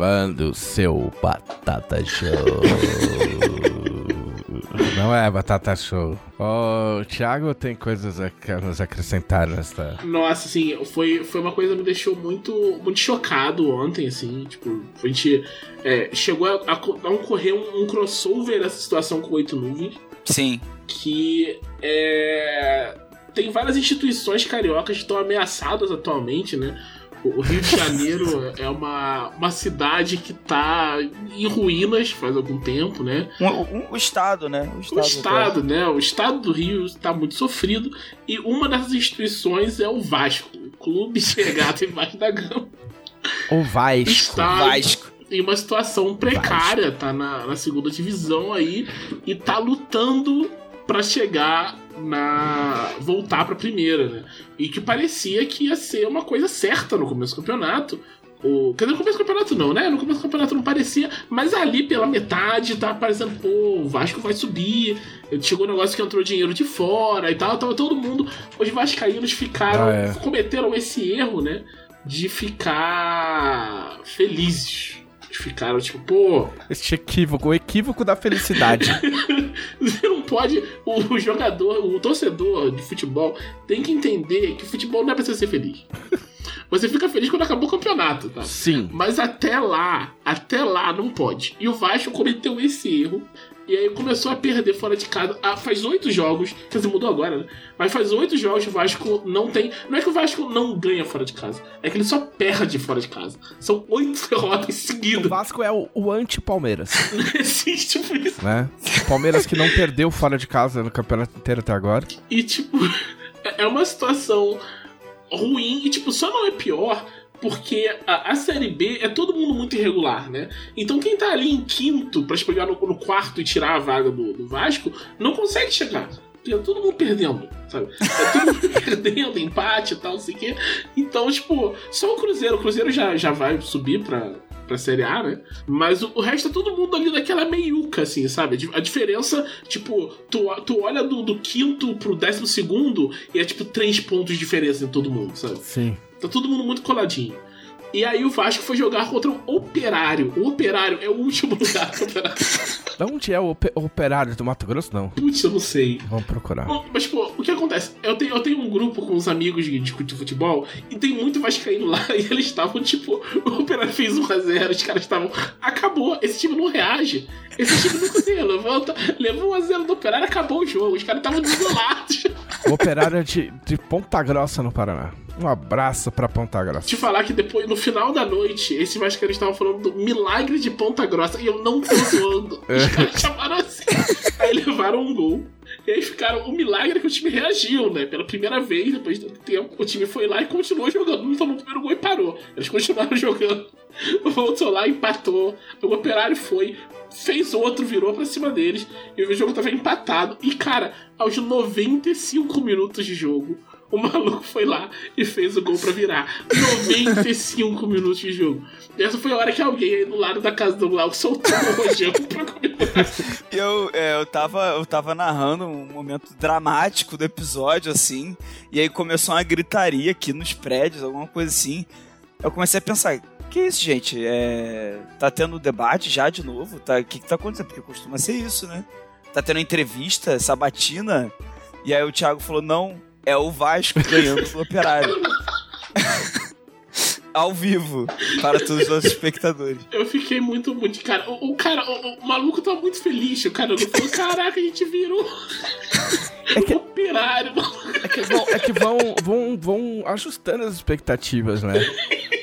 gravando seu Batata Show. Não é Batata Show. O Thiago tem coisas a nos acrescentar nesta. Nossa, assim, foi, foi uma coisa que me deixou muito, muito chocado ontem, assim. Tipo, a gente é, chegou a, a, a ocorrer um, um crossover nessa situação com oito nuvens. Sim. Que é, tem várias instituições cariocas que estão ameaçadas atualmente, né? O Rio de Janeiro é uma, uma cidade que está em ruínas faz algum tempo, né? O um, um, um estado, né? O estado, o estado né? O estado do Rio está muito sofrido e uma dessas instituições é o Vasco, o clube chegado embaixo da gama. O Vasco. Está o Vasco. em uma situação precária, Vasco. tá na, na segunda divisão aí e tá lutando para chegar na voltar para a primeira, né? E que parecia que ia ser uma coisa certa no começo do campeonato. O, quer dizer, no começo do campeonato não, né? No começo do campeonato não parecia, mas ali pela metade tá parecendo, pô, o Vasco vai subir. Chegou um negócio que entrou dinheiro de fora e tal, tava todo mundo. Os vascaínos ficaram. Ah, é. cometeram esse erro, né? De ficar felizes ficaram tipo, pô. Este equívoco, o equívoco da felicidade. Você não pode. O, jogador, o torcedor de futebol tem que entender que o futebol não é pra você ser feliz. Você fica feliz quando acabou o campeonato, tá? Sim. Mas até lá, até lá não pode. E o Vasco cometeu esse erro e aí começou a perder fora de casa. Ah, faz oito jogos. Quer dizer, mudou agora, né? Mas faz oito jogos que o Vasco não tem. Não é que o Vasco não ganha fora de casa. É que ele só perde fora de casa. São oito derrotas seguidas. O Vasco é o, o anti-Palmeiras. Não existe por isso. Né? Palmeiras que não perdeu fora de casa no campeonato inteiro até agora. E, tipo, é uma situação ruim. E, tipo, só não é pior porque a, a, Série B é todo mundo muito irregular, né? Então quem tá ali em quinto para pegar no, no, quarto e tirar a vaga do, do Vasco não consegue chegar. É todo mundo perdendo, sabe? É todo mundo perdendo, empate e tal, não sei o quê. Então, tipo, só o Cruzeiro. O Cruzeiro já, já vai subir pra, pra Série A, né? Mas o, o, resto é todo mundo ali naquela meiuca, assim, sabe? A diferença, tipo, tu, tu olha do, do quinto pro décimo segundo e é tipo três pontos de diferença em todo mundo, sabe? Sim. Tá todo mundo muito coladinho. E aí o Vasco foi jogar contra o Operário. O Operário é o último lugar do campeonato. De onde é o Operário do Mato Grosso, não? Putz, eu não sei. Vamos procurar. Bom, mas, pô, o que acontece? Eu tenho, eu tenho um grupo com uns amigos de, de, de futebol e tem muito vascaíno lá e eles estavam, tipo, o Operário fez 1x0, os caras estavam, acabou, esse time não reage. Esse time não se levanta, levou 1x0 do Operário, acabou o jogo. Os caras estavam desolados. O Operário é de, de Ponta Grossa, no Paraná. Um abraço pra Ponta Grossa. Te falar que depois, no final da noite, esse Vascaíno estavam falando do milagre de Ponta Grossa e eu não tô zoando. Os caras chamaram assim. Aí levaram um gol. E aí ficaram. O milagre é que o time reagiu, né? Pela primeira vez, depois de tanto tempo, o time foi lá e continuou jogando. Não tomou o primeiro gol e parou. Eles continuaram jogando. Voltou lá, empatou. O operário foi, fez outro, virou pra cima deles. E o jogo tava empatado. E, cara, aos 95 minutos de jogo, o maluco foi lá e fez o gol pra virar. 95 minutos de jogo. Essa foi a hora que alguém aí do lado da casa do Glauco soltou o rojão pra comemorar. Eu, é, eu, tava, eu tava narrando um momento dramático do episódio, assim, e aí começou uma gritaria aqui nos prédios, alguma coisa assim. Eu comecei a pensar, que isso, gente? É... Tá tendo debate já de novo? Tá... O que, que tá acontecendo? Porque costuma ser isso, né? Tá tendo entrevista, sabatina, e aí o Thiago falou, não, é o Vasco ganhando do Operário. Ao vivo, para todos os nossos espectadores. Eu fiquei muito, muito. Cara, o, o cara, o, o, maluco tá muito feliz. O cara não falou: caraca, a gente virou. É que, operário, é que, vão, é que vão, vão, vão ajustando as expectativas, né?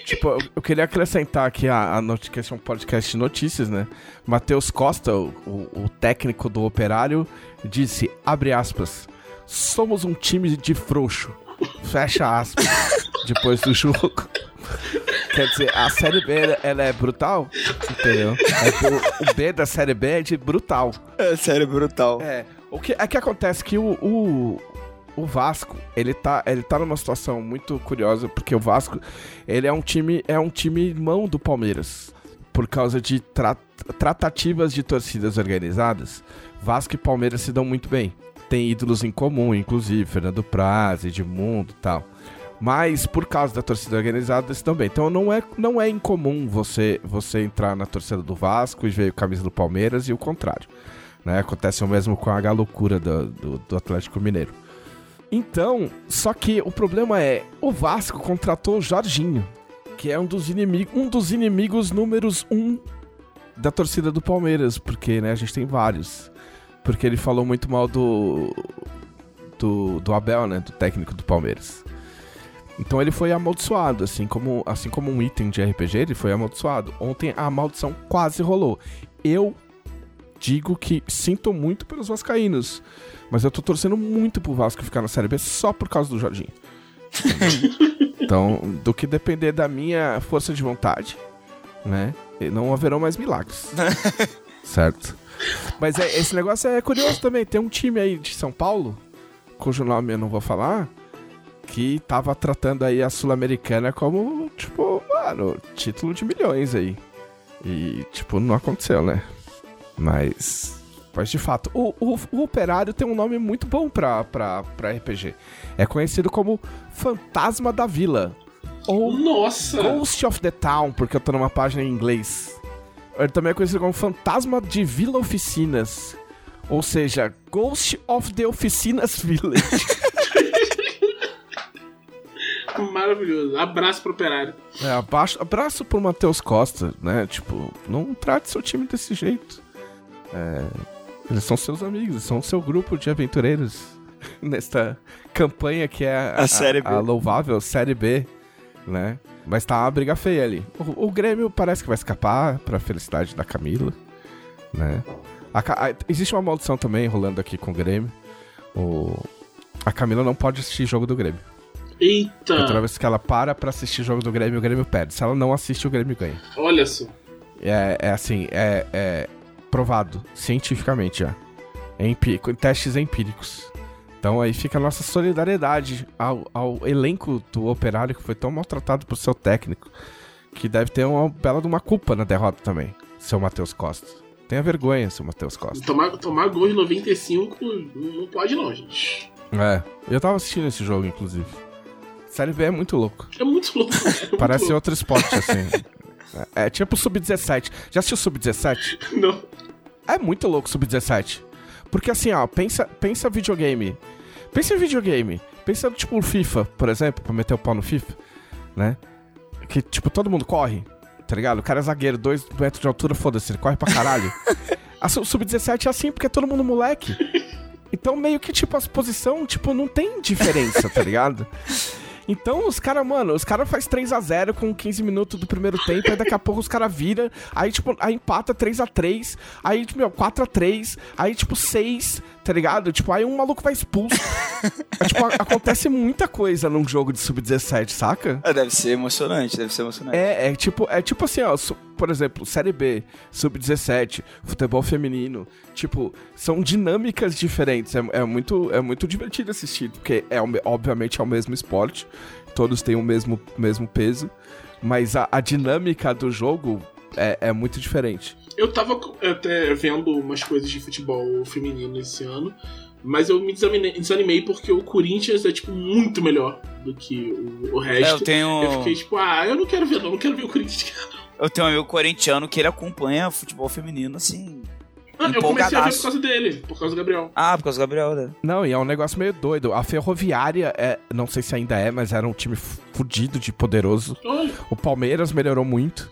tipo, eu, eu, queria acrescentar aqui a, a notificação é um podcast de notícias, né? Matheus Costa, o, o, o técnico do Operário, disse, abre aspas, somos um time de frouxo. Fecha aspas. depois do jogo. Quer dizer, a série B ela é brutal, entendeu? É, o, B da série B é de brutal. É série brutal. É. O que é que acontece que o, o, o Vasco, ele tá, ele tá numa situação muito curiosa, porque o Vasco, ele é um time, é um time mão do Palmeiras. Por causa de tra tratativas de torcidas organizadas, Vasco e Palmeiras se dão muito bem tem ídolos em comum, inclusive Fernando Praz, Edmundo e tal. Mas por causa da torcida organizada isso também. Então não é, não é incomum você você entrar na torcida do Vasco e ver a camisa do Palmeiras e o contrário. Né? Acontece o mesmo com a loucura do, do, do Atlético Mineiro. Então, só que o problema é, o Vasco contratou o Jorginho, que é um dos inimigos, um dos inimigos números um da torcida do Palmeiras, porque né, a gente tem vários. Porque ele falou muito mal do, do, do Abel, né, do técnico do Palmeiras. Então ele foi amaldiçoado, assim como, assim como um item de RPG, ele foi amaldiçoado. Ontem a maldição quase rolou. Eu digo que sinto muito pelos vascaínos, mas eu tô torcendo muito pro Vasco ficar na Série B só por causa do Jorginho. então, do que depender da minha força de vontade, né? Não haverão mais milagres. certo? Mas é, esse negócio é curioso também. Tem um time aí de São Paulo, cujo nome eu não vou falar, que tava tratando aí a Sul-Americana como, tipo, mano, título de milhões aí. E, tipo, não aconteceu, né? Mas. Mas de fato, o, o, o Operário tem um nome muito bom pra, pra, pra RPG. É conhecido como Fantasma da Vila. Ou Nossa! Ghost of the Town, porque eu tô numa página em inglês. Ele também é conhecido como Fantasma de Vila Oficinas. Ou seja, Ghost of the Oficinas Village. Maravilhoso. Abraço pro operário. É, abaixo, abraço pro Matheus Costa, né? Tipo, não trate seu time desse jeito. É, eles são seus amigos, são seu grupo de aventureiros nesta campanha que é a, A Série B. a louvável Série B, né? Mas tá uma briga feia ali. O, o Grêmio parece que vai escapar pra felicidade da Camila, né? A a- existe uma maldição também rolando aqui com o Grêmio. O, a Camila não pode assistir jogo do Grêmio. Toda Eita! vez que ela para pra assistir jogo do Grêmio, o Grêmio perde. Se ela não assiste, o Grêmio ganha. Olha só. É, é assim, é, é provado cientificamente já. É empí- com testes empíricos. Então aí fica a nossa solidariedade ao, ao elenco do operário que foi tão maltratado por seu técnico. Que deve ter uma bela de uma culpa na derrota também, seu Matheus Costa. Tenha vergonha, seu Matheus Costa. Tomar, tomar gol de 95 não pode não, gente. É, eu tava assistindo esse jogo, inclusive. Série B é muito louco. É muito louco. É muito Parece louco. outro esporte, assim. É, é tipo Sub-17. Já assistiu Sub-17? Não. É muito louco Sub-17. Porque assim, ó, pensa, pensa videogame. Pensa em videogame. Pensa, tipo, o FIFA, por exemplo, pra meter o pau no FIFA, né? Que, tipo, todo mundo corre, tá ligado? O cara é zagueiro, dois metros de altura, foda-se, ele corre pra caralho. A su- Sub-17 é assim, porque é todo mundo moleque. Então, meio que, tipo, as posição, tipo, não tem diferença, tá ligado? Então, os caras, mano, os caras faz 3 a 0 com 15 minutos do primeiro tempo, aí daqui a pouco os caras vira, aí, tipo, aí empata 3 a 3 aí, tipo, meu, 4 a 3 aí, tipo, 6, tá ligado? Tipo, aí um maluco vai expulso. É, tipo, a- acontece muita coisa num jogo de sub-17, saca? Ah, deve ser emocionante, deve ser emocionante. É, é tipo, é tipo assim, ó, por exemplo, Série B, Sub-17, futebol feminino, tipo, são dinâmicas diferentes, é, é muito, é muito divertido assistir, porque é, obviamente é o mesmo esporte, todos têm o mesmo, mesmo peso, mas a, a dinâmica do jogo é, é muito diferente. Eu tava até vendo umas coisas de futebol feminino esse ano, mas eu me desanimei, porque o Corinthians é, tipo, muito melhor do que o, o É, resto. eu tenho. Eu fiquei tipo, ah, eu não quero ver, não, não quero ver o Corinthians. Eu tenho um amigo corintiano que ele acompanha futebol feminino, assim. Ah, eu comecei a ver por causa dele, por causa do Gabriel. Ah, por causa do Gabriel, né? Não, e é um negócio meio doido. A Ferroviária, é, não sei se ainda é, mas era um time fudido de poderoso. Olha, O Palmeiras melhorou muito.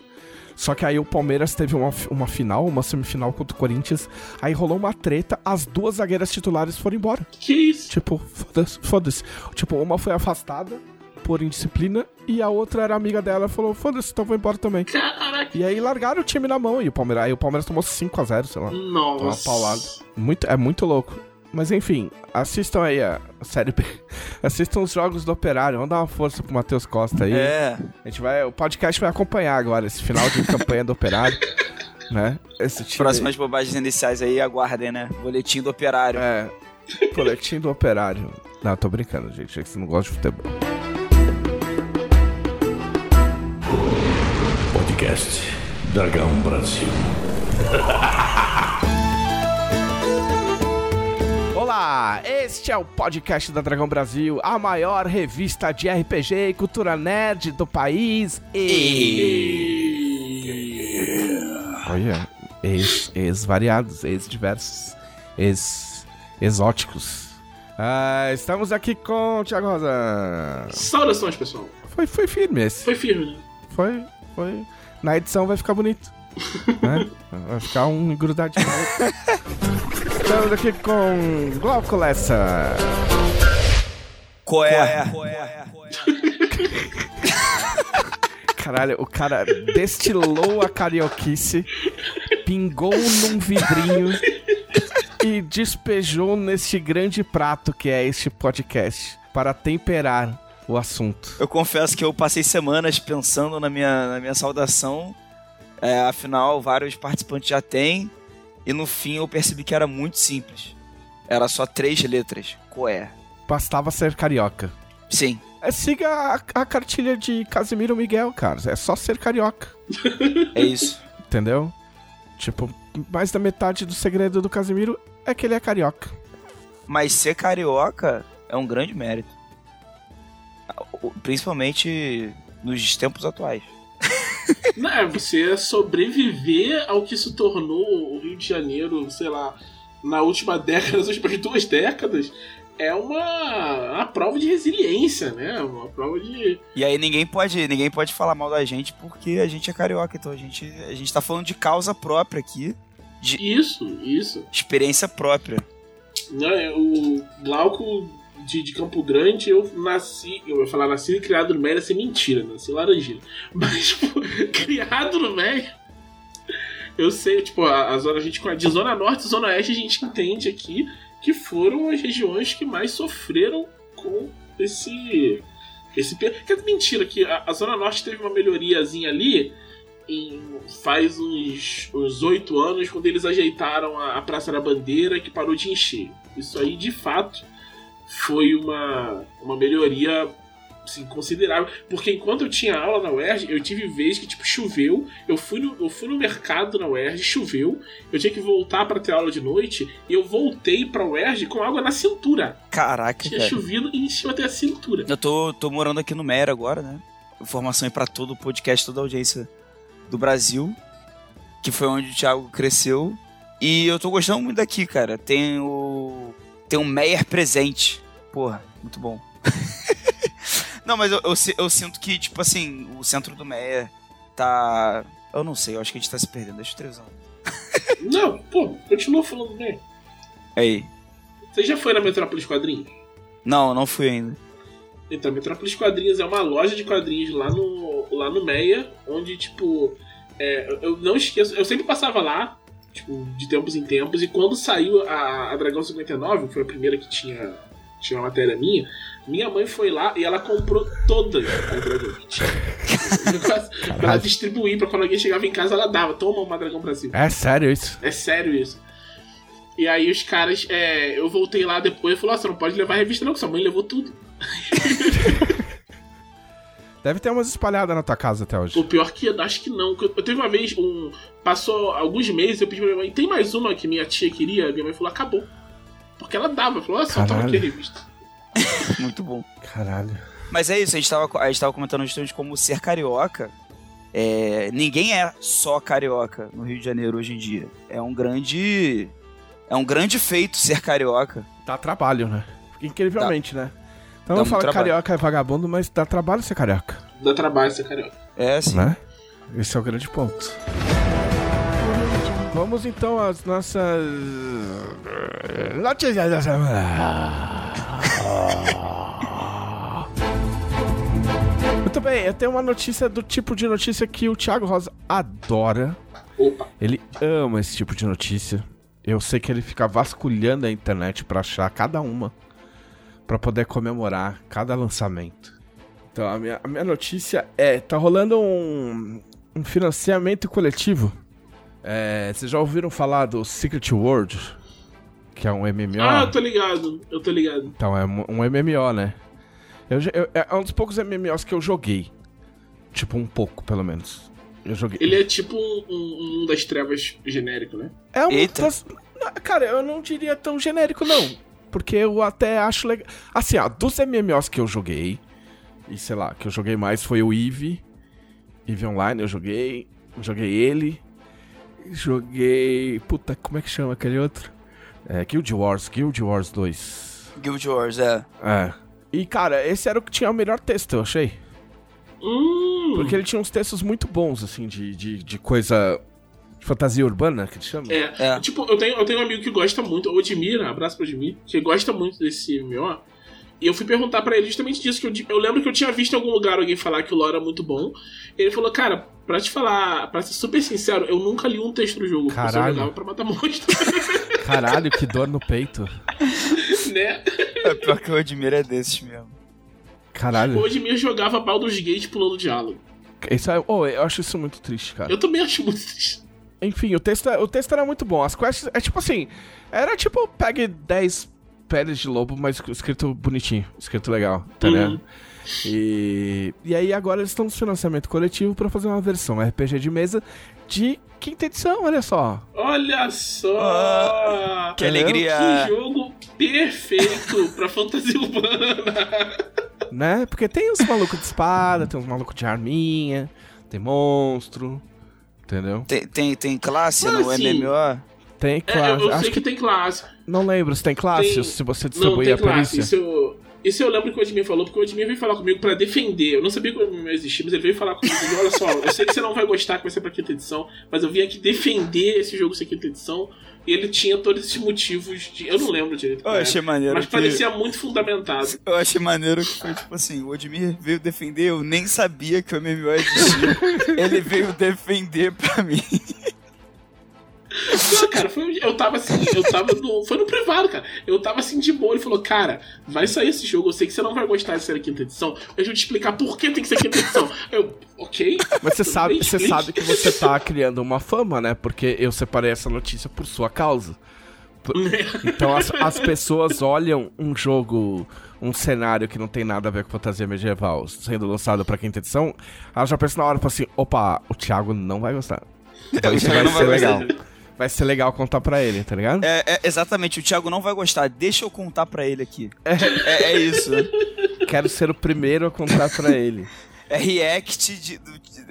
Só que aí o Palmeiras teve uma, uma final, uma semifinal contra o Corinthians. Aí rolou uma treta, as duas zagueiras titulares foram embora. que isso? Tipo, foda-se, foda-se. Tipo, uma foi afastada por indisciplina e a outra era amiga dela e falou: foda-se, então vou embora também. Caraca. E aí largaram o time na mão e o Palmeiras, aí o Palmeiras tomou 5x0, sei lá. Nossa. Uma paulada. Muito, é muito louco. Mas enfim, assistam aí a, série B. Assistam os jogos do Operário. Vamos dar uma força pro Matheus Costa aí. É. A gente vai. O podcast vai acompanhar agora esse final de campanha do Operário. Né? Esse time. Próximas bobagens iniciais aí, aguardem, né? Boletim do operário. É. Boletim do Operário. Não, tô brincando, gente. É que você não gosta de futebol. Podcast Dragão Brasil. Olá, este é o podcast da Dragão Brasil, a maior revista de RPG e cultura nerd do país. E... Olha, ex, ex variados, ex diversos, ex exóticos. Ah, estamos aqui com o Thiago Rosa. Saudações, pessoal. Foi, foi firme esse. Foi firme, né? Foi, foi. Na edição vai ficar bonito. Né? Vai ficar um grudadinho. Estamos aqui com Glauco Lessa. Coé. Caralho, o cara destilou a carioquice, pingou num vidrinho e despejou neste grande prato que é este podcast para temperar o assunto. Eu confesso que eu passei semanas pensando na minha, na minha saudação. É, afinal, vários participantes já têm. E no fim eu percebi que era muito simples. Era só três letras. Coé. Bastava ser carioca. Sim. É, siga a, a cartilha de Casimiro Miguel, cara. É só ser carioca. É isso. Entendeu? Tipo, mais da metade do segredo do Casimiro é que ele é carioca. Mas ser carioca é um grande mérito. Principalmente nos tempos atuais. Não, é você sobreviver ao que se tornou o Rio de Janeiro, sei lá, na última década, nas últimas duas décadas, é uma, uma prova de resiliência, né? Uma prova de. E aí ninguém pode, ninguém pode falar mal da gente porque a gente é carioca, então a gente, a gente tá falando de causa própria aqui. De Isso, isso. experiência própria. Não, é, o Glauco de, de Campo Grande, eu nasci. Eu ia falar nasci e criado no Méia, ia ser mentira, nasci Laranjeira. Mas, tipo, criado no Méia. Eu sei, tipo, a, a zona, a gente, de Zona Norte e Zona Oeste, a gente entende aqui que foram as regiões que mais sofreram com esse. esse que é mentira, que a, a Zona Norte teve uma melhoriazinha ali em, faz uns uns oito anos, quando eles ajeitaram a, a Praça da Bandeira, que parou de encher. Isso aí, de fato, foi uma, uma melhoria assim, considerável. Porque enquanto eu tinha aula na UERJ, eu tive vez que, tipo, choveu. Eu fui no, eu fui no mercado na UERJ, choveu. Eu tinha que voltar pra ter aula de noite. E eu voltei pra UERJ com água na cintura. Caraca, Tinha cara. chovido e encheu até a cintura. Eu tô, tô morando aqui no Mera agora, né? Informação aí pra todo o podcast, toda a audiência do Brasil, que foi onde o Thiago cresceu. E eu tô gostando muito daqui, cara. Tem o. Tem um Meyer presente. Porra, muito bom. não, mas eu, eu, eu sinto que, tipo assim, o centro do Meyer tá. Eu não sei, eu acho que a gente tá se perdendo. Deixa eu televisão. Não, pô, continua falando bem. Aí. Você já foi na Metrópolis Quadrinhos? Não, não fui ainda. Então, Metrópolis Quadrinhos é uma loja de quadrinhos lá no, lá no Meia, onde, tipo, é, eu não esqueço, eu sempre passava lá, tipo, de tempos em tempos, e quando saiu a, a Dragão 59, que foi a primeira que tinha, tinha uma matéria minha, minha mãe foi lá e ela comprou todas as dragões que tinha. pra ela distribuir, pra quando alguém chegava em casa, ela dava, toma uma Dragão Brasil. É sério isso? É sério isso. E aí os caras, é, eu voltei lá depois e falou, "Ah, você não pode levar a revista não, que sua mãe levou tudo. Deve ter umas espalhadas na tua casa até hoje. O pior que acho que não. Eu teve uma vez, um. Passou alguns meses, eu pedi pra minha mãe, tem mais uma que minha tia queria? Minha mãe falou, acabou. Porque ela dava, falou, olha só, Caralho. aqui a revista. Muito bom. Caralho. Mas é isso, a gente tava, a gente tava comentando justamente como ser carioca. É, ninguém é só carioca no Rio de Janeiro hoje em dia. É um grande. É um grande feito ser carioca. Dá trabalho, né? Incrivelmente, né? Então Dá eu falo que trabalho. carioca é vagabundo, mas dá trabalho ser carioca, Dá trabalho ser carioca. É assim. né? Esse é o grande ponto. Vamos então às nossas notícias da semana. Muito bem, eu tenho uma notícia do tipo de notícia que o Thiago Rosa adora. Opa. Ele ama esse tipo de notícia. Eu sei que ele fica vasculhando a internet pra achar cada uma. Pra poder comemorar cada lançamento. Então, a minha, a minha notícia é: tá rolando um, um financiamento coletivo. É, vocês já ouviram falar do Secret World? Que é um MMO? Ah, eu tô ligado, eu tô ligado. Então, é um um MMO, né? Eu, eu- é um dos poucos MMOs que eu joguei. Tipo, um pouco, pelo menos. Eu joguei. Ele é tipo um, um, um das trevas genérico, né? É um Eita. das- Cara, eu não diria tão genérico, não. Porque eu até acho legal. Assim, ó, dos MMOs que eu joguei, e sei lá, que eu joguei mais foi o Eve. Eve Online eu joguei. Joguei ele. Joguei. Puta, como é que chama aquele outro? É, Guild Wars, Guild Wars 2. Guild Wars, é. É. E, cara, esse era o que tinha o melhor texto, eu achei. Hum, Porque ele tinha uns textos muito bons, assim, de, de, de coisa. Fantasia urbana, que eles chamam. é. É. Tipo, eu tenho, eu tenho um amigo que gosta muito, o Odmir, abraço pro Odmir, que gosta muito desse MMO. E eu fui perguntar pra ele justamente disso, que eu, eu lembro que eu tinha visto em algum lugar alguém falar que o lore era muito bom. Ele falou, cara, pra te falar, pra ser super sincero, eu nunca li um texto do jogo. porque Eu Caralho. jogava pra matar monstro, Caralho, que dor no peito. né? É pior que eu admiro é desses mesmo. O Caralho. Odmir jogava Baldur's Gate pulando diálogo. Isso é, oh, eu acho isso muito triste, cara. Eu também acho muito triste. Enfim, o texto, o texto era muito bom. As quests, é tipo assim, era tipo, pegue 10 peles de lobo, mas escrito bonitinho, escrito legal, entendeu? Uhum. E, e aí agora eles estão no financiamento coletivo pra fazer uma versão RPG de mesa de quinta edição, olha só. Olha só! Ah, que Entendeu? alegria. Que jogo perfeito pra fantasia urbana! Né? Porque tem os malucos de espada, tem os malucos de arminha, tem monstro, entendeu? Tem, tem, tem classe Ah, no sim. MMO? Tem É, classe. eu, eu Acho sei que, que tem classe. não lembro se tem classe, Tem- se você Não, distribui tem a classe. perícia. Isso eu, isso eu lembro que o Edmir falou, porque o Edmir veio falar comigo pra defender. Eu não sabia que o MMO existia, mas ele veio falar comigo. e, Olha só, eu sei que você não vai gostar que vai ser pra quinta edição, mas eu vim aqui defender esse jogo ser quinta edição. E ele tinha todos esses motivos de. Eu não lembro direito. Eu qual era, achei maneiro Mas que- parecia muito fundamentado. Eu achei maneiro que foi tipo assim, o Odmir veio defender, eu nem sabia que o MMO existia. Ele veio defender pra mim. Não, cara, foi, eu tava assim, eu tava no. Foi no privado, cara. Eu tava assim de boa. Ele falou, cara, vai sair esse jogo. Eu sei que você não vai gostar de ser a quinta edição. Deixa eu te explicar por que tem que ser quinta edição. Eu, ok. Mas você sabe, bem, você sabe que você tá criando uma fama, né? Porque eu separei essa notícia por sua causa. Então as, as pessoas olham um jogo, um cenário que não tem nada a ver com fantasia medieval sendo lançado pra quinta edição, elas já pensam na hora e falam assim: opa, o Thiago não vai gostar. Então isso vai ser vai legal. Vai ser legal contar pra ele, tá ligado? É, é, exatamente, o Thiago não vai gostar, deixa eu contar pra ele aqui. É, é isso. Quero ser o primeiro a contar pra ele. É react de, do, de-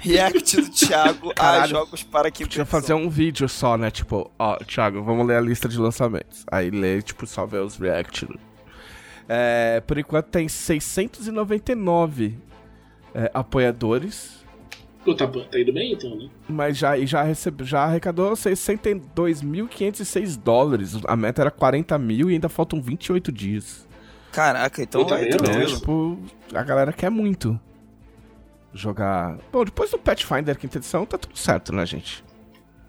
react do Thiago a Caralho. jogos para quinta Podia fazer um vídeo só, né? Tipo, ó, Thiago, vamos ler a lista de lançamentos. Aí lê, tipo, só ver os react. É, por enquanto tem 699 é, apoiadores, Pô, tá, tá indo bem então, né? mas já, e já, recebe, já arrecadou 62.506 dólares. A meta era 40 mil e ainda faltam 28 dias. Caraca, então Puta é tranquilo. tipo, a galera quer muito jogar. Bom, depois do Pathfinder quinta edição, tá tudo certo, né, gente?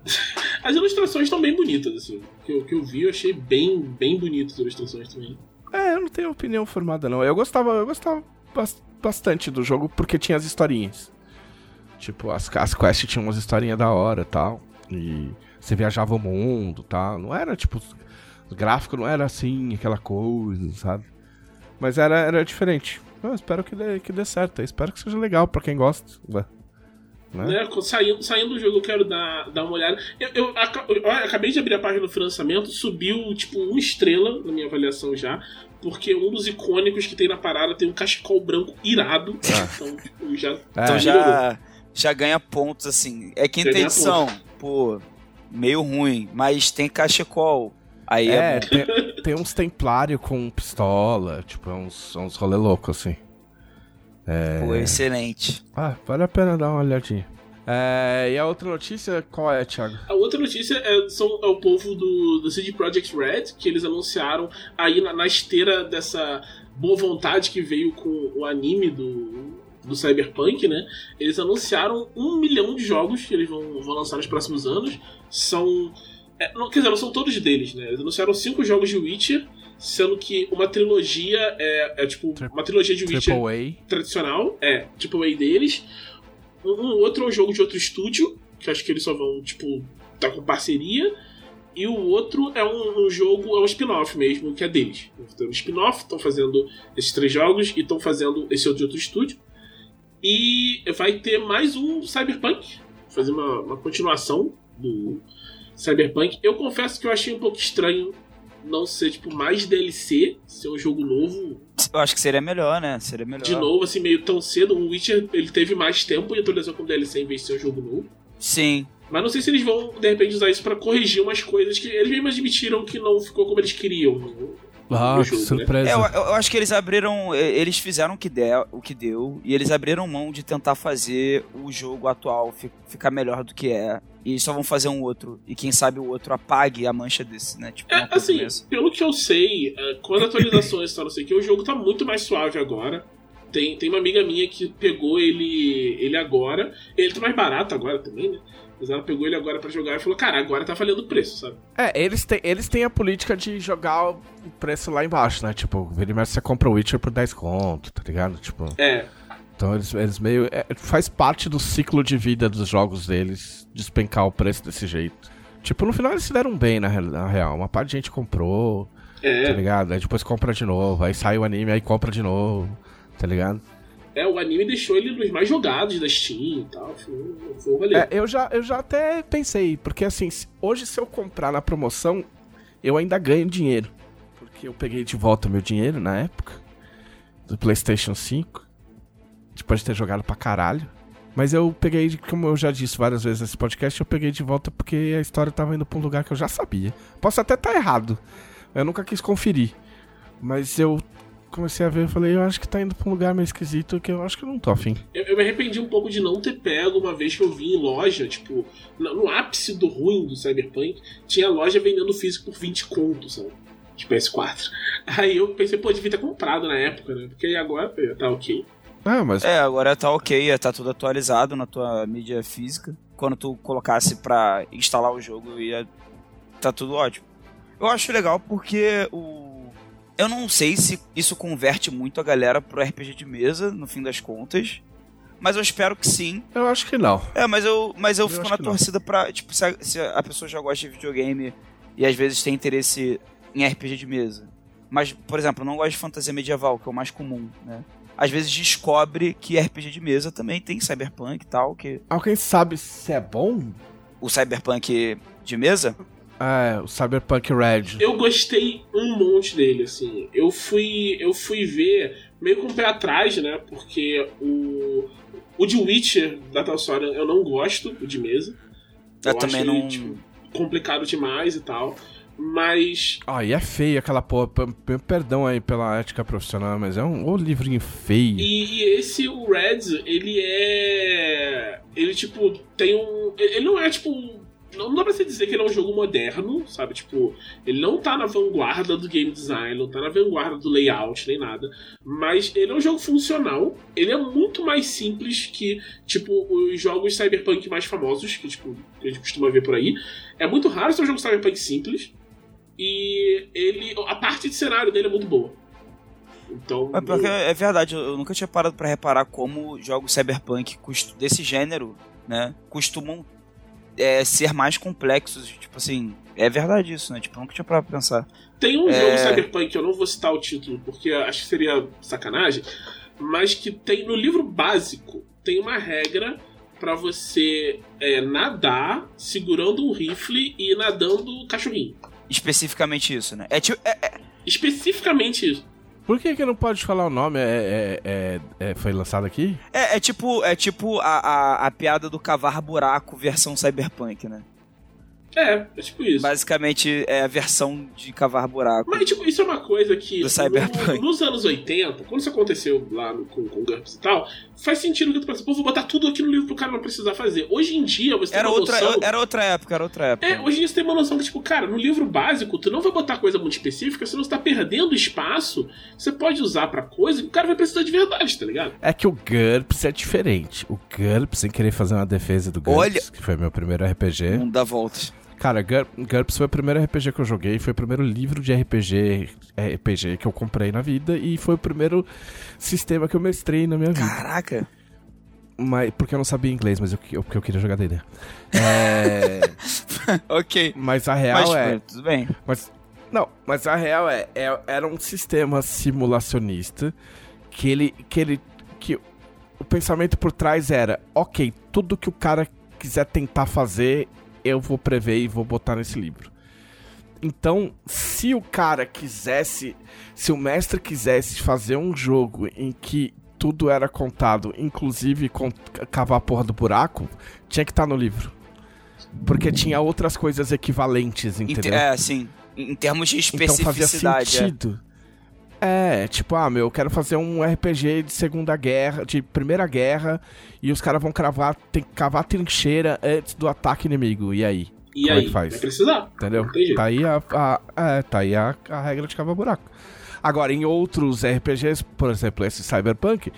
As ilustrações estão bem bonitas, assim. O que eu, que eu vi, eu achei bem, bem bonitas as ilustrações também. É, eu não tenho opinião formada, não. Eu gostava, eu gostava bas- bastante do jogo porque tinha as historinhas. Tipo, as, as quests tinham umas historinhas da hora e tal. E você viajava o mundo e tal. Não era, tipo, o gráfico não era assim, aquela coisa, sabe? Mas era, era diferente. Eu espero que dê, que dê certo. Eu espero que seja legal pra quem gosta. Ué. Né? Né? Saindo, saindo do jogo, eu quero dar, dar uma olhada. Eu, eu eu acabei de abrir a página do financiamento, subiu tipo uma estrela na minha avaliação já. Porque um dos icônicos que tem na parada tem um cachecol branco irado. Ah. Então, tipo, já. É, Então já, já ganha pontos, assim. É quinta ganha edição, pô, meio ruim, mas tem cachecol. Aí é, É, tem, tem uns templário com pistola, tipo, é uns, uns rolê louco, assim. Pô, excelente. Ah, vale a pena dar uma olhadinha. É, e a outra notícia, qual é, Thiago? A outra notícia é, são, é o povo do, do CD Projekt Red, que eles anunciaram aí na, na esteira dessa boa vontade que veio com o anime do, do Cyberpunk, né? Eles anunciaram um milhão de jogos que eles vão, vão lançar nos próximos anos. São. é, não, quer dizer, não são todos deles, né? Eles anunciaram cinco jogos de Witcher, sendo que uma trilogia é, é tipo Tri- uma trilogia de Witcher tradicional, é, tipo A deles. Um, um outro é um jogo de outro estúdio, que acho que eles só vão, tipo, tá com parceria. E o outro é um, um jogo, é um spin-off mesmo, que é deles. Então, um spin-off, estão fazendo esses três jogos e estão fazendo esse outro de outro estúdio. E vai ter mais um Cyberpunk, fazer uma, uma continuação do Cyberpunk. Eu confesso que eu achei um pouco estranho não ser, tipo, mais DLC, ser um jogo novo. Eu acho que seria melhor, né? Seria melhor. De novo, assim, meio tão cedo. O Witcher, ele teve mais tempo de atualização com DLC em vez de ser um jogo novo. Sim. Mas não sei se eles vão, de repente, usar isso pra corrigir umas coisas que eles mesmos admitiram que não ficou como eles queriam. Ah, no que jogo, né? surpresa. É, eu, eu- acho que eles abriram. Eles fizeram o que, der, o que deu. E eles abriram mão de tentar fazer o jogo atual fi- ficar melhor do que é. E só vão fazer um outro. E quem sabe o outro apague a mancha desse, né? Tipo, É, assim, dessa. pelo que eu sei, é, quando atualizações e tal, não sei o que, o jogo tá muito mais suave agora. Tem, tem uma amiga minha que pegou ele, ele agora. Ele tá mais barato agora também, né? Mas ela pegou ele agora pra jogar e falou, cara, agora tá valendo o preço, sabe? É, eles têm, eles têm a política de jogar o preço lá embaixo, né? Tipo, e mexe, você compra o Witcher por 10 conto, tá ligado? Tipo, É. então eles, eles meio... é, faz parte do ciclo de vida dos jogos deles despencar o preço desse jeito. Tipo, no final eles se deram bem, na, real- na real. Uma parte de gente comprou, tá É, ligado? Aí depois compra de novo, aí sai o anime, aí compra de novo, tá ligado? é, o anime deixou ele nos mais jogados da Steam e tal. Foi, foi um rolê. É, eu já, eu já até pensei, porque assim, hoje se eu comprar na promoção, eu ainda ganho dinheiro. Porque eu peguei de volta meu dinheiro na época, do PlayStation 5, depois de ter jogado pra caralho. Mas eu peguei, como eu já disse várias vezes nesse podcast, eu peguei de volta porque a história tava indo pra um lugar que eu já sabia. Posso até estar errado, eu nunca quis conferir. Mas eu comecei a ver e falei, eu acho que tá indo pra um lugar meio esquisito que eu acho que eu não tô afim. Eu, eu me arrependi um pouco de não ter pego uma vez que eu vi em loja, tipo, no, no ápice do ruim do Cyberpunk, tinha loja vendendo físico por 20 contos, sabe? De PS4. Aí eu pensei, pô, devia ter comprado na época, né? Porque aí agora pô, tá ok. Ah, mas É, agora tá ok, tá tudo atualizado na tua mídia física. Quando tu colocasse pra instalar o jogo, ia tá tudo ótimo. Eu acho legal porque o eu não sei se isso converte muito a galera pro RPG de mesa, no fim das contas, mas eu espero que sim. eu acho que não. É, mas eu, mas eu, Eu fico na que não. torcida pra. Tipo, se a, se a pessoa já gosta de videogame e às vezes tem interesse em RPG de mesa. Mas, por exemplo, eu não gosto de fantasia medieval, que é o mais comum, né? Às vezes descobre que RPG de mesa também tem cyberpunk e tal, que Alguém sabe se é bom? o cyberpunk de mesa É, o Cyberpunk Red. Eu gostei um monte dele, assim. Eu fui, eu fui ver meio com o pé atrás, né? Porque o. O de Witcher da Talsora eu não gosto, o de mesa. eu, Eu também acho não. ele, tipo, complicado demais e tal. Mas Ah, e é feio aquela porra. Perdão aí pela ética profissional, mas é um ô livrinho feio. E, e esse, o Reds, ele é. Ele, tipo, tem um. Ele não é, tipo. Não dá pra você dizer que ele é um jogo moderno, sabe? Tipo, ele não tá na vanguarda do game design, não tá na vanguarda do layout, nem nada. Mas ele é um jogo funcional. Ele é muito mais simples que, tipo, os jogos cyberpunk mais famosos, que, tipo, que a gente costuma ver por aí. É muito raro ser um jogo cyberpunk simples. E ele. A parte de cenário dele é muito boa. Então. É, porque é verdade, eu eu nunca tinha parado pra reparar como jogos cyberpunk desse gênero, né, costumam é, ser mais complexos. Tipo assim, é verdade isso, né? Tipo, eu nunca tinha parado pra pensar. Tem um É. jogo Cyberpunk, eu não vou citar o título porque acho que seria sacanagem, mas que tem no livro básico tem uma regra pra você é, nadar segurando um rifle e nadando cachorrinho. Especificamente isso, né? É tipo. é- é- Especificamente isso. Por que que não pode falar o nome? É, é- é- é- foi lançado aqui? É, é tipo, é tipo a, a, a piada do cavar buraco versão cyberpunk, né? É, é tipo isso. Basicamente é a versão de cavar buraco. Mas, tipo, isso é uma coisa que. Do Cyberpunk. no- nos anos 80, quando isso aconteceu lá no- com, com GURPS e tal, faz sentido que tu pensa, pô, vou botar tudo aqui no livro pro cara não precisar fazer. Hoje em dia, você Era tem uma outra, noção... era outra época, era outra época. É, hoje em dia você tem uma noção que, tipo, cara, no livro básico, tu não vai botar coisa muito específica, senão você tá perdendo espaço. Você pode usar pra coisa que o cara vai precisar de verdade, tá ligado? É que o GURPS é diferente. O GURPS, sem querer fazer uma defesa do GURPS, Olha- que foi meu primeiro RPG. Não dá voltas. Cara, Gur- GURPS foi o primeiro RPG que eu joguei, foi o primeiro livro de RPG, RPG que eu comprei na vida e foi o primeiro sistema que eu mestrei na minha vida. Caraca. Mas, porque eu não sabia inglês, mas eu, eu- porque eu queria jogar D&D. É, ok. mas a real Mas, é... tudo bem. Mas, não, mas a real é, é- era um sistema simulacionista que ele, que ele, que o pensamento por trás era, ok, tudo que o cara quiser tentar fazer, eu vou prever e vou botar nesse livro. Então, se o cara quisesse, se o mestre quisesse fazer um jogo em que tudo era contado, inclusive cavar a porra do buraco, tinha que estar tá no livro. Porque tinha outras coisas equivalentes, entendeu? É, sim. Em termos de especificidade. Então fazia sentido. É. é, tipo, ah, meu, eu quero fazer um RPG de Segunda Guerra, de Primeira Guerra, e os caras vão cravar, tem, cavar trincheira antes do ataque inimigo. E aí? E Como aí? É que faz? Vai precisar. Entendeu? Tá aí a, a, é, tá aí a, a regra de cavar buraco. Agora, em outros RPGs, por exemplo, esse Cyberpunk,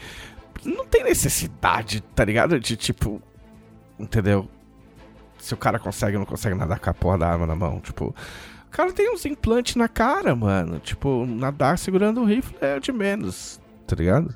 não tem necessidade, tá ligado? De tipo. Entendeu? Se o cara consegue ou não consegue nadar com a porra da arma na mão. Tipo. Cara tem uns implantes na cara, mano. Tipo, nadar segurando o rifle é de menos, tá ligado?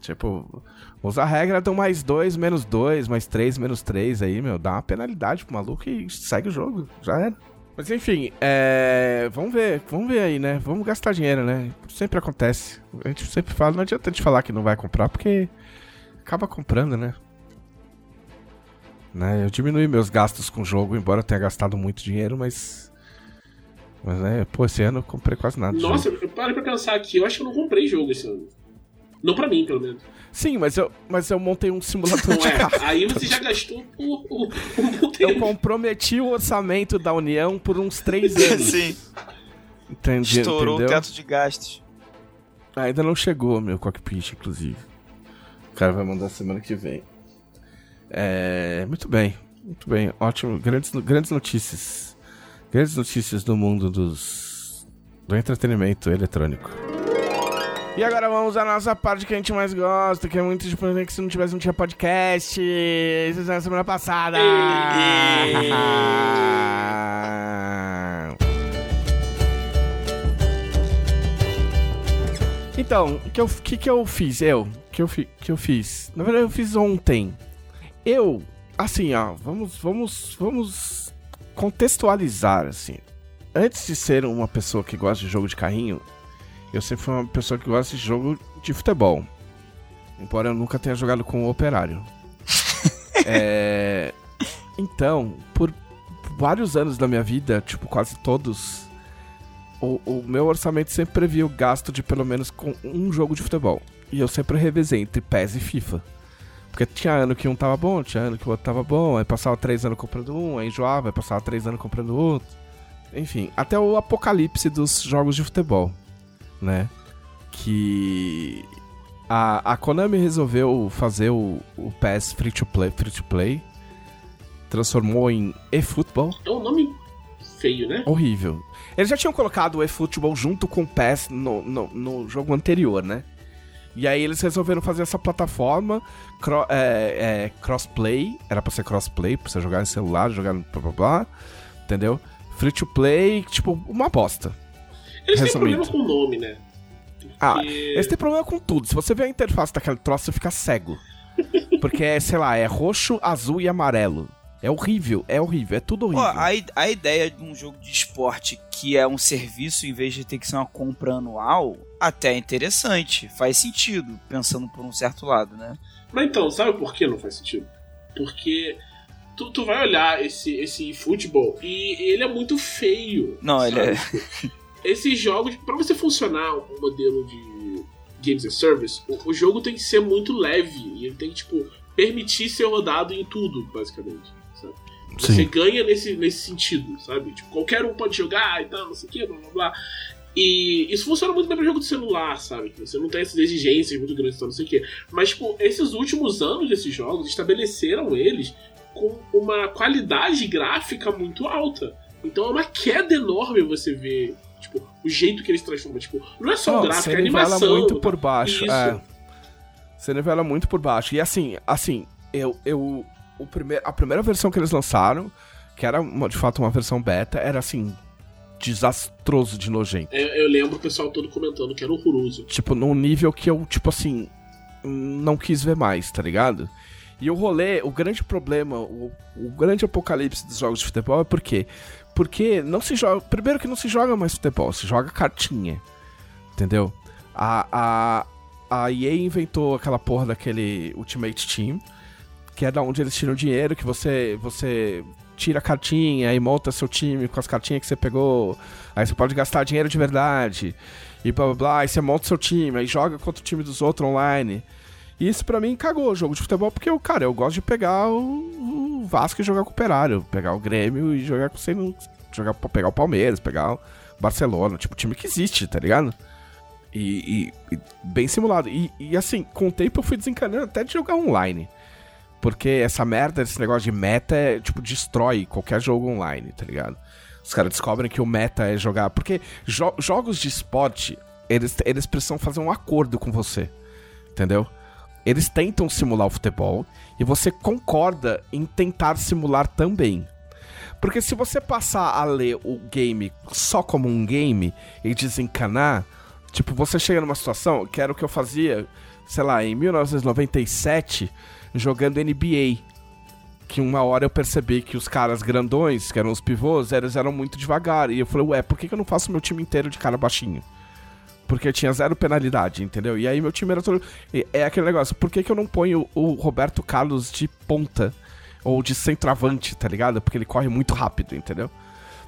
Tipo, usa a regra do mais dois, menos dois, mais três, menos três aí, meu. Dá uma penalidade pro maluco e segue o jogo. Já era. Mas enfim, é... vamos ver, vamos ver aí, né? Vamos gastar dinheiro, né? Sempre acontece. A gente sempre fala, não adianta a gente falar que não vai comprar, porque acaba comprando, né? né? Eu diminui meus gastos com o jogo, embora eu tenha gastado muito dinheiro, mas. Mas né, pô, esse ano eu comprei quase nada. Nossa, eu parei pra pensar aqui, eu acho que eu não comprei jogo esse ano. Não pra mim, pelo menos. Sim, mas eu, mas eu montei um simulador de é, carro. Aí você já gastou o, o, o Eu comprometi o orçamento da União por uns três anos. Sim. Entendi, Estourou entendeu? o teto de gastos. Ainda não chegou meu cockpit, inclusive. O cara vai mandar semana que vem. É, muito bem, muito bem, ótimo. Grandes, grandes notícias. Grandes notícias do mundo dos, do entretenimento eletrônico. E agora vamos à nossa parte que a gente mais gosta, que é muito de que se não tivesse não tinha podcast. Isso é na semana passada. então, o que, eu, que, que eu fiz? Eu? que eu, que eu fiz? Na verdade, eu fiz ontem. Eu, assim, ó, vamos, vamos, vamos contextualizar, assim. Antes de ser uma pessoa que gosta de jogo de carrinho, eu sempre fui uma pessoa que gosta de jogo de futebol. Embora eu nunca tenha jogado com o Operário. é... Então, por vários anos da minha vida, tipo, quase todos, o, o, meu orçamento sempre previa o gasto de pelo menos com um jogo de futebol. E eu sempre revezei entre PES e FIFA. Porque tinha ano que um tava bom, tinha ano que o outro tava bom, aí passava três anos comprando um, aí enjoava, aí passava três anos comprando outro. Enfim, até o apocalipse dos jogos de futebol né? Que a, a Konami resolveu fazer o, o PES Free to Play, free to play transformou em eFootball. É um nome feio, né? Horrível. Eles já tinham colocado o eFootball junto com o PES no, no, no jogo anterior, né? E aí eles resolveram fazer essa plataforma cro é, é, crossplay. Era pra ser crossplay, pra você jogar em celular, jogar no blá blá blá. Entendeu? Free to play, tipo, uma bosta. Eles têm problema com o nome, né? Porque... Ah, eles têm problema com tudo. Se você vê a interface daquele troço, você fica cego. Porque é, sei lá, é roxo, azul e amarelo. É horrível, é horrível, é tudo horrível. a, a ideia de um jogo de esporte que é um serviço em vez de ter que ser uma compra anual, até é interessante, faz sentido, pensando por um certo lado, né? Mas então, sabe por que não faz sentido? Porque tu, tu vai olhar esse, esse futebol e ele é muito feio. Não, sabe? ele é. esses jogos, para você funcionar um modelo de games as service, o, o, jogo tem que ser muito leve e ele tem que tipo permitir ser rodado em tudo, basicamente. Sabe? Você Sim. ganha nesse, nesse sentido, sabe? Tipo, qualquer um pode jogar e tal, não sei o que, blá blá blá. E isso funciona muito bem para jogo de celular, sabe? Você não tem essas exigências muito grandes, não sei o quê. Mas, tipo, esses últimos anos desses jogos estabeleceram eles com uma qualidade gráfica muito alta. Então é uma queda enorme você ver Tipo, o jeito que eles transformam. Tipo, não é só não, o gráfico, é a animação. Você muito por baixo. Isso. É. Você nivela muito por baixo. E assim, assim, eu. eu o primeir, a primeira versão que eles lançaram, que era de fato uma versão beta, era assim. Desastroso de nojento. Eu, eu lembro o pessoal todo comentando que era horroroso. Tipo, num nível que eu, tipo assim, não quis ver mais, tá ligado? E o rolê, o grande problema, o, o grande apocalipse dos jogos de futebol é porque porque não se joga. Primeiro que não se joga mais futebol, se joga cartinha. Entendeu? A, a, a EA inventou aquela porra daquele Ultimate Team, que é da onde eles tiram dinheiro, que você, você tira a cartinha e monta seu time com as cartinhas que você pegou. Aí você pode gastar dinheiro de verdade. E blá blá blá. Aí você monta seu time, aí joga contra o time dos outros online. Isso pra mim cagou o jogo de futebol, porque, eu, cara, eu gosto de pegar o, o Vasco e jogar com o Operário. Pegar o Grêmio e jogar com o jogar pegar o Palmeiras, pegar o Barcelona, tipo, time que existe, tá ligado? E, e, e bem simulado. E, e, assim, com o tempo eu fui desencanando até de jogar online. Porque essa merda, esse negócio de meta, é, tipo, destrói qualquer jogo online, tá ligado? Os caras descobrem que o meta é jogar. Porque jo jogos de esporte, eles, eles precisam fazer um acordo com você. Entendeu? Eles tentam simular o futebol e você concorda em tentar simular também. Porque se você passar a ler o game só como um game e desencanar, tipo, você chega numa situação que era o que eu fazia, sei lá, em 1997 jogando NBA. Que uma hora eu percebi que os caras grandões, que eram os pivôs, eles eram muito devagar. E eu falei, ué, por que, eu não faço meu time inteiro de cara baixinho? Porque tinha zero penalidade, entendeu? E aí meu time era todo. É aquele negócio, por que, que eu não ponho o Roberto Carlos de ponta? Ou de centroavante, tá ligado? Porque ele corre muito rápido, entendeu?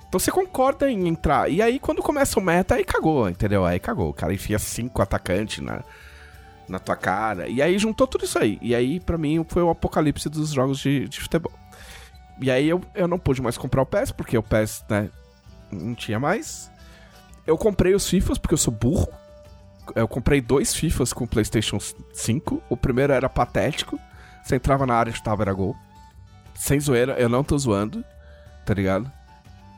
Então você concorda em entrar. E aí quando começa o meta, aí cagou, entendeu? Aí cagou. O cara enfia cinco atacantes na na tua cara. E aí juntou tudo isso aí. E aí, para mim, foi o apocalipse dos jogos de, de futebol. E aí eu, eu não pude mais comprar o PES, porque o PES, né, não tinha mais. Eu comprei os FIFAs, porque eu sou burro. Eu comprei dois FIFAs com o PlayStation 5. O primeiro era patético. Você entrava na área e chutava, era gol. Sem zoeira, eu não tô zoando, tá ligado?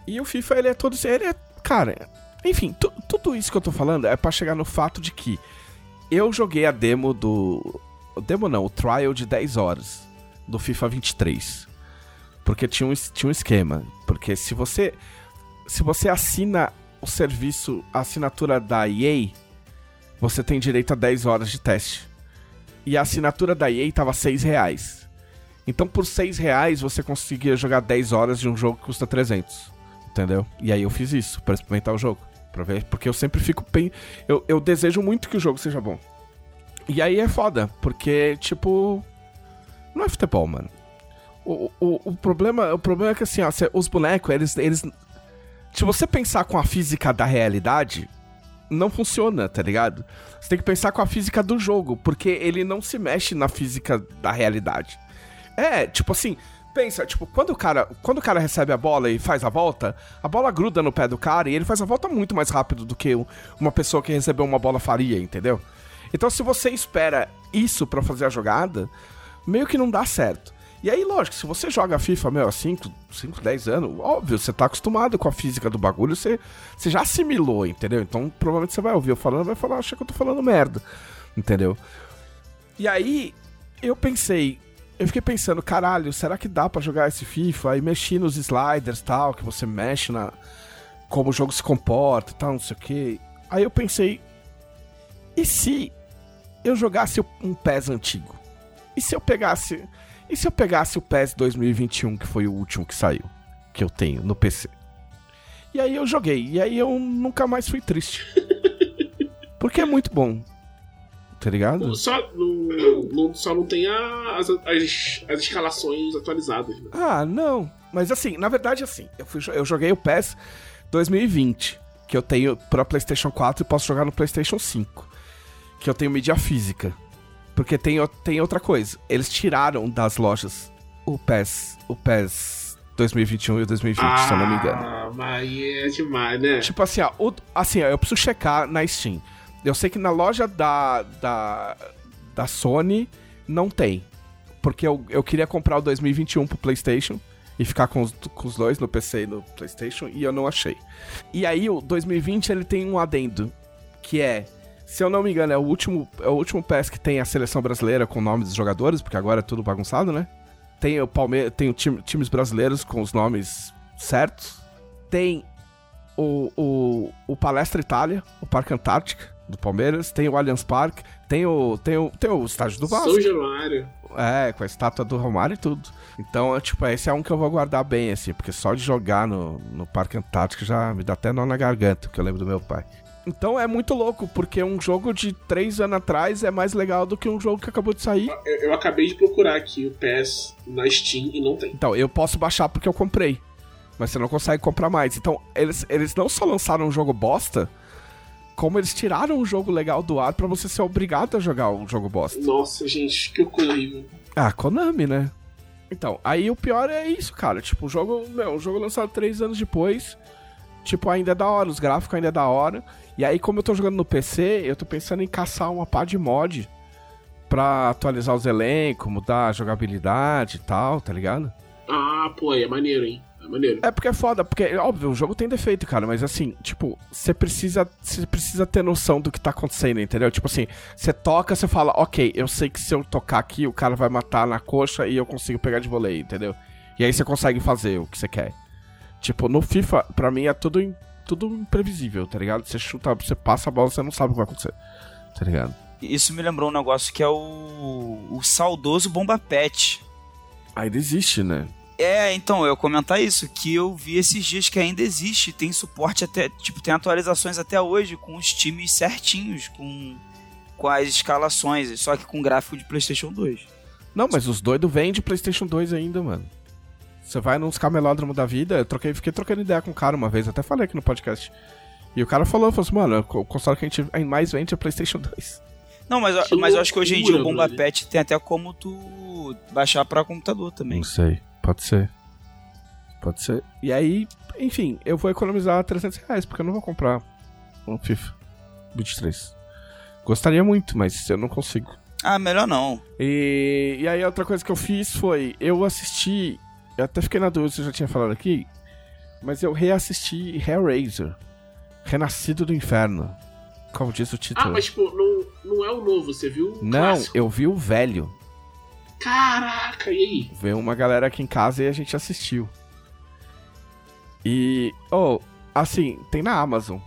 E o FIFA, ele é todo. Ele é. Cara, enfim, tudo isso que eu tô falando é para chegar no fato de que eu joguei a demo do. Demo não, o trial de 10 horas do FIFA 23. Porque tinha um, tinha um esquema. Porque se você. Se você assina o serviço, a assinatura da EA, você tem direito a 10 horas de teste. E a assinatura da EA tava 6 reais. Então por 6 reais você conseguia jogar 10 horas de um jogo que custa 300. Entendeu? E aí eu fiz isso, para experimentar o jogo. Pra ver, porque eu sempre fico bem. Eu, eu desejo muito que o jogo seja bom. E aí é foda, porque, tipo. Não é futebol, mano. O, o, o, problema, o problema é que, assim, ó, os bonecos, eles, eles. Se você pensar com a física da realidade, não funciona, tá ligado? Você tem que pensar com a física do jogo, porque ele não se mexe na física da realidade. É, tipo assim, pensa, tipo, quando o cara, quando o cara recebe a bola e faz a volta, a bola gruda no pé do cara e ele faz a volta muito mais rápido do que uma pessoa que recebeu uma bola faria, entendeu? Então se você espera isso para fazer a jogada, meio que não dá certo. E aí, lógico, se você joga FIFA, meu, há 5, 5, 10 anos, óbvio, você tá acostumado com a física do bagulho, você, você já assimilou, entendeu? Então, provavelmente você vai ouvir eu falando, vai falar, acha que eu tô falando merda, entendeu? E aí, eu pensei, eu fiquei pensando, caralho, será que dá para jogar esse FIFA? Aí mexi nos sliders tal, que você mexe na. como o jogo se comporta tal, não sei o que. Aí eu pensei, e se eu jogasse um PES antigo? E se eu pegasse. E se eu pegasse o PES 2021, que foi o último que saiu? Que eu tenho no PC? E aí eu joguei, e aí eu nunca mais fui triste. Porque é muito bom tá ligado? Só não, só não tem as, as, as escalações atualizadas. Né? Ah, não. Mas assim, na verdade, assim, eu, fui, eu joguei o PES 2020, que eu tenho pra PlayStation 4 e posso jogar no PlayStation 5. Que eu tenho mídia física. Porque tem, tem outra coisa. Eles tiraram das lojas o PES, o PES 2021 e o 2020, ah, se eu não me engano. Ah, mas é demais, né? Tipo assim, ó, o, assim, ó, eu preciso checar na Steam. Eu sei que na loja da, da, da Sony não tem. Porque eu, eu queria comprar o 2021 pro PlayStation e ficar com os, com os dois no PC e no PlayStation e eu não achei. E aí o 2020 ele tem um adendo que é, se eu não me engano, é o último é o último PES que tem a seleção brasileira com o nome dos jogadores, porque agora é tudo bagunçado, né? Tem o Palmeiras, tem o time, times brasileiros com os nomes certos. Tem o, o, o Palestra Itália, o Parque Antártica, do Palmeiras, tem o Allianz Parque, tem o, tem o, tem o estádio do Vasco. São Januário. É, com a estátua do Romário e tudo. Então, tipo, esse é um que eu vou guardar bem, assim, porque só de jogar no, no Parque Antártico já me dá até nó na garganta, que eu lembro do meu pai. Então é muito louco, porque um jogo de três anos atrás é mais legal do que um jogo que acabou de sair. Eu, eu acabei de procurar aqui o PES na Steam e não tem. Então, eu posso baixar porque eu comprei. Mas você não consegue comprar mais. Então, eles, eles não só lançaram um jogo bosta, como eles tiraram um jogo legal do ar pra você ser obrigado a jogar um jogo bosta. Nossa, gente, que coisa horrível. Ah, Konami, né? Então, aí o pior é isso, cara. Tipo, o jogo, meu, o jogo lançado três anos depois. Tipo, ainda é da hora, os gráficos ainda é da hora. E aí, como eu tô jogando no PC, eu tô pensando em caçar uma pá de mod pra atualizar os elencos, mudar a jogabilidade e tal, tá ligado? Ah, pô, aí é maneiro, hein? É maneiro. É porque é foda, porque, óbvio, o jogo tem defeito, cara, mas assim, tipo, você precisa, você precisa ter noção do que tá acontecendo, entendeu? Tipo assim, você toca, você fala, ok, eu sei que se eu tocar aqui, o cara vai matar na coxa e eu consigo pegar de voleio, entendeu? E aí você consegue fazer o que você quer. Tipo, no FIFA, pra mim é tudo, tudo imprevisível, tá ligado? Você chuta, você passa a bola, você não sabe o que vai acontecer, tá ligado? Isso me lembrou um negócio que é o, o saudoso Bomba Pet. Ainda existe, né? É, então, eu comentar isso, que eu vi esses dias que ainda existe, tem suporte até, tipo, tem atualizações até hoje, com os times certinhos, com, com as escalações, só que com gráfico de Playstation 2. Não, mas os doidos vêm de PlayStation 2 ainda, mano. Você vai nos camelódromos da vida, eu troquei, fiquei trocando ideia com um cara uma vez, até falei aqui no podcast. E o cara falou, falou assim, mano, o console que a gente mais vende é PlayStation 2. Não, mas, Que mas eu acho que hoje em dia o Bomba. Pet tem até como tu baixar pra computador também. Não sei, pode ser. Pode ser. E aí, enfim, eu vou economizar 300 reais, porque eu não vou comprar um FIFA 23. Gostaria muito, mas eu não consigo. Ah, melhor não. E, e aí outra coisa que eu fiz foi, eu assisti, eu até fiquei na dúvida se eu já tinha falado aqui, mas eu reassisti Hellraiser, Renascido do Inferno, como diz o Ah, título. mas tipo, não, não é o novo, você viu? o Não, clássico? eu vi o velho, Caraca, e aí? veio uma galera aqui em casa e a gente assistiu. E, oh, assim, tem na Amazon.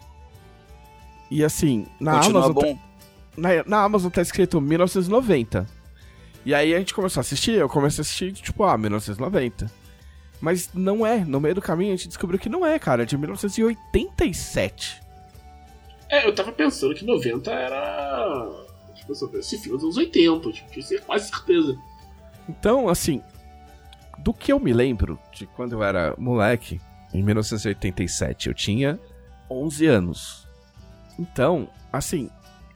E assim, na Continua Amazon bom. na, na Amazon tá escrito 1990. E aí a gente começou a assistir, eu comecei a assistir, tipo, ah, 1990. Mas não é, no meio do caminho a gente descobriu que não é, cara, é de 1987. É, eu tava pensando que 90 era. Tipo, esse filme dos anos 80, tipo, tinha cer- quase certeza. Então, assim, do que eu me lembro de quando eu era moleque, em 1987, eu tinha 11 anos. Então, assim,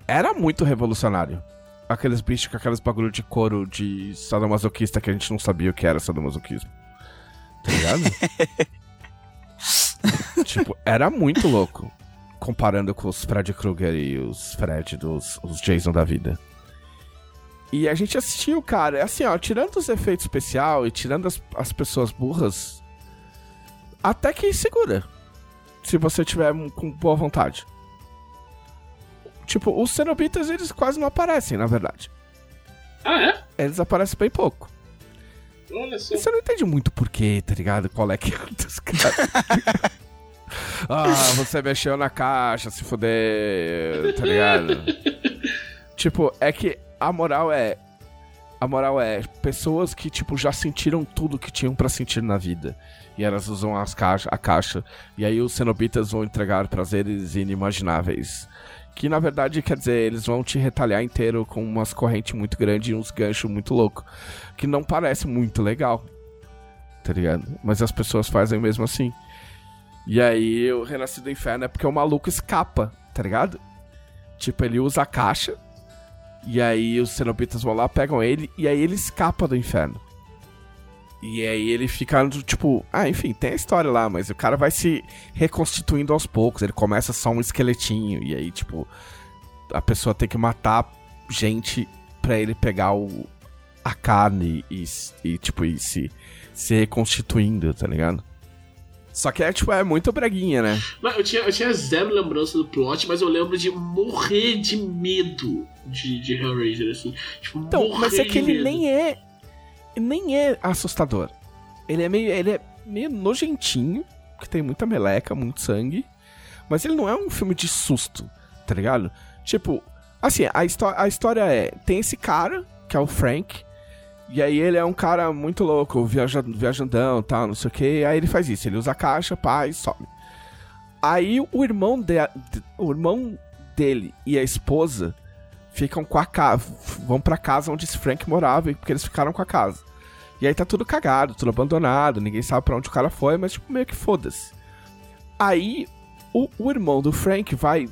era muito revolucionário. Aqueles bichos com aqueles bagulho de couro de sadomasoquista que a gente não sabia o que era sadomasoquismo. Tá ligado? tipo, era muito louco. Comparando com os Fred Krueger e os Fred dos os Jason da vida. E a gente assistiu, cara. É assim, ó, tirando os efeitos especial e tirando as, as pessoas burras, até que segura. Se você tiver com boa vontade. Tipo, os cenobitas, eles quase não aparecem, na verdade. Ah, é? Eles aparecem bem pouco. Olha só. Você não entende muito porquê, tá ligado? Qual é que é dos caras. ah, você mexeu na caixa, se fuder, tá ligado? tipo, é que a moral é. A moral é pessoas que, tipo, já sentiram tudo que tinham pra sentir na vida. E elas usam as caixa, a caixa. E aí os cenobitas vão entregar prazeres inimagináveis. Que na verdade quer dizer, eles vão te retalhar inteiro com umas correntes muito grandes e uns ganchos muito loucos. Que não parece muito legal. Tá ligado? Mas as pessoas fazem mesmo assim. E aí o Renascido do Inferno é porque o maluco escapa, tá ligado? Tipo, ele usa a caixa. E aí os cenobitas vão lá, pegam ele. E aí ele escapa do inferno. E aí ele fica, tipo... Ah, enfim, tem a história lá. Mas o cara vai se reconstituindo aos poucos. Ele começa só um esqueletinho. E aí, tipo... A pessoa tem que matar gente pra ele pegar o, a carne e, e tipo, e se, se reconstituindo, tá ligado? Só que é, tipo, é muito breguinha, né? Não, eu, tinha, eu tinha zero lembrança do plot, mas eu lembro de morrer de medo de, de Hellraiser, assim. Tipo, Então, mas é de que ele nem é. Nem é assustador. Ele é meio. Ele é meio nojentinho, que tem muita meleca, muito sangue. Mas ele não é um filme de susto, tá ligado? Tipo, assim, a, a história é. Tem esse cara, que é o Frank. E aí ele é um cara muito louco, viaja viajandão e tal, não sei o que. Aí ele faz isso, ele usa a caixa, pá, e some. Aí o irmão, de, o irmão dele e a esposa ficam com a casa. Vão pra casa onde esse Frank morava, porque eles ficaram com a casa. E aí tá tudo cagado, tudo abandonado, ninguém sabe pra onde o cara foi, mas tipo, meio que foda-se. Aí o, o irmão do Frank vai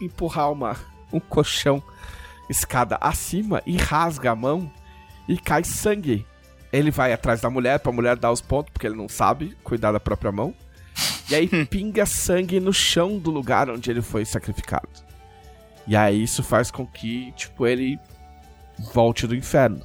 empurrar uma, um colchão escada acima e rasga a mão e cai sangue. Ele vai atrás da mulher pra mulher dar os pontos, porque ele não sabe cuidar da própria mão. E aí pinga sangue no chão do lugar onde ele foi sacrificado. E aí isso faz com que, tipo, ele volte do inferno.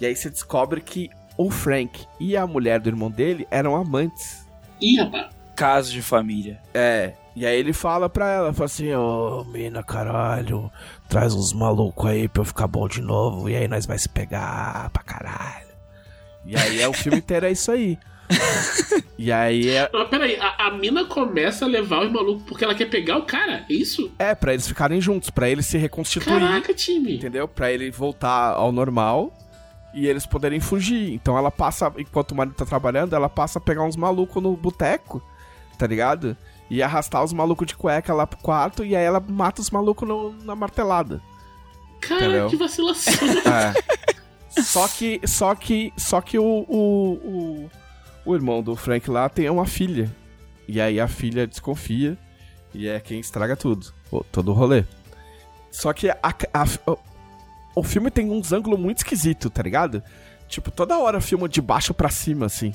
E aí você descobre que o Frank e a mulher do irmão dele eram amantes. Ih, rapaz. Caso de família. É. E aí ele fala pra ela, fala assim, ô mina caralho, traz uns malucos aí pra eu ficar bom de novo, e aí nós vai se pegar pra caralho. E aí é o filme inteiro é isso aí. e aí é. Mas peraí, a, a mina começa a levar os malucos porque ela quer pegar o cara, é isso? É, pra eles ficarem juntos, pra eles se reconstituir. Caraca, time. Entendeu? Pra ele voltar ao normal e eles poderem fugir. Então ela passa, enquanto o marido tá trabalhando, ela passa a pegar uns malucos no boteco, tá ligado? E arrastar os malucos de cueca lá pro quarto e aí ela mata os malucos no- na martelada. Cara, Entendeu? que vacilação. É. só que, só que, só que o, o, o, o irmão do Frank lá tem uma filha. E aí a filha desconfia e é quem estraga tudo, o- todo o rolê. Só que a, a- o, o filme tem uns ângulos muito esquisitos, tá ligado? Tipo, toda hora filma de baixo pra cima, assim.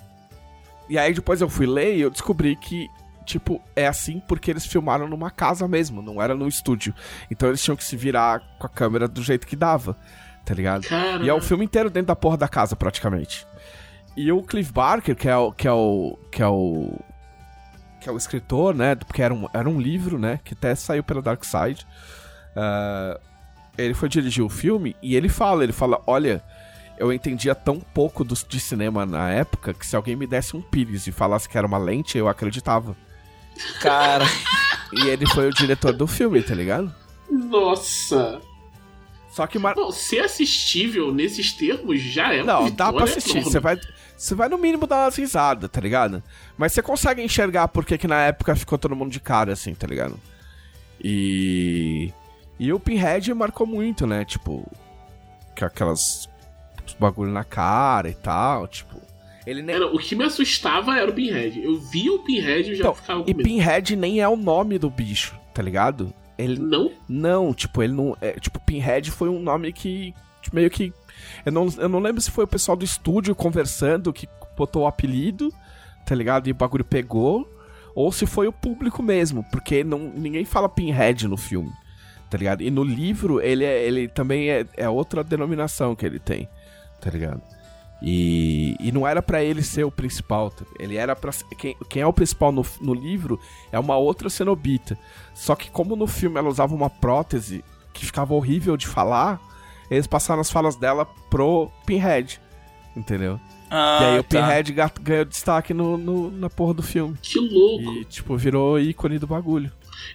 E aí depois eu fui ler e eu descobri que, tipo, é assim porque eles filmaram numa casa mesmo, não era no estúdio. Então eles tinham que se virar com a câmera do jeito que dava, tá ligado? Cara. E é o filme inteiro dentro da porra da casa, praticamente. E o Cliff Barker, que é o. que é o. que é o. que é o escritor, né? Porque era um, era um livro, né? Que até saiu pela Dark Side. Ah, ele foi dirigir o filme e ele fala, ele fala, olha, eu entendia tão pouco do- de cinema na época que se alguém me desse um pires e falasse que era uma lente, eu acreditava. Cara, E ele foi o diretor do filme, tá ligado? Nossa. Só que mar... Bom, ser assistível nesses termos já é Não, dá pra assistir. enorme. Você vai, você vai no mínimo dar umas risadas, tá ligado? Mas você consegue enxergar porque que na época ficou todo mundo de cara, assim, tá ligado? E. E o Pinhead marcou muito, né? Tipo. Aquelas. os bagulho na cara e tal, tipo. Ele nem. Era, o que me assustava era o Pinhead. Eu via o Pinhead e já Então, ficava com e medo. Pinhead nem é o nome do bicho, tá ligado? Ele, Não? Não, tipo, ele não. É, tipo, Pinhead foi um nome que. tipo, meio que. Eu não, eu não lembro se foi o pessoal do estúdio conversando que botou o apelido, tá ligado? E o bagulho pegou. Ou se foi o público mesmo, porque não, ninguém fala Pinhead no filme, tá ligado? E no livro, ele, é, ele também é, é outra denominação que ele tem, tá ligado? E, e não era pra ele ser o principal, tá? ele era ser- Quem, quem é o principal no, no livro é uma outra cenobita. Só que como no filme ela usava uma prótese que ficava horrível de falar, eles passaram as falas dela pro Pinhead. Entendeu? Ah, e aí o tá. Pinhead ga- ganhou destaque no, no- na porra do filme. Que louco. E, tipo, virou ícone do bagulho.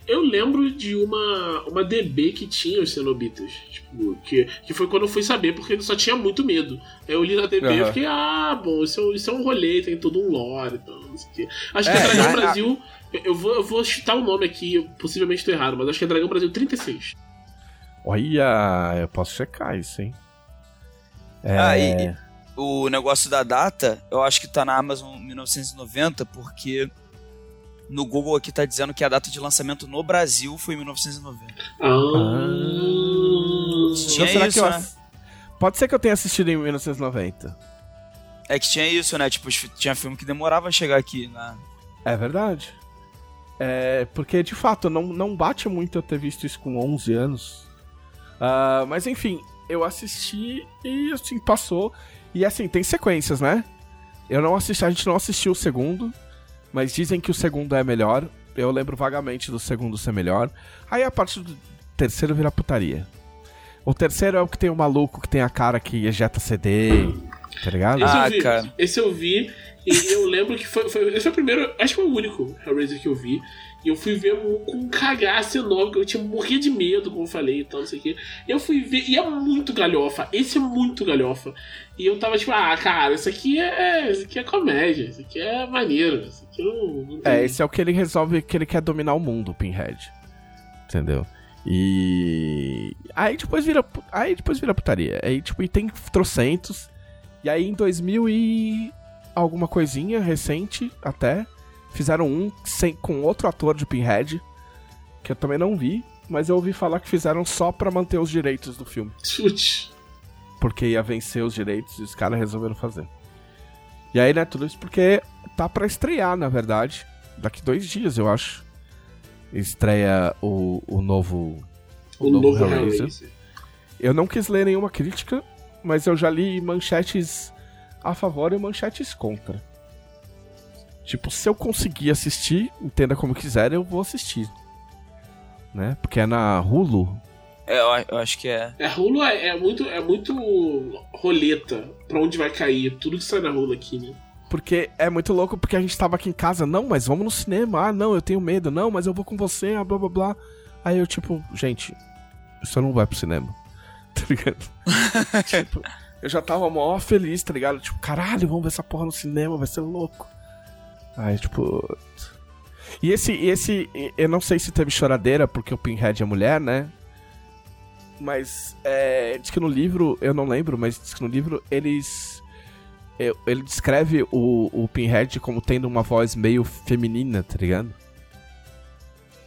Eu lembro de uma, uma DB que tinha os cenobitas. Tipo, que, que foi quando eu fui saber, porque eu só tinha muito medo. Aí eu li na DB e Aham. fiquei, ah, bom, isso é, um- isso é um rolê, tem todo um lore e tal, não sei o quê. Acho que É, é Dragão na- Brasil. Eu, eu vou, eu vou chutar o nome aqui, eu possivelmente estou errado, mas acho que é Dragão Brasil 36. Olha, eu posso checar isso, hein? É... Ah, e- e o negócio da data, eu acho que tá na Amazon 1990, porque no Google aqui tá dizendo que a data de lançamento no Brasil foi em 1990. Ah. Tinha será isso, que eu né? Pode ser que eu tenha assistido em 1990. É que tinha isso, né? Tipo, tinha filme que demorava a chegar aqui na. É verdade. É, porque de fato não, não bate muito eu ter visto isso com 11 anos. Ah, mas enfim, eu assisti e assim passou. E assim, tem sequências, né? Eu não assisti, a gente não assistiu o segundo, mas dizem que o segundo é melhor. Eu lembro vagamente do segundo ser melhor. Aí a parte do terceiro vira putaria. O terceiro é o que tem o maluco que tem a cara que ejeta CD, tá ligado? Esse Ah, eu vi, cara. esse eu vi, e eu lembro que foi, foi- Esse foi o primeiro, acho que foi o único Hellraiser que eu vi. E eu fui ver com um cagaço enorme, que eu tinha morrido de medo, como eu falei e tal, não sei o quê. Eu fui ver, e é muito galhofa. Esse é muito galhofa. E eu tava tipo, ah, cara, isso aqui é. Isso aqui é comédia, isso aqui é maneiro, isso aqui não, não tem... É, esse é o que ele resolve, que ele quer dominar o mundo, o Pinhead. Entendeu? E. Aí depois vira. Aí depois vira putaria. Aí, tipo, e tem trocentos. E aí em 2000 e. alguma coisinha recente até. Fizeram um sem, com outro ator de Pinhead. Que eu também não vi. Mas eu ouvi falar que fizeram só pra manter os direitos do filme. Chute. Porque ia vencer os direitos e os caras resolveram fazer. E aí, né, tudo isso porque tá pra estrear, na verdade. Daqui dois dias, eu acho estreia o, o novo. O, o novo, novo Hellraiser. Hellraiser. Eu não quis ler nenhuma crítica, mas eu já li manchetes a favor e manchetes contra. Tipo, se eu conseguir assistir, entenda como quiser, eu vou assistir. Né? Porque é na Hulu. É, eu acho que é. É, Hulu é, é, muito, é muito roleta pra onde vai cair. Tudo que sai na Hulu aqui, né? Porque é muito louco porque a gente tava aqui em casa, não, mas vamos no cinema. Ah, não, eu tenho medo. Não, mas eu vou com você, ah, blá blá blá. Aí eu, tipo, gente, você não vai pro cinema. Tá ligado? tipo, eu já tava mó feliz, tá ligado? Tipo, caralho, vamos ver essa porra no cinema, vai ser louco. Aí, tipo. E esse, esse, eu não sei se teve choradeira porque o Pinhead é mulher, né? Mas é, diz que no livro, eu não lembro, mas diz que no livro eles ele descreve o, o Pinhead como tendo uma voz meio feminina, tá ligado?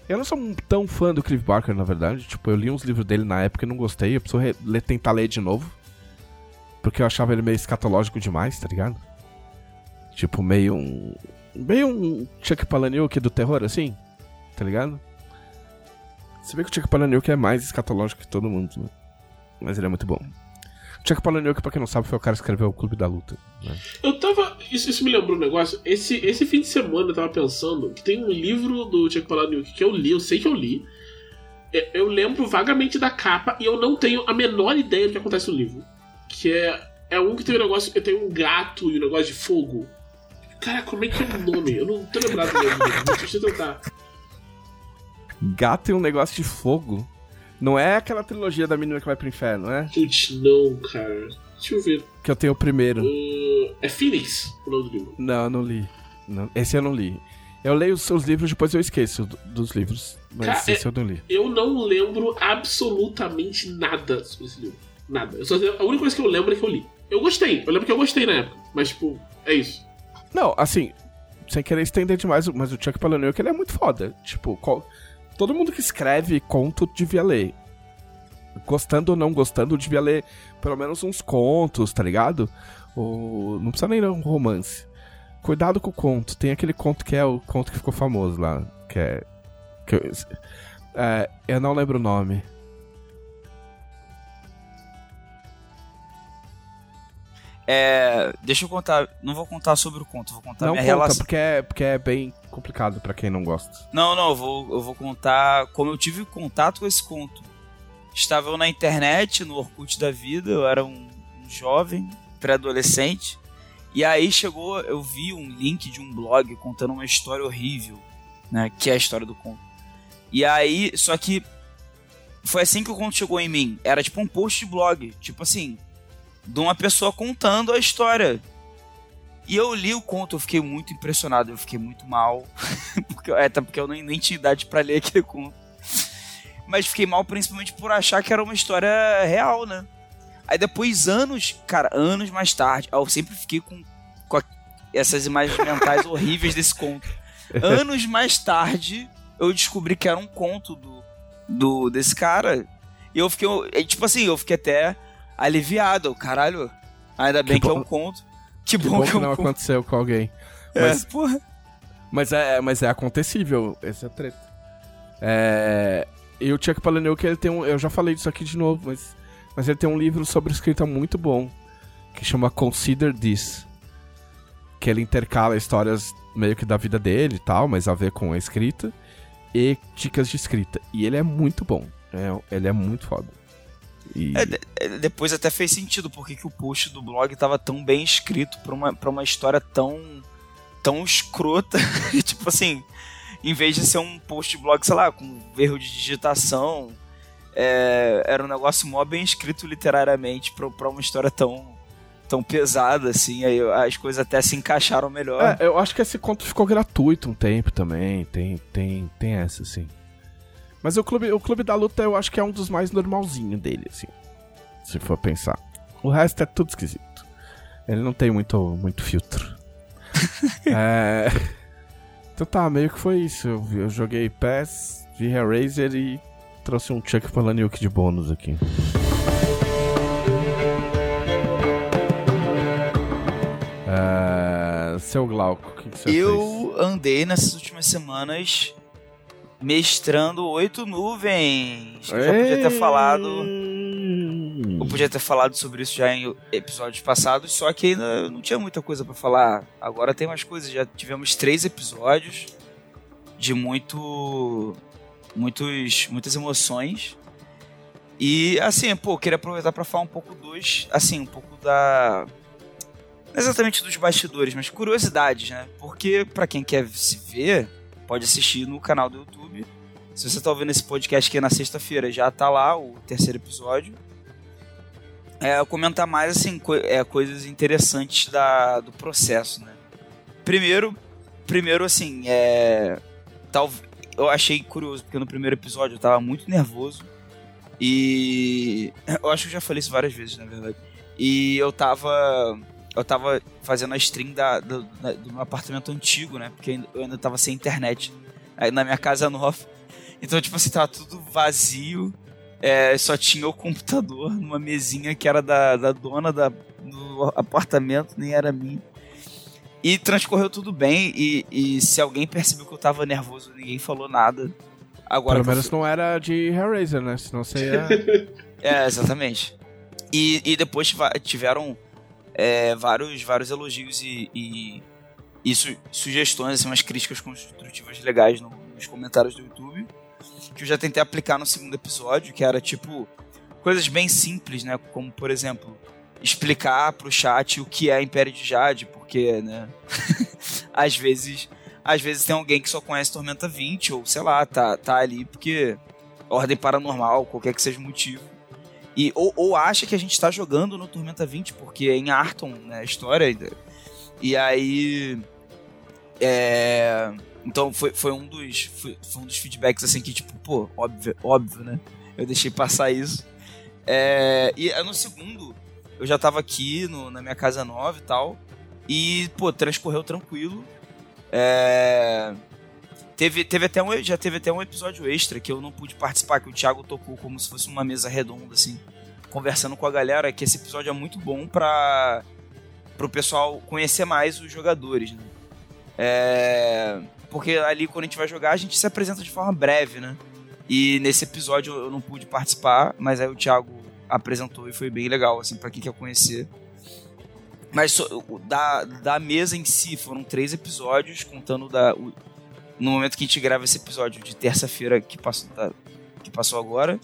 Eu não sou tão fã do Clive Barker, na verdade. Tipo, eu li uns livros dele na época e não gostei. Eu preciso ler, tentar ler de novo. Porque eu achava ele meio escatológico demais, tá ligado? Tipo, meio um. Meio um Chuck Palahniuk do terror, assim. Tá ligado? Você vê que o Chuck Palahniuk é mais escatológico que todo mundo, né? Mas ele é muito bom. Chuck Palahniuk, pra quem não sabe, foi o cara que escreveu o Clube da Luta. Né? Eu tava. Isso, isso, me lembrou um negócio. Esse, esse fim de semana eu tava pensando que tem um livro do Chuck Palahniuk que eu li, eu sei que eu li. É, eu lembro vagamente da capa e eu não tenho a menor ideia do que acontece no livro. Que é, é um que tem um negócio. Tem um gato e um negócio de fogo. Cara, como é que é o nome? Eu não tô lembrado do nome. Deixa eu tentar. Gato e um negócio de fogo? Não é aquela trilogia da menina que vai pro inferno, é? Putz, não, cara. Deixa eu ver. Que eu tenho o primeiro. Uh, é Phoenix, o nome do livro. Não, eu não li. Não, esse eu não li. Eu leio os seus livros, depois eu esqueço dos livros. Mas Cara, esse eu não li. Eu não lembro absolutamente nada sobre esse livro. Nada. Eu só, a única coisa que eu lembro é que eu li. Eu gostei. Eu lembro que eu gostei na época. Mas, tipo, é isso. Não, assim, sem querer estender demais, mas o Chuck Palahniuk, ele é muito foda. Tipo, qual todo mundo que escreve conto devia ler. Gostando ou não gostando, devia ler pelo menos uns contos, tá ligado? Ou, não precisa nem ler um romance. Cuidado com o conto. Tem aquele conto que é o conto que ficou famoso lá. Que é. Que é, eu não lembro o nome. É, deixa eu contar, não vou contar sobre o conto, vou contar não minha conta, relação. Porque é, porque é bem complicado para quem não gosta. Não, não, eu vou, eu vou contar como eu tive contato com esse conto. Estava eu na internet, no Orkut da vida, eu era um, um jovem, pré-adolescente, e aí chegou, eu vi um link de um blog contando uma história horrível, né, que é a história do conto. E aí, só que foi assim que o conto chegou em mim. Era tipo um post de blog, tipo assim, de uma pessoa contando a história. E eu li o conto, eu fiquei muito impressionado, eu fiquei muito mal. porque, é, até porque eu nem, nem tinha idade pra ler aquele conto. Mas fiquei mal principalmente por achar que era uma história real, né? Aí depois, anos, cara, anos mais tarde, eu sempre fiquei com, com a, essas imagens mentais horríveis desse conto. Anos mais tarde, eu descobri que era um conto do, do desse cara. E eu fiquei, tipo assim, eu fiquei até aliviado. Caralho, ainda bem que, que é um conto. Que, que bom, bom que, que é um não conto. aconteceu com alguém. É, mas, porra. Mas é, mas é acontecível, essa é a treta. É, e o Chuck Palahniuk, ele tem um... Eu já falei disso aqui de novo, mas... Mas ele tem um livro sobre escrita muito bom, que chama Consider This. Que ele intercala histórias meio que da vida dele e tal, mas a ver com a escrita. E dicas de escrita. E ele é muito bom. É, ele é muito foda. E... É, depois até fez sentido porque que o post do blog estava tão bem escrito para uma, pra uma história tão tão escrota. tipo assim, em vez de ser um post blog, sei lá, com erro de digitação, é, era um negócio mó bem escrito literariamente pra, pra uma história tão, tão pesada, assim, aí as coisas até se encaixaram melhor. É, eu acho que esse conto ficou gratuito um tempo também, tem, tem, tem essa, assim. Mas o clube, o clube da luta eu acho que é um dos mais normalzinhos dele, assim. Se for pensar. O resto é tudo esquisito. Ele não tem muito, muito filtro. é... Então tá, meio que foi isso. Eu, eu joguei PES, vi Hellraiser e trouxe um Chuck Palahniuk de bônus aqui. É... Seu Glauco, o que, que você eu fez? andei nessas últimas semanas mestrando oito nuvens. Eu já podia ter falado. Eu podia ter falado sobre isso já em episódios passados, só que ainda não tinha muita coisa para falar. Agora tem mais coisas. Já tivemos três episódios de muito. Muitos, muitas emoções. E assim, pô, queria aproveitar para falar um pouco dos. Assim, um pouco da. Não exatamente dos bastidores, mas curiosidades, né? Porque, para quem quer se ver, pode assistir no canal do YouTube. Se você está ouvindo esse podcast aqui na sexta-feira, já está lá o terceiro episódio. É, comentar mais assim, co é, coisas interessantes da, do processo, né? Primeiro, primeiro assim, é, tal, eu achei curioso, porque no primeiro episódio eu estava muito nervoso. E eu acho que eu já falei isso várias vezes, na verdade. E eu tava eu tava fazendo a stream da, do, da, do meu apartamento antigo, né? Porque eu ainda tava sem internet. Aí na minha casa nova. Então, tipo assim, tava tudo vazio. É, só tinha o computador numa mesinha que era da, da dona da, do apartamento, nem era minha. E transcorreu tudo bem. E, e se alguém percebeu que eu tava nervoso, ninguém falou nada. Agora Pelo menos não era de Hellraiser, né? Senão você ia. é, exatamente. E, e depois tiveram é, vários, vários elogios e, e, e su, sugestões, assim, umas críticas construtivas legais no, nos comentários do YouTube, que eu já tentei aplicar no segundo episódio, que era tipo coisas bem simples, né? Como, por exemplo, explicar pro chat o que é Império de Jade, porque, né? às vezes, às vezes tem alguém que só conhece Tormenta 20 ou sei lá, tá tá ali porque ordem paranormal, qualquer que seja o motivo. E, ou, ou acha que a gente está jogando no Tormenta 20, porque é em Arton, né, a história. E aí. É, então foi, foi, um dos, foi, foi, um dos feedbacks assim que, tipo, pô, óbvio, óbvio, né? Eu deixei passar isso. É, e no segundo, eu já tava aqui no, na minha casa nova e tal. E, pô, transcorreu tranquilo. É, Teve, teve até um, já teve até um episódio extra que eu não pude participar, que o Thiago tocou como se fosse uma mesa redonda, assim, conversando com a galera, que esse episódio é muito bom para o pessoal conhecer mais os jogadores, né? É, porque ali quando a gente vai jogar, a gente se apresenta de forma breve, né? E nesse episódio eu não pude participar, mas aí o Thiago apresentou e foi bem legal, assim, para quem quer conhecer. Mas da, da mesa em si foram três episódios, contando da, o, no momento que a gente grava esse episódio de terça-feira que passou, tá, que passou agora.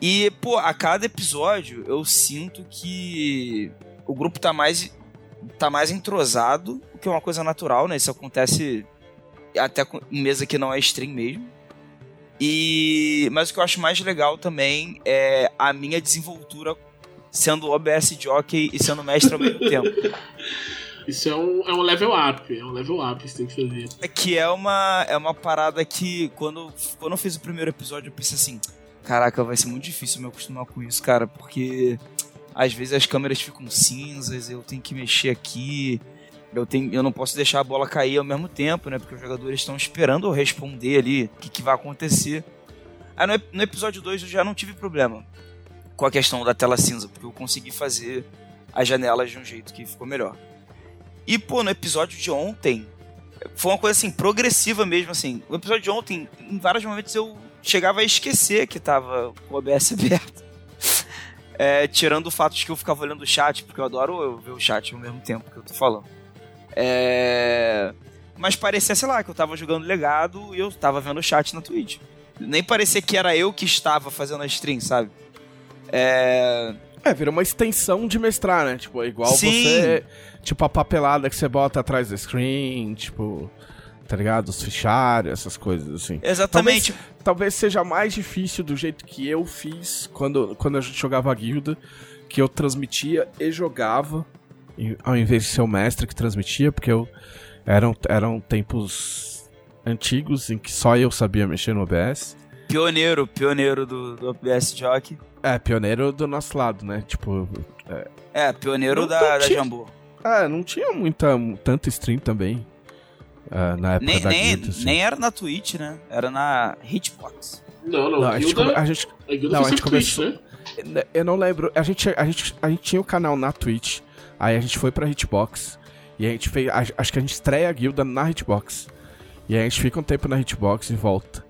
E, pô, a cada episódio eu sinto que o grupo tá mais, tá mais entrosado, o que é uma coisa natural, né? Isso acontece até em mesa que não é stream mesmo. E mas o que eu acho mais legal também é a minha desenvoltura sendo OBS jockey e sendo mestre ao mesmo tempo. Isso é um, é um level up, é um level up que você tem que fazer. É que é uma, é uma parada que, quando, quando eu fiz o primeiro episódio, eu pensei assim: caraca, vai ser muito difícil me acostumar com isso, cara, porque às vezes as câmeras ficam cinzas, eu tenho que mexer aqui. Eu, tenho, eu não posso deixar a bola cair ao mesmo tempo, né? Porque os jogadores estão esperando eu responder ali o que, que vai acontecer. Aí no, no episódio 2 eu já não tive problema com a questão da tela cinza, porque eu consegui fazer as janelas de um jeito que ficou melhor. E, pô, no episódio de ontem, foi uma coisa assim, progressiva mesmo, assim. O episódio de ontem, em vários momentos eu chegava a esquecer que tava o OBS aberto. É, tirando o fato de que eu ficava olhando o chat, porque eu adoro ver o chat ao mesmo tempo que eu tô falando. É... Mas parecia, sei lá, que eu tava jogando legado e eu tava vendo o chat na Twitch. Nem parecia que era eu que estava fazendo a stream, sabe? É... É, vira uma extensão de mestrar, né? Tipo, é igual Sim. você. Tipo, a papelada que você bota atrás do screen, tipo. tá ligado? Os fichários, essas coisas assim. Exatamente. Talvez, talvez seja mais difícil do jeito que eu fiz quando, quando a gente jogava a guilda, que eu transmitia e jogava, ao invés de ser o mestre que transmitia, porque eu eram, eram tempos antigos em que só eu sabia mexer no OBS. Pioneiro, pioneiro do, do OBS Jockey. É, pioneiro do nosso lado, né? Tipo, É, pioneiro Não da, tô da Jambu. ah, não tinha muita, tanto stream também. ah, na época Nem, da nem, guilda, assim. nem era na Twitch, né? Era na Hitbox. Não, não, Não, a gente, guilda, come- a gente a guilda não, a gente Twitch, começou- né? Eu não lembro. A gente, a, gente, a gente tinha o canal na Twitch. Aí a gente foi pra Hitbox. E a gente fez. a- Acho que a gente estreia a guilda na Hitbox. E aí a gente fica um tempo na Hitbox e volta.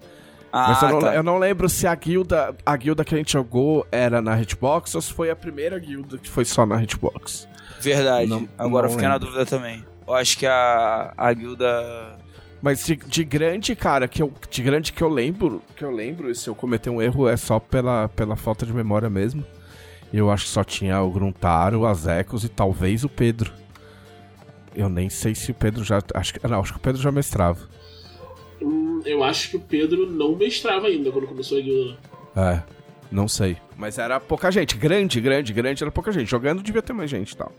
Ah, Mas eu não, tá. eu não lembro se a guilda. A guilda que a gente jogou era na Hitbox ou se foi a primeira guilda que foi só na Hitbox. Verdade. Não- Agora eu não fiquei na dúvida também. Eu acho que a, a guilda. Mas de, de grande, cara, que eu, de grande que eu lembro, que eu lembro, e se eu cometer um erro é só pela, pela falta de memória mesmo. Eu acho que só tinha o Gruntaro, o Azecos e talvez o Pedro. Eu nem sei se o Pedro já. Acho que, não, acho que o Pedro já mestrava. Hum, eu acho que o Pedro não mestrava ainda quando começou a guilda. É, não sei. Mas era pouca gente. Grande, grande, grande, era pouca gente. Jogando devia ter mais gente e tal.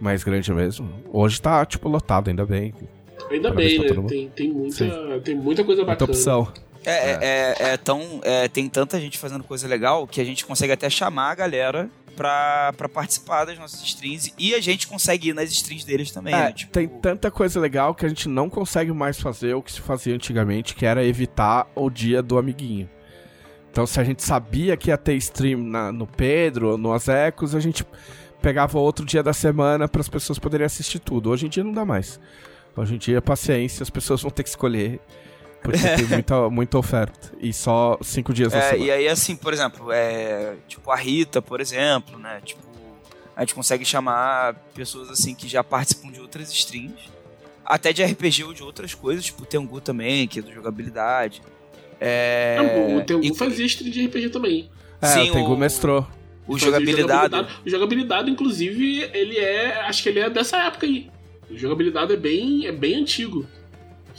Mais grande mesmo. Hoje tá, tipo, lotado, ainda bem. Ainda Parabéns bem, né? Tem, tem, muita, tem muita coisa Muita bacana. opção. É, é, é, é tão. é, tem tanta gente fazendo coisa legal que a gente consegue até chamar a galera pra, pra participar das nossas streams e a gente consegue ir nas streams deles também, É, né? Tipo, tem tanta coisa legal que a gente não consegue mais fazer o que se fazia antigamente, que era evitar o dia do amiguinho. Então, se a gente sabia que ia ter stream na- no Pedro no Azecos, a gente pegava outro dia da semana para as pessoas poderem assistir tudo. Hoje em dia não dá mais. Hoje em dia, paciência, as pessoas vão ter que escolher. Porque tem muita, muita oferta. E só cinco dias na É, semana. e aí, assim, por exemplo, é, tipo a Rita, por exemplo, né? Tipo, a gente consegue chamar pessoas assim que já participam de outras streams, até de RPG ou de outras coisas, tipo o Tengu também, que é do jogabilidade. É, Ah, o Tengu e- fazia stream de RPG também. É, sim, o Tengu o- mestrou. O Fazia jogabilidade. O jogabilidade, inclusive, ele é. Acho que ele é dessa época aí. O jogabilidade é bem, é bem antigo.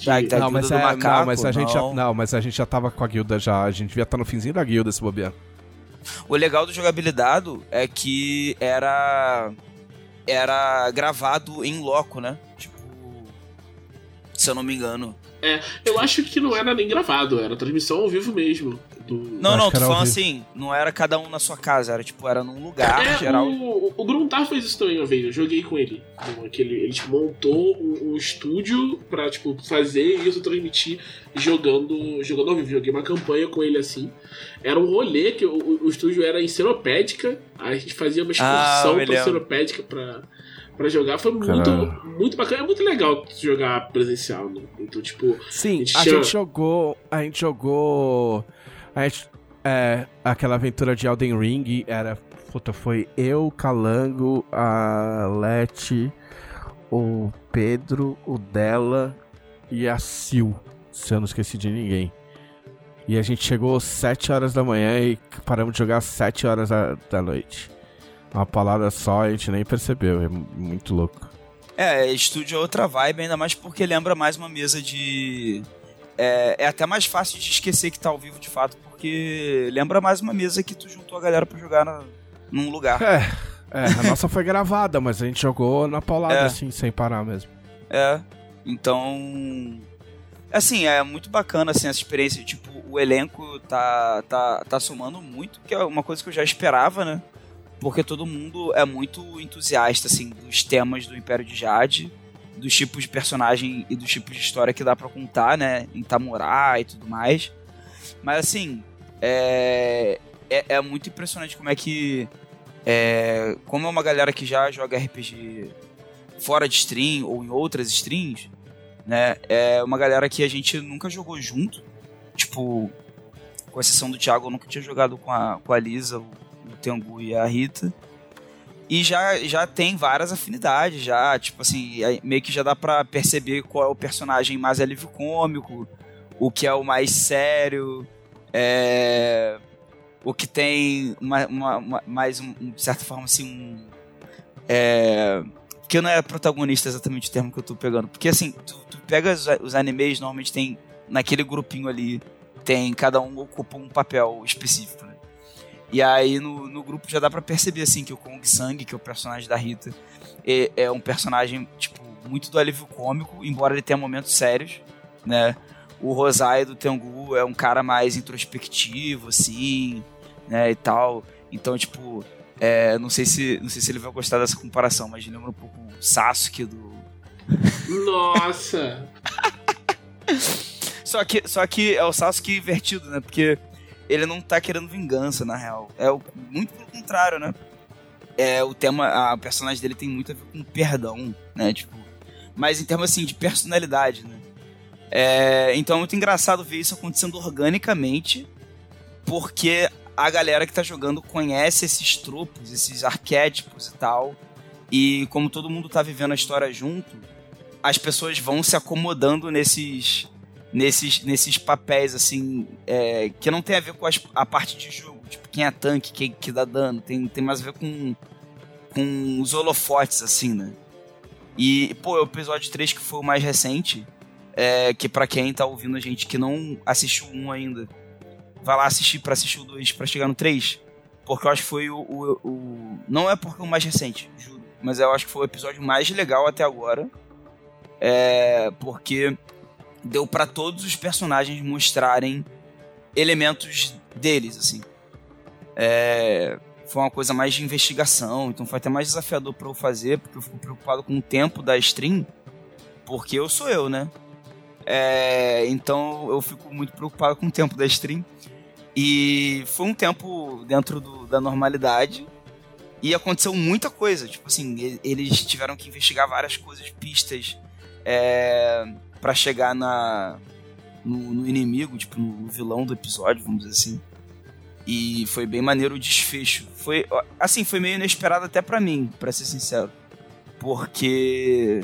Tá, tá. Não mas, é, macaco, não, mas a gente já, não. não, mas a gente já tava com a guilda já. A gente devia estar no finzinho da guilda se bobear. O legal do jogabilidade é que era era gravado em loco, né? Tipo, se eu não me engano. Eu acho que não era nem gravado, era transmissão ao vivo mesmo. Do... Não, não, ao falando assim, não era cada um na sua casa, era tipo, era num lugar É, geral. o, o Gruntar fez isso também uma vez, eu joguei com ele. Aquele, ele tipo, montou um, um estúdio pra tipo, fazer isso, transmitir jogando, jogando ao vivo. Joguei uma campanha com ele assim. Era um rolê que o, o- estúdio era em Seropédica, aí a gente fazia uma Ah, excursão me pra. Seropédica pra, pra jogar. Foi muito, muito bacana, é muito legal jogar presencial, né? Então, tipo, Sim, gente a chama- gente jogou. A gente jogou. A gente. É, aquela aventura de Elden Ring era. Puta, foi eu, Calango, a Leti, o Pedro, o Della e a Sil. Se eu não esqueci de ninguém. E a gente chegou às 7 horas da manhã e paramos de jogar às 7 horas da, da noite. Uma palavra só, a gente nem percebeu. É muito louco. É, estúdio é outra vibe, ainda mais porque lembra mais uma mesa de. É, é até mais fácil de esquecer que tá ao vivo de fato, porque lembra mais uma mesa que tu juntou a galera pra jogar na- num lugar. É, é, a nossa foi gravada, mas a gente jogou na paulada, É. assim, sem parar mesmo. É, então. Assim, é muito bacana assim, essa experiência. Tipo, o elenco tá, tá, tá somando muito, que é uma coisa que eu já esperava, né? Porque todo mundo é muito entusiasta, assim, dos temas do Império de Jade, dos tipos de personagem e dos tipos de história que dá pra contar, né? Em Tamurá e tudo mais. Mas, assim, é, é, é muito impressionante como é que. É, como é uma galera que já joga RPG fora de stream ou em outras streams, né? É uma galera que a gente nunca jogou junto. Tipo, com exceção do Thiago, eu nunca tinha jogado com a, com a Lisa, o, Tengu e a Rita. E já, já tem várias afinidades, já, tipo assim, meio que já dá pra perceber qual é o personagem mais alívio cômico, o que é o mais sério, é, o que tem uma, uma- uma- mais, um, de certa forma, assim, um, é, Porque não é protagonista exatamente o termo que eu tô pegando. Porque assim, tu, tu pega os, os animes, normalmente tem naquele grupinho ali, tem cada um ocupa um papel específico, né? E aí no, no grupo já dá para perceber assim que o Kong Sang, que é o personagem da Rita, é, é um personagem tipo muito do alívio cômico, embora ele tenha momentos sérios, né? O Rosai do Tengu é um cara mais introspectivo assim, né, e tal. Então, tipo, é, não sei se não sei se ele vai gostar dessa comparação, mas lembra um pouco o Sasuke do Nossa. Só que, só que é o Sasuke invertido, né? Porque ele não tá querendo vingança, na real. É o, muito pelo contrário, né? É, o tema, a personagem dele tem muito a ver com perdão, né? Tipo, mas em termos assim de personalidade, né? É, então é muito engraçado ver isso acontecendo organicamente, porque a galera que tá jogando conhece esses tropos, esses arquétipos e tal. E como todo mundo tá vivendo a história junto, as pessoas vão se acomodando nesses nesses, nesses papéis, assim, é, que não tem a ver com as, a parte de jogo. Tipo, quem é tanque, quem que dá dano. Tem, tem mais a ver com, com os holofotes, assim, né? E, pô, o episódio 3, que foi o mais recente, é, que para quem tá ouvindo a gente que não assistiu um ainda, vai lá assistir para assistir o 2 pra chegar no 3. Porque eu acho que foi o, o, o. Não é porque o mais recente, juro. Mas eu acho que foi o episódio mais legal até agora. É. Porque deu para todos os personagens mostrarem elementos deles, assim. É, foi uma coisa mais de investigação, então foi até mais desafiador para eu fazer, porque eu fico preocupado com o tempo da stream, porque eu sou eu, né? É, então eu fico muito preocupado com o tempo da stream. E foi um tempo dentro do, da normalidade. E aconteceu muita coisa. Tipo assim, eles tiveram que investigar várias coisas, pistas. É, para chegar na no, no, inimigo, tipo, no vilão do episódio, vamos dizer assim. E foi bem maneiro o desfecho. Foi, assim, foi meio inesperado até para mim, para ser sincero. Porque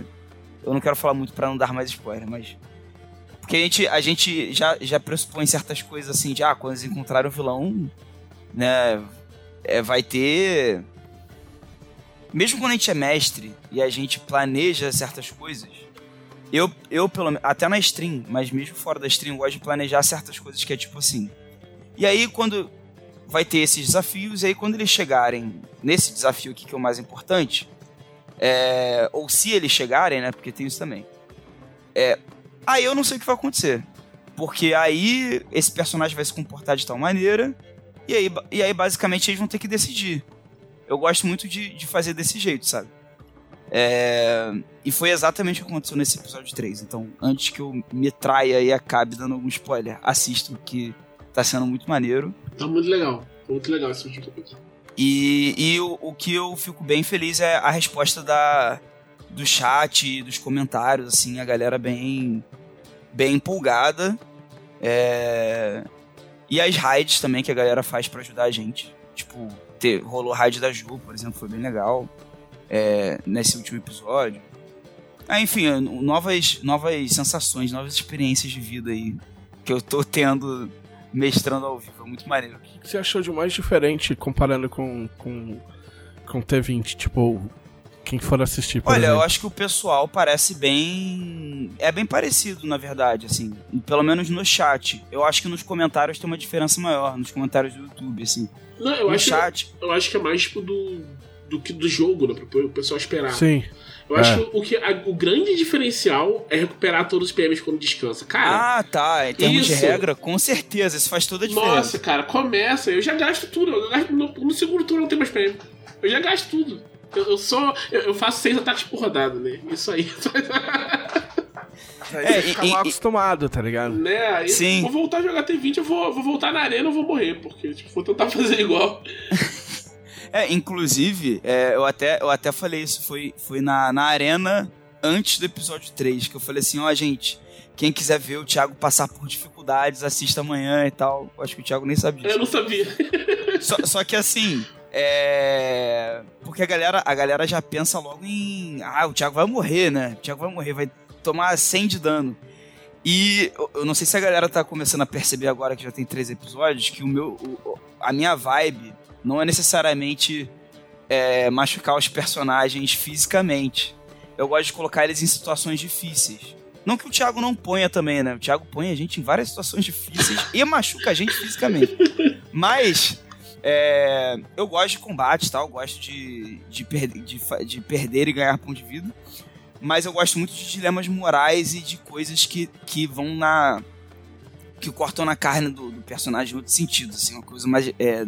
eu não quero falar muito para não dar mais spoiler, mas porque a gente, a gente já, já pressupõe certas coisas assim, de ah, quando eles encontrarem o vilão, né, é, vai ter mesmo quando a gente é mestre e a gente planeja certas coisas, eu, eu pelo até na stream, mas mesmo fora da stream, gosto de planejar certas coisas que é tipo assim. E aí, quando vai ter esses desafios, e aí quando eles chegarem nesse desafio aqui que é o mais importante, é, ou se eles chegarem, né? Porque tem isso também. É, aí eu não sei o que vai acontecer. Porque aí esse personagem vai se comportar de tal maneira, e aí, e aí basicamente eles vão ter que decidir. Eu gosto muito de, de fazer desse jeito, sabe? É, e foi exatamente o que aconteceu nesse episódio 3. Então, antes que eu me traia e acabe dando algum spoiler, assistam que tá sendo muito maneiro. Tá muito legal. Muito legal esse último episódio. E, e o, o, que eu fico bem feliz é a resposta da, do chat, dos comentários, assim, a galera bem, bem empolgada. É, e as raids também que a galera faz para ajudar a gente. Tipo, ter, rolou raid da Ju, por exemplo, foi bem legal é, nesse último episódio. Ah, enfim, novas, novas sensações, novas experiências de vida aí que eu tô tendo mestrando ao vivo. É muito maneiro. O que você achou de mais diferente comparando com, com, com T20? Tipo, quem for assistir, Olha, exemplo. eu acho que o pessoal parece bem. É bem parecido, na verdade, assim. Pelo menos no chat. Eu acho que nos comentários tem uma diferença maior, nos comentários do YouTube, assim. Não, eu no acho chat. Que, eu acho que é mais tipo do do que do jogo, né? Pra o pessoal esperar. Sim. Eu acho é. que, o, que a, o grande diferencial é recuperar todos os PMs quando descansa. Cara. Ah, tá. Em termos isso... de regra, com certeza. Isso faz toda a diferença. Nossa, cara, começa. Eu já gasto tudo. Gasto, no, no, segundo turno não tem mais PM. Eu já gasto tudo. Eu, eu só. Eu, eu, faço seis ataques por rodada, né? Isso aí. É, e, fica mal acostumado, tá ligado? Né? Aí Sim. Vou voltar a jogar T20, eu vou, vou voltar na arena eu vou morrer, porque tipo, vou tentar fazer igual. É, inclusive, é, eu, até, eu até falei isso, foi, foi na, na arena antes do episódio 3, que eu falei assim, ó, oh, gente, quem quiser ver o Thiago passar por dificuldades, assista amanhã e tal. Acho que o Thiago nem sabia. Eu não sabia. Só, só que assim, é... Porque a galera, a galera já pensa logo em... Ah, o Thiago vai morrer, né? O Thiago vai morrer, vai tomar 100 de dano. E eu não sei se a galera tá começando a perceber agora que já tem três episódios, que o meu... O, a minha vibe não é necessariamente é, machucar os personagens fisicamente. Eu gosto de colocar eles em situações difíceis. Não que o Thiago não ponha também, né? O Thiago põe a gente em várias situações difíceis e machuca a gente fisicamente. Mas é, eu gosto de combate, tal, tá? gosto de, de, per de, de, perder e ganhar ponto de vida. Mas eu gosto muito de dilemas morais e de coisas que, que vão na. que cortam na carne do, do personagem em outro sentido, assim, uma coisa mais. É,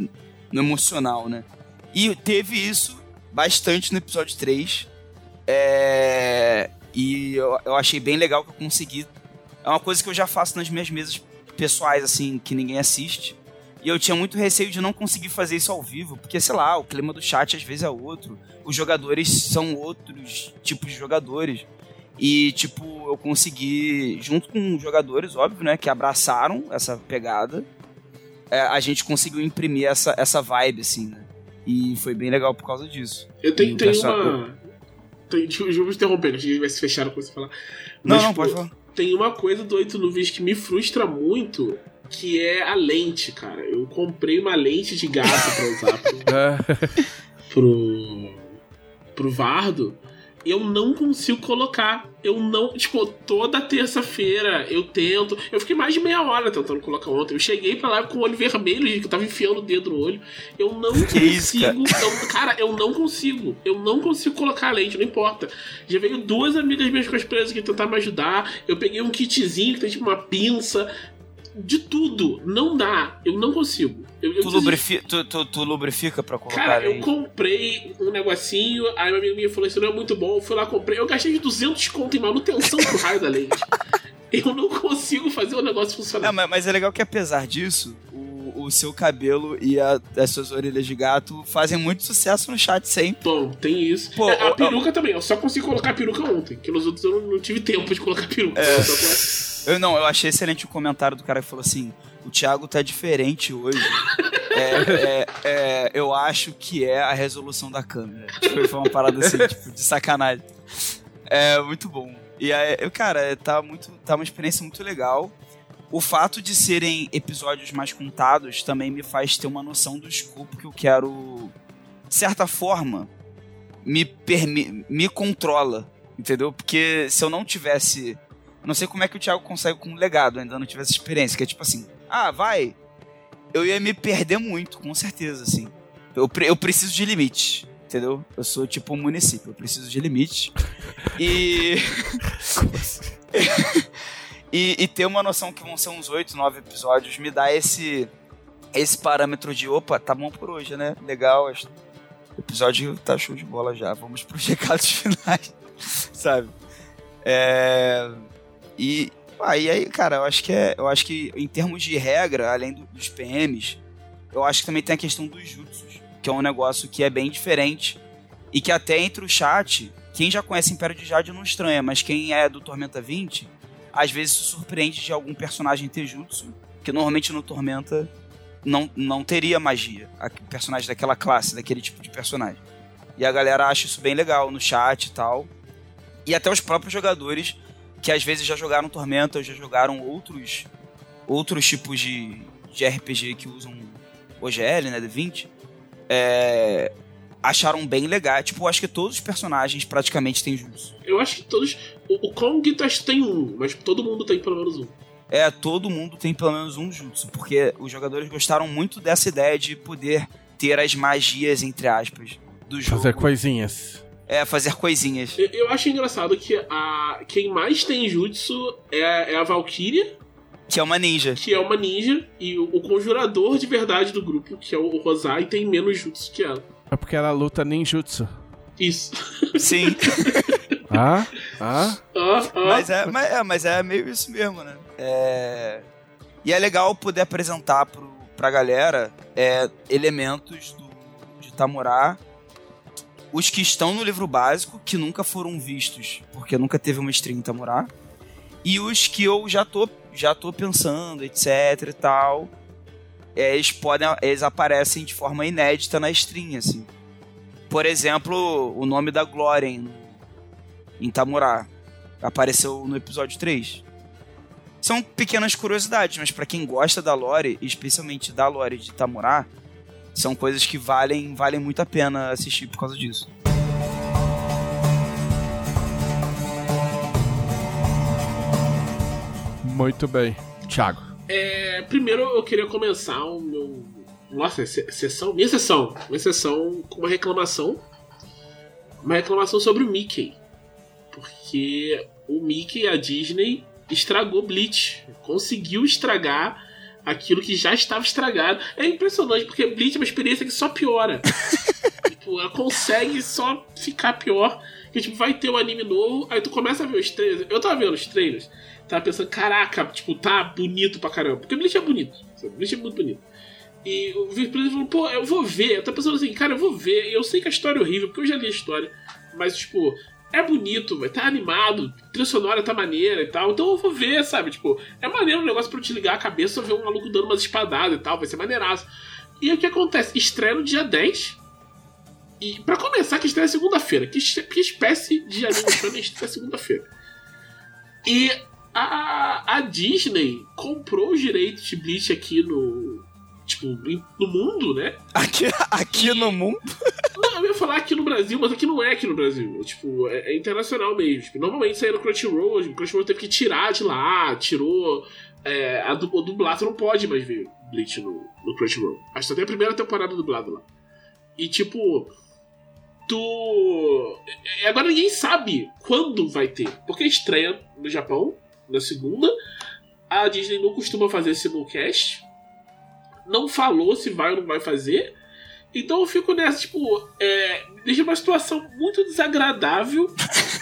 no emocional, né? E teve isso bastante no episódio 3. É, e eu, eu achei bem legal que eu consegui. É uma coisa que eu já faço nas minhas mesas pessoais, assim, que ninguém assiste. E eu tinha muito receio de não conseguir fazer isso ao vivo, porque, sei lá, o clima do chat às vezes é outro. Os jogadores são outros tipos de jogadores. E, tipo, eu consegui, junto com jogadores, óbvio, né, que abraçaram essa pegada, é, a gente conseguiu imprimir essa, essa vibe, assim, né? E foi bem legal por causa disso. Eu tenho, tenho uma. Tem, desculpa interromper, acho que vai se fechar com você falar. Mas, não, não, pode falar. Tem uma coisa do 8 nuvens que me frustra muito, que é a lente, cara. Eu comprei uma lente de gato pra usar pro, é. pro, pro Vardo eu não consigo colocar. Eu não. Tipo, toda terça-feira eu tento. Eu fiquei mais de meia hora tentando colocar ontem. Eu cheguei pra lá com o olho vermelho, que eu tava enfiando o dedo no olho. Eu não que consigo. Isso, cara? Eu, cara, eu não consigo. Eu não consigo colocar a lente, não importa. Já veio duas amigas minhas cosplayers que tentaram me ajudar. Eu peguei um kitzinho que tem tipo uma pinça de tudo. Não dá. Eu não consigo. Eu, eu tu, lubrifi tu, tu, tu, lubrifica pra colocar Cara, eu comprei um negocinho, aí uma amiga minha falou: Isso não é muito bom. Eu fui lá, comprei. Eu gastei de 200 conto em manutenção pro raio da lente. eu não consigo fazer o negócio funcionar. É, mas, mas, é legal que apesar disso, o, seu cabelo e a, as suas orelhas de gato fazem muito sucesso no chat sempre. Bom, tem isso. Pô, é, a peruca também, eu só consegui colocar a peruca ontem, que nos outros eu não, não tive tempo de colocar a peruca. É. Eu não, eu achei excelente o comentário do cara que falou assim: o Thiago tá diferente hoje. é, é, é, eu acho que é a resolução da câmera. Tipo, foi uma parada assim, tipo, de sacanagem. É muito bom. E aí, cara, tá, muito, tá uma experiência muito legal. O fato de serem episódios mais contados também me faz ter uma noção do escopo que eu quero, de certa forma, me, me controla, entendeu? Porque se eu não tivesse não sei como é que o Thiago consegue com um legado, ainda não tivesse experiência, que é tipo assim, ah, vai. Eu ia me perder muito, com certeza, assim. Eu, eu preciso de limite, entendeu? Eu sou tipo um município, eu preciso de limite. E. e, e ter uma noção que vão ser uns 8, 9 episódios me dá esse esse parâmetro de opa, tá bom por hoje, né? Legal, o episódio tá show de bola já. Vamos pros recados finais, sabe? É... E aí, aí, cara, eu acho que é, eu acho que em termos de regra, além do, dos PMs, eu acho que também tem a questão dos jutsus, que é um negócio que é bem diferente e que até entre o chat, quem já conhece Império de Jade não estranha, mas quem é do Tormenta 20, às vezes se surpreende de algum personagem ter jutsu, que normalmente no Tormenta não, não teria magia, a personagem daquela classe, daquele tipo de personagem. E a galera acha isso bem legal no chat e tal. E até os próprios jogadores que às vezes já jogaram Tormenta, já jogaram outros outros tipos de, de RPG que usam OGL, né, D20, é, acharam bem legal. Tipo, eu acho que todos os personagens praticamente têm jutsu. Eu acho que todos. O, o Kong tem um, mas todo mundo tem pelo menos um. É, todo mundo tem pelo menos um jutsu, porque os jogadores gostaram muito dessa ideia de poder ter as magias, entre aspas, do jogo. Fazer coisinhas é, fazer coisinhas. Eu, eu, acho engraçado que a, quem mais tem jutsu é, é a Valkyria. Que é uma ninja. Que é uma ninja. E o, o conjurador de verdade do grupo, que é o Rosai, tem menos jutsu que ela. É porque ela luta ninjutsu. Isso. Sim. ah? Ah? ah, ah. Mas, é, mas, é, mas é meio isso mesmo, né? É... E é legal poder apresentar pro, pra galera é, elementos do, de Tamurá os que estão no livro básico, que nunca foram vistos, porque nunca teve uma stream Tamurá, e os que eu já tô, já tô pensando, etc e tal, eles podem, eles aparecem de forma inédita na stream, assim. Por exemplo, o nome da Glória em, em Tamurá apareceu no episódio 3. São pequenas curiosidades, mas para quem gosta da lore, especialmente da lore de Tamurá, são coisas que valem, valem muito a pena assistir por causa disso. Muito bem. Thiago. É, primeiro eu queria começar o meu. Nossa, se- sessão? Minha sessão. Minha sessão com uma reclamação. Uma reclamação sobre o Mickey. Porque o Mickey, a Disney, estragou Bleach. Conseguiu estragar aquilo que já estava estragado. É impressionante, porque Bleach é uma experiência que só piora. tipo, ela consegue só ficar pior. Que tipo, vai ter um anime novo, aí tu começa a ver os trailers. Eu tava vendo os trailers, tava pensando, caraca, tipo, tá bonito pra caramba. Porque Bleach é bonito. sabe? Bleach é muito bonito. E o e falei, pô, eu vou ver. Eu tô pensando assim, cara, eu vou ver. Eu sei que a história é horrível, porque eu já li a história. Mas, tipo, é bonito, vai tá animado, trilha sonora tá maneira e tal. Então eu vou ver, sabe? Tipo, é maneiro um negócio pra eu te ligar a cabeça ver um maluco dando umas espadadas e tal, vai ser maneiraço. E aí o que acontece? Estreia no dia 10. E pra começar, que estreia segunda-feira. Que, que espécie de anime estreia segunda-feira? E a, a Disney comprou os direitos de Bleach aqui no. Tipo, no mundo, né? Aqui, aqui no mundo. Não, eu ia falar aqui no Brasil, mas aqui não é aqui no Brasil. É, tipo, é, é internacional mesmo. Tipo, normalmente saía no Crunchyroll, o Crunchyroll teve que tirar de lá, tirou. É, a, du, dublado, você não pode mais ver Bleach no, no Crunchyroll. Acho que tem a primeira temporada dublada lá. E tipo. Tu. e Agora ninguém sabe quando vai ter. Porque estreia no Japão, na segunda. A Disney não costuma fazer simulcast. Não falou se vai ou não vai fazer. Então eu fico nessa, tipo, é, deixa uma situação muito desagradável.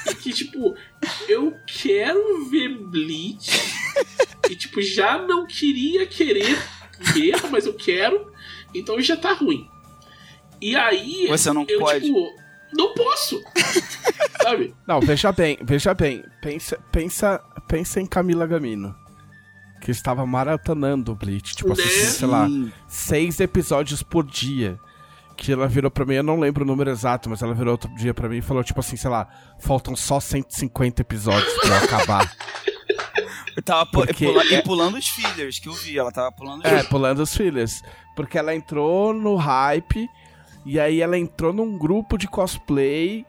e que, tipo, eu quero ver Bleach. e, tipo, já não queria querer ver, mas eu quero. Então já tá ruim. E aí. Você não eu, pode. tipo, não posso. Sabe? Não, veja bem, veja bem. Pensa, pensa, pensa em Camila Gamino. Que estava maratonando o Bleach. Tipo, assistindo, sei lá, seis episódios por dia. Que ela virou pra mim, eu não lembro o número exato, mas ela virou outro dia pra mim e falou, tipo assim, sei lá, faltam só 150 episódios pra eu acabar. Eu tava Porque pula- é- e pulando os fillers que eu vi. Ela tava pulando os É, pulando os filhos. Porque ela entrou no hype, e aí ela entrou num grupo de cosplay,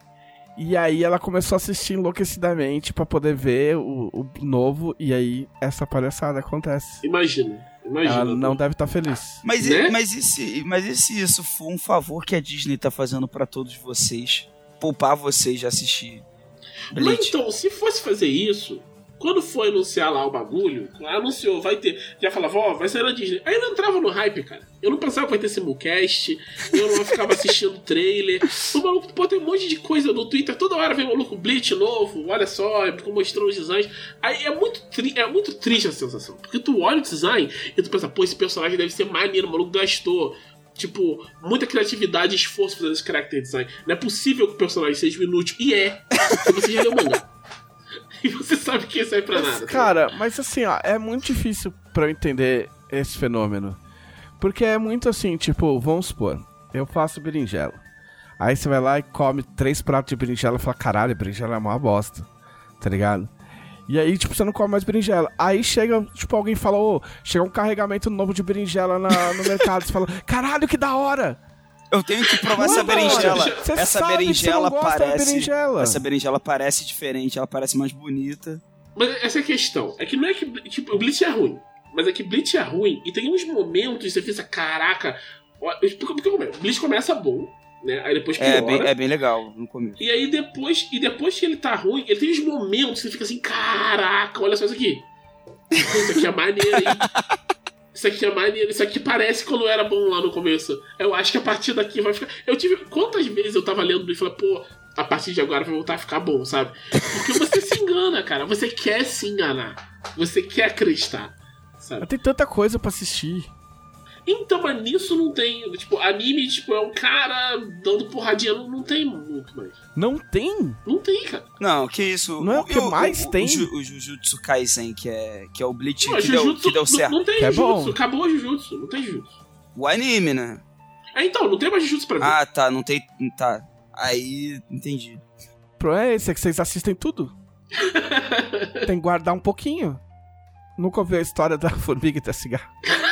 e aí ela começou a assistir enlouquecidamente pra poder ver o, o novo, e aí essa palhaçada acontece. Imagina. Imagina. Ela não deve estar feliz. Mas, Né? e, mas, e se, mas e se isso for um favor que a Disney tá fazendo pra todos vocês? Poupar vocês de assistir Mas Bleach? então, se fosse fazer isso, quando foi anunciar lá o bagulho, anunciou, vai ter. Já falava, ó, vai sair na Disney. Aí eu não entrava no hype, cara. Eu não pensava que vai ter simulcast, eu não ficava assistindo trailer. O maluco, pô, tem um monte de coisa no Twitter, toda hora vem maluco Bleach novo, olha só, mostrando os designs. Aí é muito, tri- é muito triste a sensação. Porque tu olha o design e tu pensa, pô, esse personagem deve ser maneiro, o maluco gastou. Tipo, muita criatividade e esforço fazendo esse character design. Não é possível que o personagem seja inútil. E é. Porque você já leu o mangá. E você sabe que isso aí é pra Mas, nada. tá cara, mas assim, ó, é muito difícil pra eu entender esse fenômeno. Porque é muito assim, tipo, vamos supor, eu faço berinjela. Aí você vai lá e come três pratos de berinjela e fala, caralho, berinjela é uma bosta. Tá ligado? E aí, tipo, você não come mais berinjela. Aí chega, tipo, alguém fala, ô, chega um carregamento novo de berinjela na- no mercado. Você fala, caralho, que da hora! Eu tenho que provar essa berinjela. você Essa berinjela parece. berinjela. Essa berinjela parece diferente, ela parece mais bonita. Mas essa é a questão. É que não é que. Tipo, o Bleach é ruim. Mas é que Bleach é ruim e tem uns momentos que você pensa, caraca. Porque, é? O Bleach começa bom, né? Aí depois piora. É bem, é bem legal no começo. E aí depois, e depois que ele tá ruim, ele tem uns momentos que você fica assim, caraca, olha só isso aqui. Isso aqui é maneiro, hein? Isso aqui é maneiro, isso aqui parece quando era bom lá no começo. Eu acho que a partir daqui vai ficar. Eu tive. Quantas vezes eu tava lendo e falei, pô, a partir de agora vai voltar a ficar bom, sabe? Porque você se engana, cara. Você quer se enganar. Você quer acreditar. Sabe? Tem tanta coisa pra assistir. Então, mas nisso não tem. Tipo, anime, tipo, é um cara dando porradinha. Não, não tem muito mais. Não tem? Não tem, cara. Não, que isso. Não é o que mais tem? O, o Jujutsu Kaisen, que é, que é o Bleach Não, que, deu, Jujutsu que deu não- certo. Não, tem Que é Jujutsu, bom. acabou o Jujutsu, não tem Jujutsu. O anime, né? É, então, não tem mais Jujutsu pra mim. Ah, tá, não tem. Tá. Aí, entendi. O problema é esse, é que vocês assistem tudo. Tem que guardar um pouquinho. Nunca ouviu a história da formiga e da cigarra.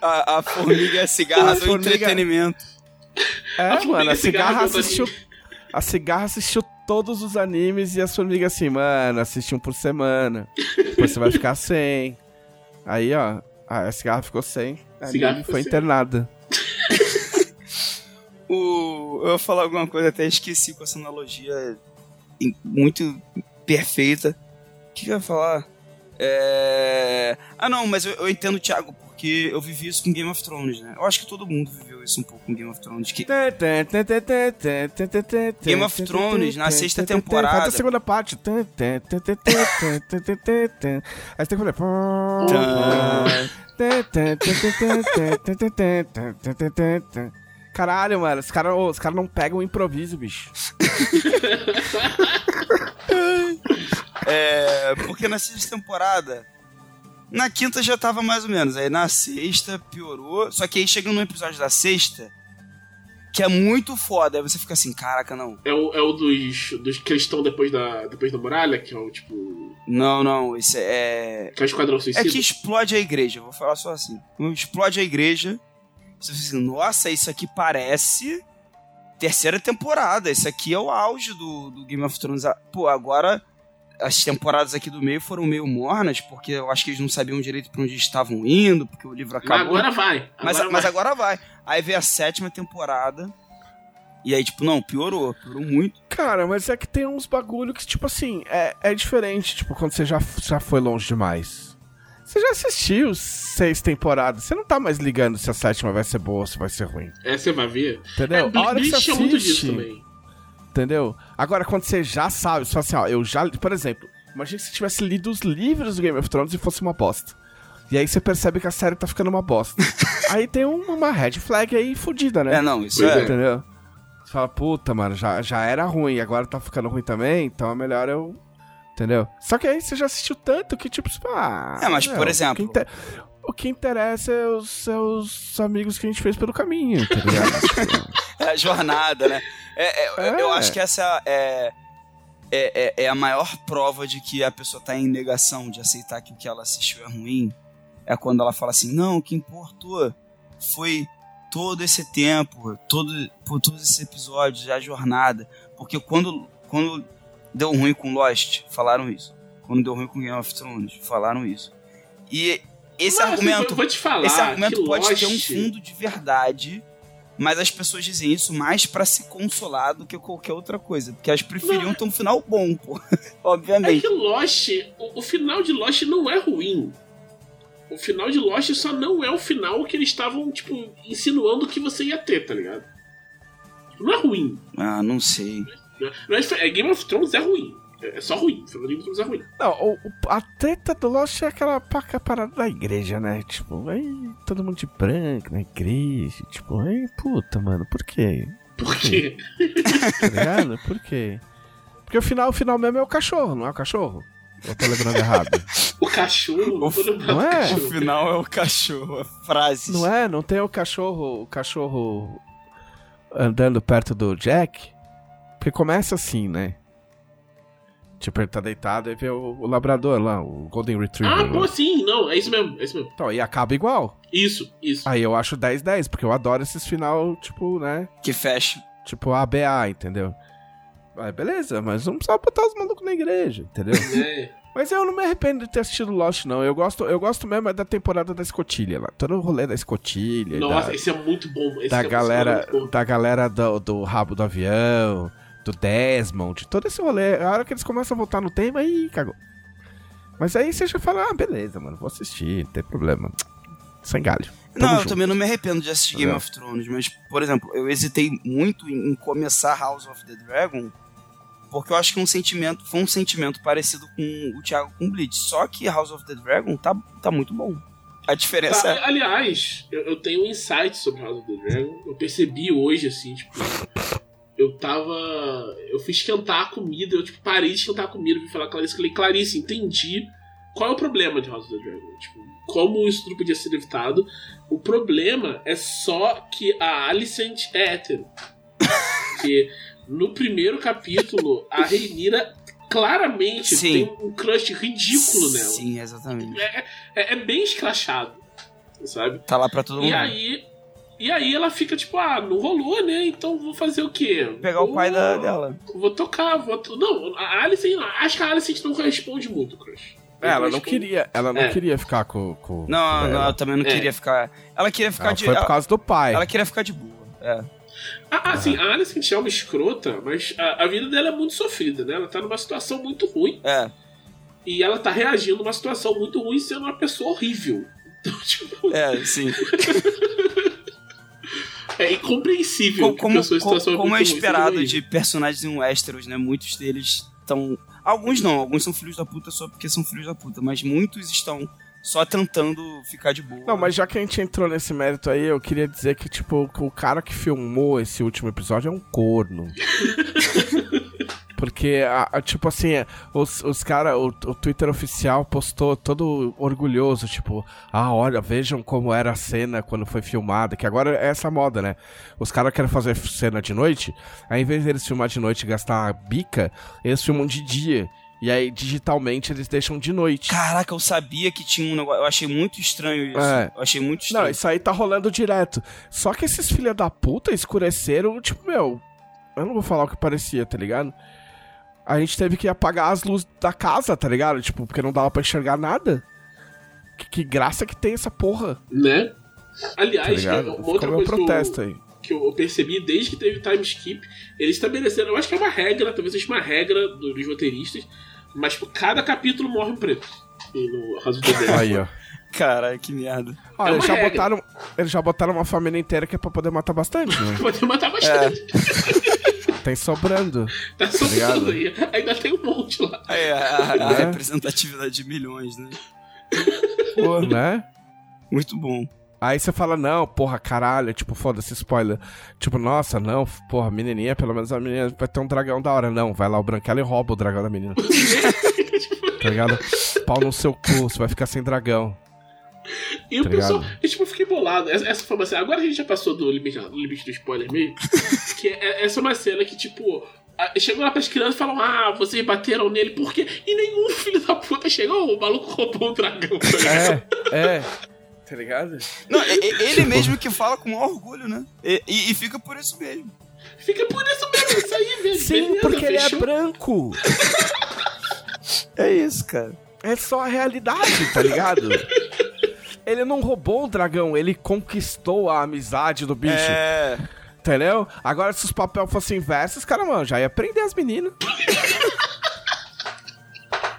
A, a formiga é cigarra A do formiga- entretenimento. É, A mano, a cigarra cigarra assistiu. A cigarra assistiu todos os animes e as formigas assim, mano, assiste um por semana. Depois você vai ficar sem. Aí, ó, a cigarra ficou sem. A Cigarra foi sem. internada. O, eu ia falar alguma coisa, até esqueci com essa analogia muito perfeita. O que, que eu ia falar? É... Ah, não, mas eu, eu entendo o Thiago, porque eu vivi isso com Game of Thrones, né? Eu acho que todo mundo viveu isso um pouco com Game of Thrones. Que Game of Thrones, na sexta temporada. Faz a segunda parte. Aí você tem que fazer. Caralho, mano, os caras os cara não pegam o improviso, bicho. É, porque na sexta temporada. Na quinta já tava mais ou menos. Aí na sexta piorou. Só que aí chega num episódio da sexta. Que é muito foda. Aí você fica assim, caraca, não. É o, é o dos, dos que eles estão depois da, depois da muralha, que é o tipo. Não, não. Isso é. Que é o Esquadrão É Suicida. que explode a igreja. Vou falar só assim. Explode a igreja. Você fica assim, nossa, isso aqui parece. Terceira temporada. Isso aqui é o auge do, do Game of Thrones. Ah, Pô, agora. As temporadas aqui do meio foram meio mornas, porque eu acho que eles não sabiam direito pra onde estavam indo, porque o livro Mas acabou. agora vai. Mas, Agora mas vai. agora vai. Aí veio a sétima temporada. E aí, tipo, não, piorou. Piorou muito. Cara, mas é que tem uns bagulho que, tipo assim, é, é diferente, tipo, quando você já, já foi longe demais. Você já assistiu seis temporadas, você não tá mais ligando se a sétima vai ser boa ou se vai ser ruim. É, você vai ver. Entendeu? É, a hora que você Bleach tinha muito disso assiste, também. Entendeu? Agora, quando você já sabe, só assim, ó, eu já, por exemplo, imagina se você tivesse lido os livros do Game of Thrones e fosse uma bosta. E aí você percebe que a série tá ficando uma bosta. aí tem um- uma red flag aí fodida, né? É, não, isso é. Entendeu? Você fala, puta, mano, já, já era ruim, agora tá ficando ruim também, então é melhor eu. Entendeu? Só que aí você já assistiu tanto que, tipo, ah. É, mas, meu, por exemplo- O que, inte- o que interessa é os, é os amigos que a gente fez pelo caminho, tá ligado? É a jornada, né? É, é, eu- Eu É. acho que essa é, é, é, é a maior prova de que a pessoa tá em negação de aceitar que o que ela assistiu é ruim. É quando ela fala assim, não, o que importou foi todo esse tempo, todo, por todos esses episódios, a jornada. Porque quando, quando deu ruim com Lost, falaram isso. Quando deu ruim com Game of Thrones, falaram isso. E esse Mas, argumento vou te falar. esse argumento pode ter um fundo de verdade, mas as pessoas dizem isso mais pra se consolar do que qualquer outra coisa. Porque elas preferiam ter um final bom, pô. É Obviamente. que Lost, o, o final de Lost não é ruim. O final de Lost só não é o final que eles estavam, tipo, insinuando que você ia ter, tá ligado? Não é ruim. Ah, não sei. né? Não é, é, Game of Thrones é ruim. É, é só ruim. O Thrones é ruim. Não, o- o- a treta do Lost é aquela paca parada da igreja, né? Tipo, aí todo mundo de branco na igreja. Tipo, aí, puta, mano, por quê? Porque Tá ligado? Por quê? Porque o final, o final mesmo é o cachorro, não é o cachorro? Eu tô lembrando errado. o cachorro. O- lembrando não do é? cachorro. final é o cachorro. Frases. Não é? Não tem o cachorro, o cachorro andando perto do Jack? Porque começa assim, né? Tipo, ele tá deitado e vê o, o labrador lá, o Golden Retriever. Ah, lá. pô, sim, não, é isso mesmo, é isso mesmo. Então, e acaba igual. Isso, isso. Aí eu acho 10-10, porque eu adoro esses final, tipo, né? Que fecha. Tipo ABA, entendeu? Aí beleza, mas não precisa botar os malucos na igreja, entendeu? É. mas eu não me arrependo de ter assistido Lost, não. Eu gosto, eu gosto mesmo é da temporada da escotilha lá. Todo o rolê da escotilha. Nossa, da... esse é muito bom. Esse da é- galera, muito bom. da galera do, do rabo do avião, do Desmond, todo esse rolê. A hora que eles começam a voltar no tema, aí cagou. Mas aí você já fala, ah, beleza, mano, vou assistir, não tem problema. Sem galho. Tamo não, eu junto. também não me arrependo de assistir Tá Game of Thrones, mas, por exemplo, eu hesitei muito em, em começar House of the Dragon, porque eu acho que um sentimento, foi um sentimento parecido com o Thiago com Bleach. Só que House of the Dragon tá, tá muito bom. A diferença Ah, é. aliás, eu, eu tenho um insight sobre House of the Dragon. Eu percebi hoje, assim, tipo. Eu tava. Eu fui esquentar a comida, eu tipo, parei de esquentar a comida, fui falar com a Clarice, falei, Clarice, entendi qual é o problema de House of the Dragon. Tipo, como isso tudo podia ser evitado. O problema é só que a Alicent é hétero. Porque no primeiro capítulo, a Reinira claramente Sim. tem um crush ridículo nela. Sim, exatamente. É, é- é bem escrachado. sabe? Tá lá pra todo mundo. E aí, e aí ela fica tipo, ah, não rolou, né? Então vou fazer o quê? Pegar vou, o pai da, dela. Vou tocar, vou. Não, a Alice, acho que a Alice não corresponde muito, Crush. É, ela não queria, ela não É. queria ficar com, com Não, com não, ela. também não É. queria ficar. Ela queria ficar Ela de. foi por Ela, causa do pai. ela queria ficar de boa. É. Ah, assim, a Alice é uma escrota, mas a, a vida dela é muito sofrida, né? Ela tá numa situação muito ruim É. e ela tá reagindo numa situação muito ruim sendo uma pessoa horrível. Então, tipo, É, sim. é incompreensível como, que como, situação como é esperado de personagens em Westeros, né? Muitos deles estão. Alguns não, alguns são filhos da puta só porque são filhos da puta, mas muitos estão só tentando ficar de boa. Não, mas já que a gente entrou nesse mérito aí, eu queria dizer que, tipo, o cara que filmou esse último episódio é um corno. Porque, a- a- tipo assim, os, os caras, o, o Twitter oficial postou todo orgulhoso, tipo, ah, olha, vejam como era a cena quando foi filmada, que agora é essa moda, né? Os caras querem fazer cena de noite, aí em vez deles filmar de noite e gastar uma bica, eles filmam de dia. E aí, digitalmente, eles deixam de noite. Caraca, eu sabia que tinha um negócio. Eu achei muito estranho isso. É. Eu achei muito estranho. Não, isso aí tá rolando direto. Só que esses filha da puta escureceram, tipo, meu. Eu não vou falar o que parecia, tá ligado? A gente teve que apagar as luzes da casa, tá ligado? Tipo, porque não dava pra enxergar nada. Que, que graça que tem essa porra, Né? tá Aliás, ligado? uma Ficou outra coisa que eu, protesto aí. que eu percebi desde que teve time skip, eles estabeleceram, eu acho que é uma regra, talvez seja uma regra do- dos roteiristas, mas por cada capítulo morre um preto. E no. Aí, ó. Caralho, que merda. Ó, É eles, uma já regra. botaram, eles já botaram uma família inteira que é pra poder matar bastante, né? Pode matar bastante. Tem sobrando. Tá ligado? sobrando aí. Ainda tem um monte lá. É, a, a É. representatividade de milhões, né? Pô, Né? muito bom. Aí você fala, não, porra, caralho, tipo, foda-se, spoiler. Tipo, nossa, não, porra, menininha, pelo menos a menina vai ter um dragão da hora. Não, vai lá o branquelo e rouba o dragão da menina. tá ligado? Pau no seu cu, você vai ficar sem dragão. E o Tá pessoal, ligado? eu, tipo, eu fiquei bolado. Essa, essa foi uma cena. Agora a gente já passou do limite, do limite do spoiler mesmo. que é, essa é uma cena que, tipo, chegou lá pras crianças e falam: Ah, vocês bateram nele, por quê? E nenhum filho da puta chegou, o maluco roubou um dragão. tá ligado? É, é. Tá ligado? Não, e- ele mesmo que fala com maior orgulho, né? E, e- e fica por isso mesmo. Fica por isso mesmo, isso aí, velho. Sim, Beleza, porque ele é fechou. branco. É isso, cara. É só a realidade, tá ligado? Ele não roubou o dragão, ele conquistou a amizade do bicho. É. Entendeu? Agora, se os papéis fossem inversos, cara, mano, já ia prender as meninas.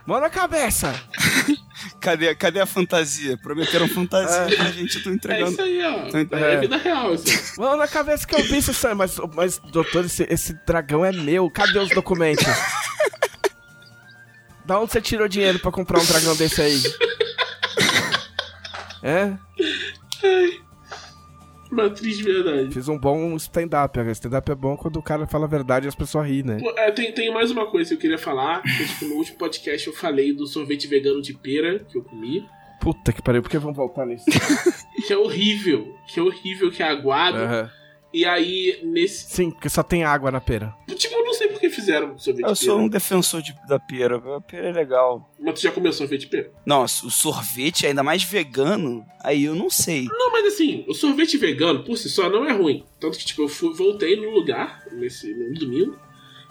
Mão na cabeça! Cadê, cadê a fantasia? Prometeram fantasia pra gente, eu tô É entregando. isso aí, ó. Tô É, entendendo. vida real, assim. Mão na cabeça que eu vi isso, Sam. Mas, mas doutor, esse, esse dragão é meu. Cadê os documentos? Da onde você tirou dinheiro pra comprar um dragão desse aí? É? Uma triste verdade. Fiz um bom stand-up. Stand-up é bom quando o cara fala a verdade e as pessoas riem, né? É, tem, tem mais uma coisa que eu queria falar. Que, tipo, no último podcast eu falei do sorvete vegano de pera que eu comi. Puta que pariu, por que vamos voltar nisso? Que é horrível. Que é horrível, que é aguado. Aham. E aí, nesse. Sim, porque só tem água na pera. Tipo, eu não sei por que fizeram sorvete Eu sou pera. um defensor de- da pera. A pera é legal. Mas tu já comeu sorvete de pera? Nossa, o sorvete, ainda mais vegano, aí eu não sei. Não, mas assim, o sorvete vegano, por si só, não é ruim. Tanto que, tipo, eu fui, voltei no lugar, nesse no domingo.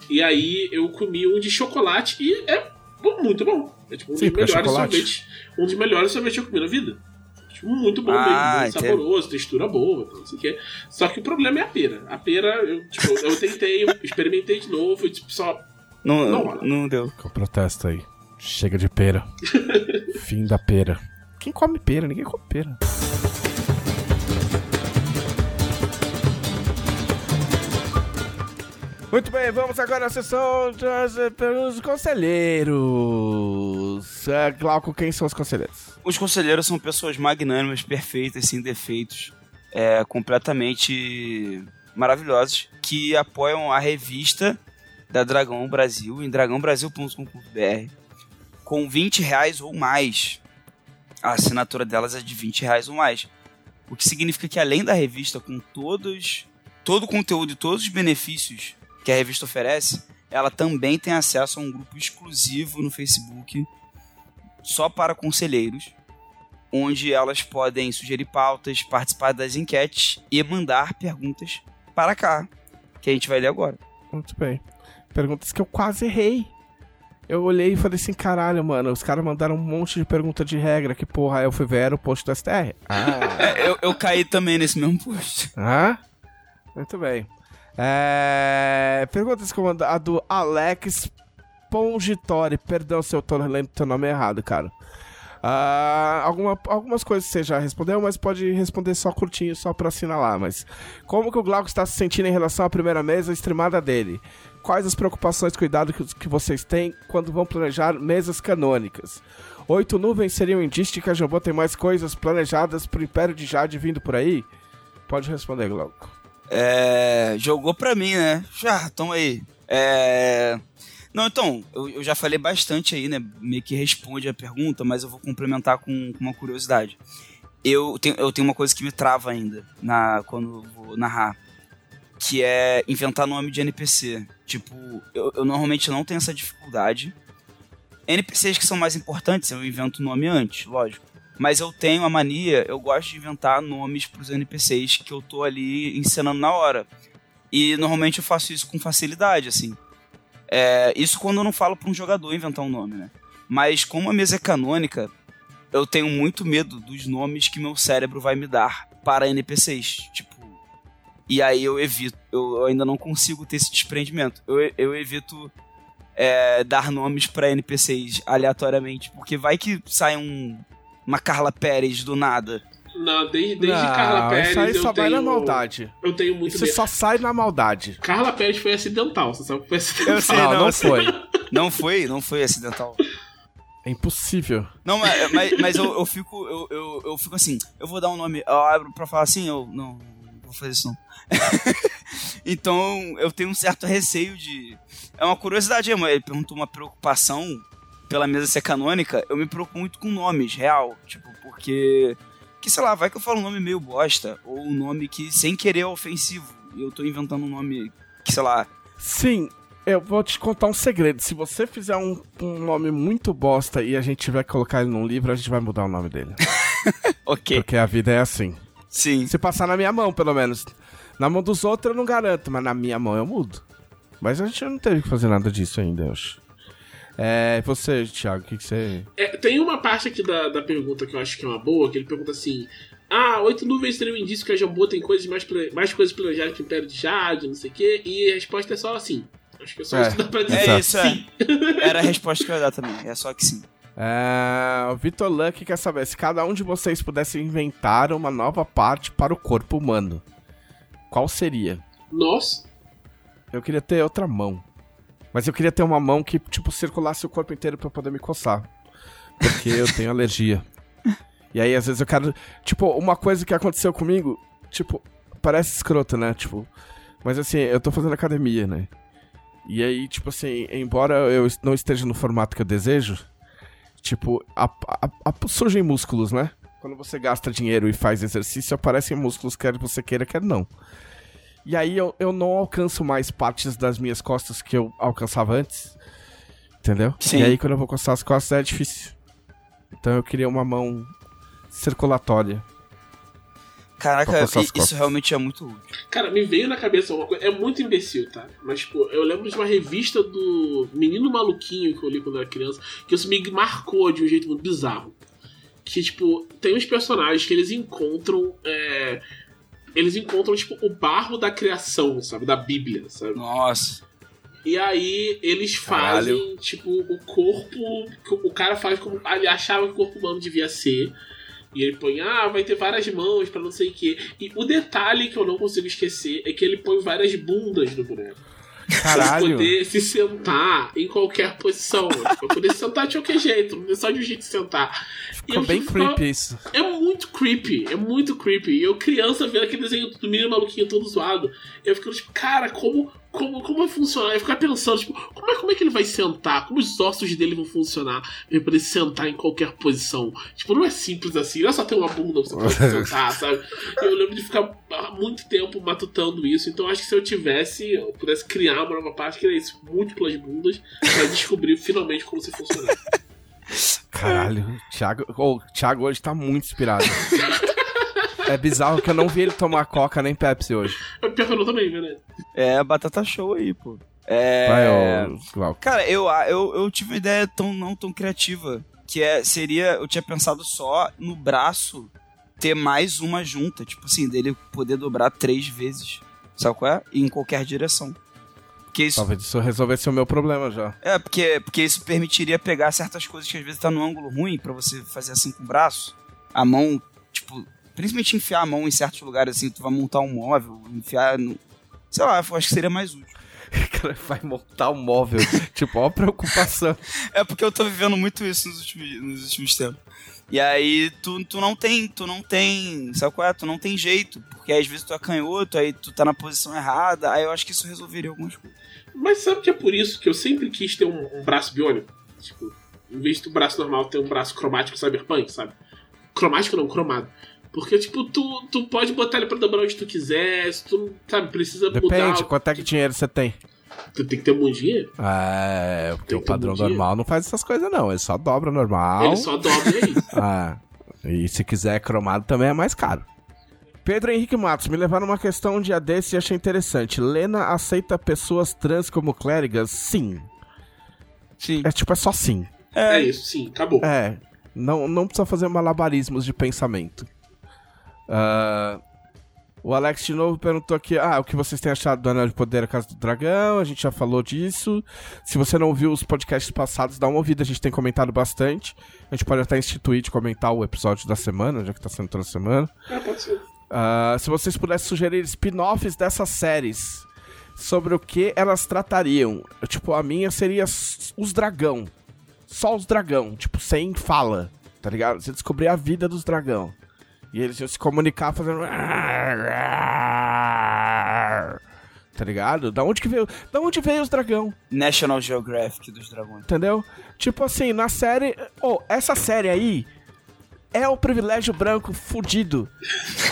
E aí eu comi um de chocolate e é bom, muito bom. É tipo um Sim, dos é melhores sorvetes. Um dos melhores sorvetes que eu comi na vida. Tipo, muito bom Ah, mesmo, muito saboroso, textura boa, então, não sei o que. Só que o problema é a pera. A pera, eu, tipo, eu tentei, eu experimentei de novo e tipo, só. Não, Não não, deu. Com protesto aí. Chega de pera. Fim da pera. Quem come pera? Ninguém come pera. Muito bem, vamos agora à sessão eh, pelos conselheiros. É, Glauco, quem são os conselheiros? Os conselheiros são pessoas magnânimas, perfeitas, sem defeitos, é, completamente maravilhosas, que apoiam a revista da Dragão Brasil em dragãobrasil.com.br com 20 reais ou mais. A assinatura delas é de 20 reais ou mais. O que significa que além da revista com todos todo o conteúdo e todos os benefícios que a revista oferece, ela também tem acesso a um grupo exclusivo no Facebook só para conselheiros, onde elas podem sugerir pautas, participar das enquetes e mandar perguntas para cá, que a gente vai ler agora. Muito bem. Perguntas que eu quase errei. Eu olhei e falei assim, caralho, mano, os caras mandaram um monte de pergunta de regra, que porra, eu fui ver, o post do STR. Ah. É, eu, eu caí também nesse mesmo post. Ah? Muito bem. É... Perguntas como a do Alex Pongitori. Perdão se eu tô lendo teu nome errado, cara. Uh, alguma, algumas coisas você já respondeu, mas pode responder só curtinho, só pra assinalar. Mas como que o Glauco está se sentindo em relação à primeira mesa streamada dele? Quais as preocupações cuidados que, que vocês têm quando vão planejar mesas canônicas? Oito nuvens seriam um indício de que a Jambô tem mais coisas planejadas pro Império de Jade vindo por aí? Pode responder, Glauco. É, jogou pra mim, né? Já, toma aí. É, não, então, eu, eu, já falei bastante aí, né? Meio que responde a pergunta, mas eu vou complementar com, com uma curiosidade. Eu tenho, eu tenho uma coisa que me trava ainda na, quando vou narrar, que é inventar nome de NPC. Tipo, eu, eu normalmente não tenho essa dificuldade. NPCs que são mais importantes, eu invento nome antes, lógico. Mas eu tenho a mania, eu gosto de inventar nomes para os NPCs que eu tô ali encenando na hora. E normalmente eu faço isso com facilidade, assim. É, isso quando eu não falo para um jogador inventar um nome, né? Mas como a mesa é canônica, eu tenho muito medo dos nomes que meu cérebro vai me dar para NPCs. Tipo. E aí eu evito. Eu ainda não consigo ter esse desprendimento. Eu, eu evito é, dar nomes para NPCs aleatoriamente. Porque vai que sai um, uma Carla Pérez do nada. Não, desde, desde não, Carla Pérez. Isso aí só eu vai tenho, na maldade. Eu tenho muito Isso só sai na maldade. Carla Pérez foi acidental, você sabe que foi acidental. Eu sei, não, não, não foi. Não foi, não foi acidental. É impossível. Não, mas, mas, mas eu, eu, fico. Eu, eu, eu, fico assim, eu vou dar um nome. Eu abro pra falar assim, eu. Não, não vou fazer isso não. então eu tenho um certo receio de. É uma curiosidade, ele perguntou uma preocupação pela mesa ser canônica. Eu me preocupo muito com nomes, real. Tipo, porque que, sei lá, vai que eu falo um nome meio bosta, ou um nome que sem querer é ofensivo, e eu tô inventando um nome que, sei lá. Sim, eu vou te contar um segredo. Se você fizer um, um nome muito bosta e a gente tiver que colocar ele num livro, a gente vai mudar o nome dele. ok. Porque a vida é assim. Sim. Se passar na minha mão, pelo menos. Na mão dos outros eu não garanto, mas na minha mão eu mudo. Mas a gente não teve que fazer nada disso ainda, eu acho. É, você, Thiago, o que, que você. É, tem uma parte aqui da, da pergunta que eu acho que é uma boa, que ele pergunta assim: Ah, oito nuvens seriam um indício que a Jambô tem coisas mais, mais coisas planejadas que o Império de Jade, não sei o quê, e a resposta é só assim. Acho que é só é, isso que dá pra dizer. É isso, sim. é. Era a resposta que eu ia dar também, é só que sim. É, o Vitor Luck quer saber se cada um de vocês pudesse inventar uma nova parte para o corpo humano. Qual seria? Nossa. Eu queria ter outra mão. Mas eu queria ter uma mão que, tipo, circulasse o corpo inteiro para poder me coçar. Porque eu tenho alergia. E aí, às vezes, eu quero. Tipo, uma coisa que aconteceu comigo, tipo, parece escroto, né? Tipo. Mas assim, eu tô fazendo academia, né? E aí, tipo assim, embora eu não esteja no formato que eu desejo, tipo, a, a, a, surgem músculos, né? Quando você gasta dinheiro e faz exercício, aparecem músculos, quer você queira, quer não. E aí eu, eu não alcanço mais partes das minhas costas que eu alcançava antes. Entendeu? Sim. E aí quando eu vou coçar as costas é difícil. Então eu queria uma mão circulatória. Caraca, isso realmente é muito útil. Cara, me veio na cabeça uma coisa. É muito imbecil, tá? Mas, tipo, eu lembro de uma revista do Menino Maluquinho que eu li quando eu era criança, que isso me marcou de um jeito muito bizarro. Que, tipo, tem uns personagens que eles encontram é, eles encontram, tipo, o barro da criação, sabe? Da Bíblia, sabe? Nossa. E aí eles fazem, Caralho. tipo, o corpo. O cara faz como ele achava que o corpo humano devia ser. E ele põe, ah, vai ter várias mãos para não sei o quê. E o detalhe que eu não consigo esquecer é que ele põe várias bundas no boneco. Caralho. Pra poder se sentar em qualquer posição. poder se sentar de qualquer jeito, não é só de um jeito de sentar. Ficou bem creepy isso. É muito creepy, é muito creepy. E eu, criança, vendo aquele desenho do menino maluquinho todo zoado, eu fico tipo, cara, como como, como vai funcionar? Eu ficar pensando, tipo, como é, como é que ele vai sentar? Como os ossos dele vão funcionar pra poder sentar em qualquer posição? Tipo, não é simples assim, não é só ter uma bunda pra você poder sentar, sabe? Eu lembro de ficar muito tempo matutando isso, então acho que se eu tivesse, eu pudesse criar uma nova parte, que era isso, múltiplas bundas, pra descobrir finalmente como se funcionar. Caralho, o Thiago, oh, o Thiago hoje tá muito inspirado. é bizarro que eu não vi ele tomar Coca nem Pepsi hoje. É pior que eu não também, né? É, batata show aí, pô. É... Vai, Glauco. Cara, eu, eu, eu tive uma ideia tão, não tão criativa. Que é, seria, eu tinha pensado só no braço ter mais uma junta. Tipo assim, dele poder dobrar três vezes. Sabe qual é? E em qualquer direção. Porque isso, Talvez isso resolvesse o meu problema já. é, porque, porque isso permitiria pegar certas coisas que às vezes tá no ângulo ruim pra você fazer assim com o braço. A mão, tipo, principalmente enfiar a mão em certos lugares assim, tu vai montar um móvel, enfiar no. Sei lá, eu acho que seria mais útil. O cara vai montar um móvel. tipo, ó a preocupação. É porque eu tô vivendo muito isso nos últimos, nos últimos tempos. E aí tu, tu não tem, tu não tem, sabe qual é? Tu não tem jeito. Porque às vezes tu é canhoto, aí tu tá na posição errada, aí eu acho que isso resolveria algumas coisas. Mas sabe que é por isso que eu sempre quis ter um, um braço biônico? Tipo, em vez do braço normal ter um braço cromático cyberpunk, sabe? Cromático não, cromado. Porque, tipo, tu, tu pode botar ele pra dobrar onde tu quiser, se tu, sabe, precisa Depende, mudar. quanto é que dinheiro você tem? Tu tem que ter muito dinheiro. É, porque o padrão bom dia. normal não faz essas coisas, não. Ele só dobra normal. Ele só dobra aí. Ah, e se quiser cromado também é mais caro. Pedro Henrique Matos, me levaram uma questão um dia desse e achei interessante. Lena aceita pessoas trans como clérigas? Sim. Sim. É tipo, é só sim. É isso, sim, acabou. É. Não, não precisa fazer malabarismos de pensamento. Ah, o Alex de novo perguntou aqui: Ah, o que vocês têm achado do Anel de Poder, a Casa do Dragão? A gente já falou disso. Se você não ouviu os podcasts passados, dá uma ouvida, a gente tem comentado bastante. A gente pode até instituir de comentar o episódio da semana, já que tá sendo toda semana. Ah, se vocês pudessem sugerir spin-offs dessas séries, sobre o que elas tratariam? Tipo, a minha seria os dragão. Só os dragão, tipo, sem fala, tá ligado? Você descobrir a vida dos dragão. E eles iam se comunicar fazendo. Tá ligado? Da onde que veio? Da onde veio os dragão? National Geographic dos dragões. Entendeu? Tipo assim, na série. Oh, essa série aí é o privilégio branco fudido.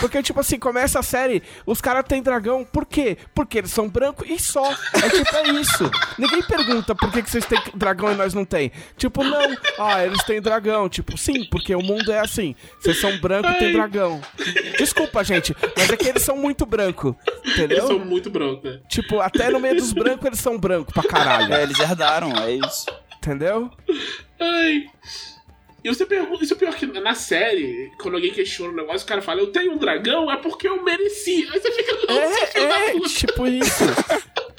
Porque, tipo assim, começa a série, os caras têm dragão. Por quê? Porque eles são brancos e só. É tipo, é isso. Ninguém pergunta por que, que vocês têm dragão e nós não tem. Tipo, não. Ah, eles têm dragão. Tipo, sim, porque o mundo é assim. Vocês são brancos e tem dragão. Desculpa, gente, mas é que eles são muito branco. Entendeu? Eles são muito brancos, né? Tipo, até no meio dos brancos eles são brancos pra caralho. É, eles herdaram, é isso. Entendeu? Ai. E você pergunta, isso é pior que na série, quando alguém questiona o negócio, o cara fala, eu tenho um dragão, é porque eu mereci. Aí você fica, não, É, é, puta. tipo isso.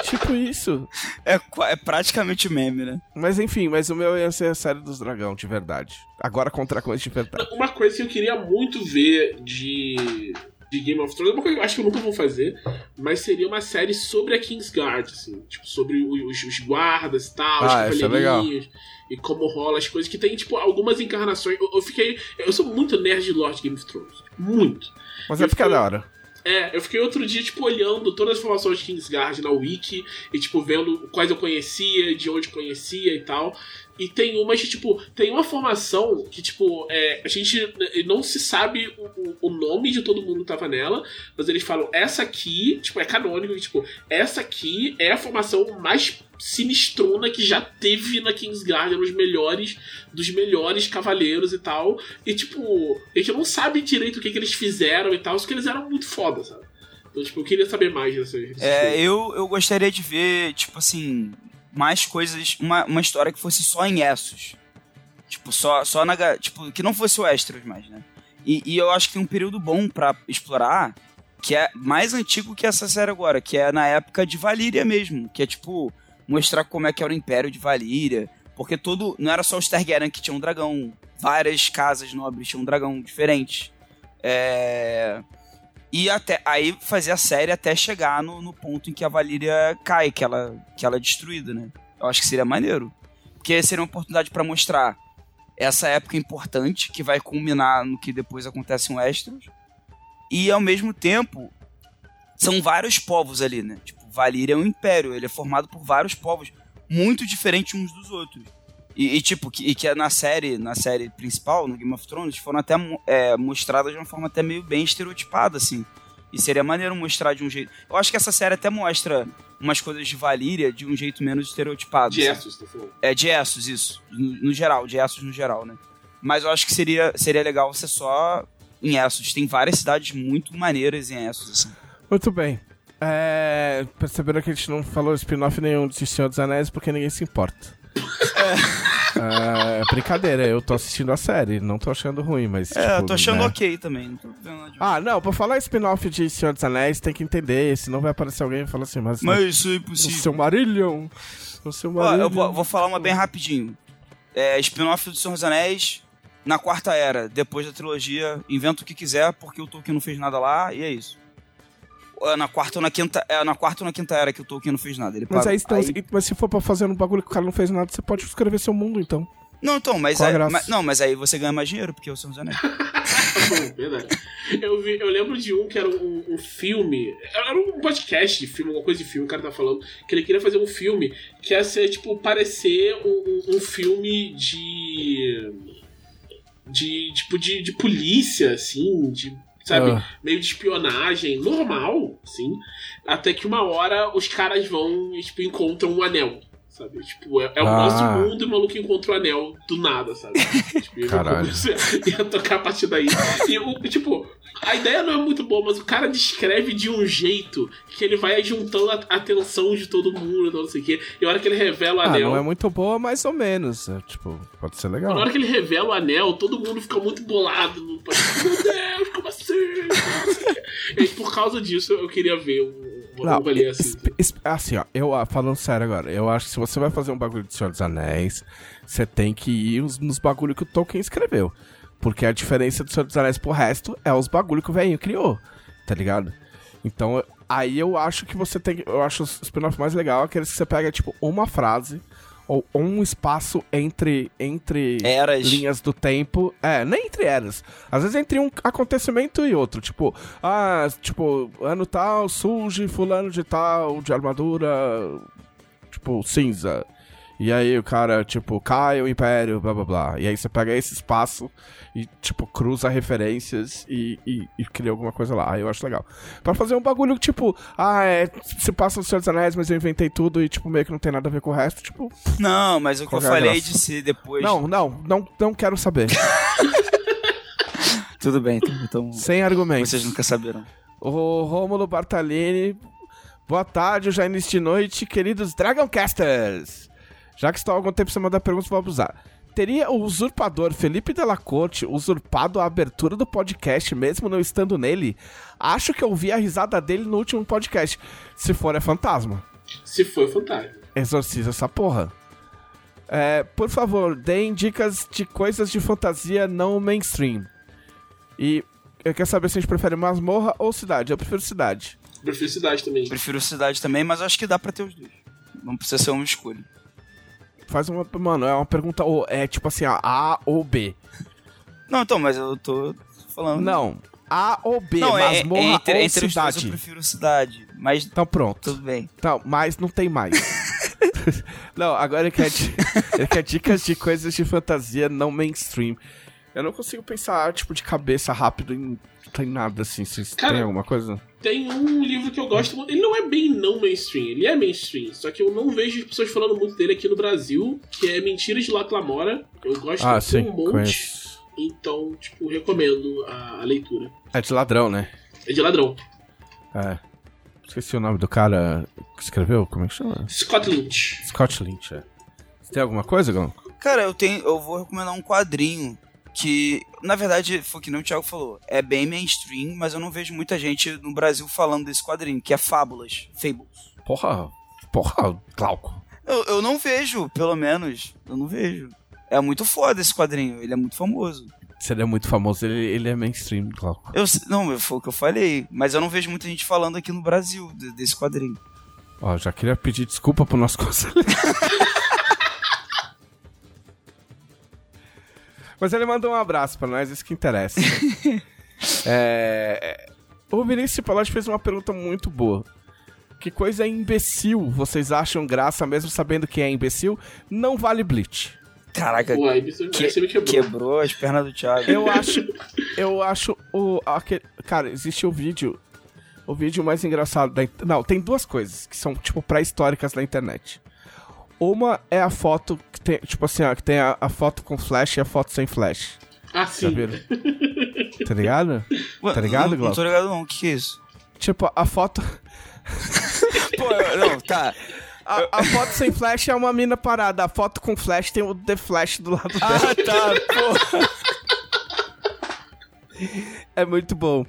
tipo isso. É, é praticamente meme, né? Mas enfim, mas o meu ia ser a série dos dragão, de verdade. Agora contra coisa de verdade. Uma coisa que eu queria muito ver de, de Game of Thrones, é uma coisa que eu acho que eu nunca vou fazer, mas seria uma série sobre a Kingsguard, assim, tipo, sobre os, os guardas e tal, os Ah, essa é legal. E como rola as coisas, que tem, tipo, algumas encarnações. Eu, eu fiquei. Eu sou muito nerd de Lord Game of Thrones. Muito. Mas vai ficar da hora. É, eu fiquei outro dia, tipo, olhando todas as informações de Kingsguard na Wiki e, tipo, vendo quais eu conhecia, de onde conhecia e tal. E tem umas que, tipo, tem uma formação que, tipo, é, a gente não se sabe o, o- nome de todo mundo que tava nela, mas eles falam, essa aqui, tipo, é canônico, e, tipo, essa aqui é a formação mais sinistrona que já teve na Kingsguard, nos melhores, dos melhores cavaleiros e tal. E, tipo, a gente não sabe direito o que, que eles fizeram e tal, só que eles eram muito foda, sabe? Então, tipo, eu queria saber mais dessas É, coisas. eu, eu gostaria de ver, tipo assim, mais coisas, uma, uma história que fosse só em Essos. Tipo, só, só na. Tipo, que não fosse o Westeros mais, né? E, e eu acho que tem um período bom pra explorar, que é mais antigo que essa série agora, que é na época de Valíria mesmo, que é tipo, mostrar como é que era o Império de Valíria. Porque todo. Não era só os Targaryen que tinham um dragão. Várias casas nobres tinham um dragão diferente. É. E até aí fazer a série até chegar no, no ponto em que a Valíria cai, que ela, que ela é destruída, né? Eu acho que seria maneiro. Porque seria uma oportunidade pra mostrar essa época importante, que vai culminar no que depois acontece em Westeros. E ao mesmo tempo, são vários povos ali, né? Tipo, Valíria é um império, ele é formado por vários povos muito diferentes uns dos outros. E, e, tipo, que, e que é na série, na série principal, no Game of Thrones, foram até é, mostradas de uma forma até meio bem estereotipada, assim. E seria maneiro mostrar de um jeito. Eu acho que essa série até mostra umas coisas de Valíria de um jeito menos estereotipado. De? Essos, tá falando. É, de Essos, isso. No, no geral, de Essos no geral, né? Mas eu acho que seria, seria legal ser só em Essos. Tem várias cidades muito maneiras em Essos, assim. Muito bem. É, perceberam que a gente não falou spin-off nenhum de Senhor dos Anéis porque ninguém se importa. É, brincadeira, eu tô assistindo a série, não tô achando ruim, mas. É, tipo, eu tô achando né? ok também. Não Ah, não, pra falar spin-off de Senhor dos Anéis tem que entender, senão vai aparecer alguém e falar assim, mas. Mas isso é o impossível. seu Marillion. O seu Ó, Marillion. eu vou, vou falar uma bem rapidinho. É, spin-off do Senhor dos Anéis na quarta era, depois da trilogia, inventa o que quiser, porque o Tolkien não fez nada lá, e é isso. É na quarta ou na quinta, é na quarta ou na quinta era que o Tolkien não fez nada. Ele Mas parou. aí, então, mas se for pra fazer um bagulho que o cara não fez nada, você pode escrever seu mundo, então. Não, então, mas, aí, graça? mas- não, mas aí você ganha mais dinheiro, porque é o Senhor dos Anéis. Eu, vi, eu lembro de um que era um, um filme. Era um podcast de filme, alguma coisa de filme, o cara tá falando. Que ele queria fazer um filme que ia ser, tipo, parecer um, um- um filme de. De. Tipo, de, de polícia, assim, de. Sabe? Ah. Meio de espionagem, normal, assim. Até que uma hora os caras vão e, tipo, encontram um anel. Sabe? Tipo, é, é o Ah. nosso mundo e o maluco encontra o anel do nada, sabe? Tipo, Caralho. comecei a tocar a partir daí. E, o, tipo, a ideia não é muito boa, mas o cara descreve de um jeito que ele vai juntando a atenção de todo mundo, não sei o quê. E a hora que ele revela o Ah, anel. não é muito boa, mais ou menos. é, tipo, pode ser legal. Na hora que ele revela o anel, todo mundo fica muito bolado. Meu Deus, como assim? E por causa disso, eu queria ver um, um Não, rolê assim. assim, ó, eu ah, falando sério agora, eu acho que se você vai fazer um bagulho de Senhor dos Anéis, você tem que ir nos, nos bagulho que o Tolkien escreveu. Porque a diferença do Senhor dos Anéis pro resto é os bagulho que o velhinho criou, tá ligado? Então, aí eu acho que você tem que. Eu acho o spin-off mais legal aqueles que você pega, tipo, uma frase ou um espaço entre, entre Eras. linhas do tempo. É, nem entre eras. Às vezes entre um acontecimento e outro. Tipo, ah, tipo, ano tal, surge fulano de tal, de armadura, tipo, cinza. E aí o cara, tipo, cai o império, blá blá blá. E aí você pega esse espaço e, tipo, cruza referências e, e, e cria alguma coisa lá. Aí eu acho legal. Pra fazer um bagulho, tipo, ah, é, se passa no Senhor dos Anéis, mas eu inventei tudo e, tipo, meio que não tem nada a ver com o resto, tipo, Não, mas o que eu que falei graça? de ser depois. não, não, não, não quero saber. Tudo bem, então, então Sem argumentos. vocês nunca saberão. O Rômulo Bartalini. Boa tarde, já início de noite, queridos Dragoncasters. Já que estou há algum tempo sem mandar perguntas, vou abusar. Teria o usurpador Felipe Della Corte usurpado a abertura do podcast, mesmo não estando nele? Acho que eu ouvi a risada dele no último podcast. Se for, é fantasma. Se foi fantástico. Exorciza essa porra. É, por favor, deem dicas de coisas de fantasia não mainstream. E eu quero saber se a gente prefere masmorra ou cidade. Eu prefiro cidade. Prefiro cidade também. Prefiro cidade também, mas acho que dá pra ter os dois. Não precisa ser uma escolha. Faz uma. Mano, é uma pergunta. ou- É tipo assim, ó, A ou B. Não, então, mas eu tô falando. Não. A ou B, não é, masmorra é entre, ou entre os dois cidade. eu prefiro cidade. Mas Então pronto. tudo bem. Então, mas não tem mais. não, agora ele quer, ele quer dicas de coisas de fantasia não mainstream. Eu não consigo pensar, tipo, de cabeça rápido em, em nada assim. Vocês Cara, têm alguma coisa? Tem um livro que eu gosto muito. Ele não é bem não mainstream, ele é mainstream. Só que eu não vejo as pessoas falando muito dele aqui no Brasil, que é Mentiras de Laclamora. Eu gosto Ah, de sim, um monte. conheço. Então, tipo, recomendo a, a leitura. É de ladrão, né? É de ladrão. É. Esqueci o nome do cara que escreveu, como é que chama? Scott Lynch. Scott Lynch, é. Você tem alguma coisa, Gão? Cara, eu tenho. Eu vou recomendar um quadrinho que, na verdade, foi que nem o Thiago falou. É bem mainstream, mas eu não vejo muita gente no Brasil falando desse quadrinho, que é Fábulas. Fables. Porra, porra, Glauco. Eu, eu não vejo, pelo menos. Eu não vejo. É muito foda esse quadrinho, ele é muito famoso. Se ele é muito famoso, ele, ele é mainstream, Glauco. Eu, não, foi o que eu falei, mas eu não vejo muita gente falando aqui no Brasil de- desse quadrinho. Ó, já queria pedir desculpa pro nosso conselheiro. Mas ele mandou um abraço pra nós, isso que interessa. é... O Vinícius Palotti fez uma pergunta muito boa. Que coisa imbecil vocês acham graça, mesmo sabendo que é imbecil? Não vale Bleach. Caraca, Pô, que- você me quebrou. quebrou as pernas do Thiago. Eu acho. Eu acho o. Aquele, cara, existe o vídeo. O vídeo mais engraçado da. Não, tem duas coisas que são, tipo, pré-históricas na internet. Uma é a foto que tem, tipo assim, ó, que tem a, a foto com flash e a foto sem flash. Ah, sim. tá ligado? Ué, Tá ligado, não, não tô ligado não, o que, que é isso? Tipo, a foto. Pô, eu- não, tá. A, a foto sem flash é uma mina parada. A foto com flash tem o The Flash do lado dela. Ah, tá, pô. É muito bom.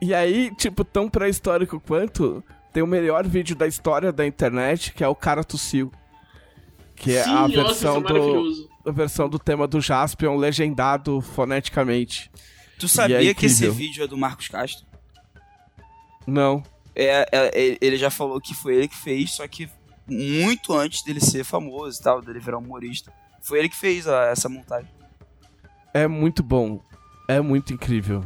E aí, tipo, tão pré-histórico quanto, tem o melhor vídeo da história da internet, que é o cara tossiu. Que é sim, a nossa, é versão do maravilhoso. a versão do tema do Jaspion legendado foneticamente. Tu sabia é que esse vídeo é do Marcos Castro? Não. É, é- ele já falou que foi ele que fez, só que muito antes dele ser famoso e tal, dele virar humorista. Foi ele que fez a- essa montagem. É muito bom. É muito incrível.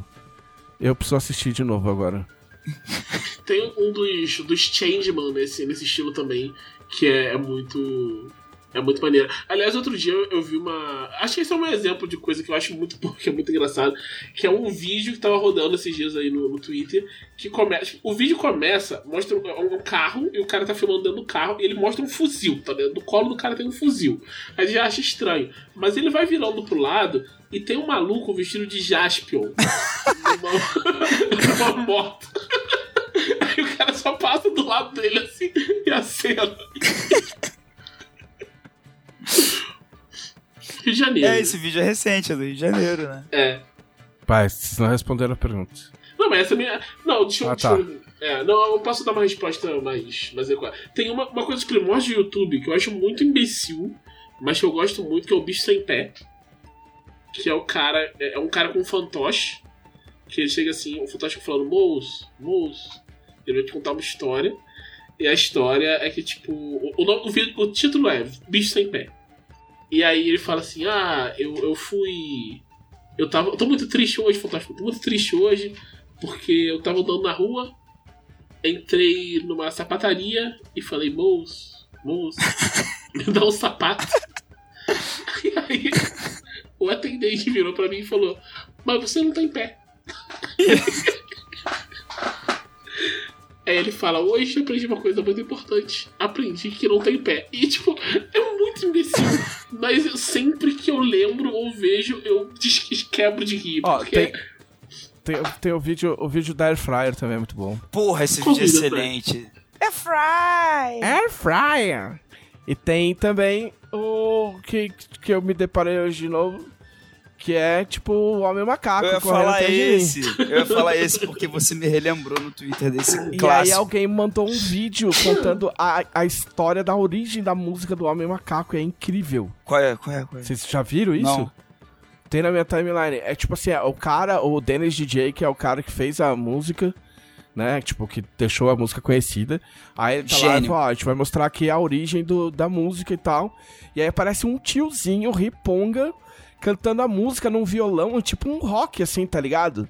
Eu preciso assistir de novo agora. Tem um dos, dos Changeman nesse, nesse estilo também, que é, é muito. É muito maneiro. Aliás, outro dia eu, vi uma. Acho que esse é um exemplo de coisa que eu acho muito bom, que é muito engraçado. Que é um vídeo que tava rodando esses dias aí no, no Twitter. Que começa. O vídeo começa, mostra um, um carro, e o cara tá filmando dentro do carro, e ele mostra um fuzil, tá dentro do colo do cara tem um fuzil. Aí já acha estranho. Mas ele vai virando pro lado e tem um maluco vestido de Jaspion numa, numa moto. Aí o cara só passa do lado dele assim e acena. Rio de Janeiro. É, esse vídeo é recente, é do Rio de Janeiro, né? É. Pai, vocês não responderam a pergunta. Não, mas essa é minha. Não, deixa eu. Ah, deixa tá. eu- É, não, eu posso dar uma resposta mais, mais adequada. Tem uma, uma coisa primórdia do YouTube que eu acho muito imbecil, mas que eu gosto muito, que é o bicho sem pé. Que é o cara. É é um cara com um fantoche. Que ele chega assim, o fantoche falando, moço, moço. Ele vai te contar uma história. E a história é que, tipo, o, o, o vídeo- o título é Bicho Sem Pé. E aí ele fala assim: Ah, eu, eu fui. Eu tava. Eu tô muito triste hoje, fantástico. Tô muito triste hoje. Porque eu tava andando na rua. Entrei numa sapataria e falei, moço, moço, me dá um sapato. E aí o atendente virou pra mim e falou, mas você não tem pé. Aí ele fala, hoje eu aprendi uma coisa muito importante. Aprendi que não tem pé. E tipo, é muito imbecil. Mas eu- sempre que eu lembro ou vejo, eu des- quebro de rir. Ó, porque tem, tem, tem o vídeo, o vídeo da Air Fryer também é muito bom. Porra, esse Qual vídeo é excelente. É Fry! Air Fryer! E tem também o que, que eu me deparei hoje de novo, que é tipo o Homem Macaco Eu ia falar esse. Eu ia falar esse porque você me relembrou no Twitter desse E aí clássico. alguém mandou um vídeo contando a, a história da origem da música do Homem Macaco. É incrível. Qual é? Qual é? Qual é? Vocês já viram isso? Não. Tem na minha timeline. É tipo assim, é, o cara, o Dennis DJ, que é o cara que fez a música, né? Tipo, que deixou a música conhecida. Aí ele tá lá e Gênio. fala, ó, a gente vai mostrar aqui a origem do, da música e tal. E aí aparece um tiozinho, riponga, cantando a música num violão, tipo um rock, assim, tá ligado?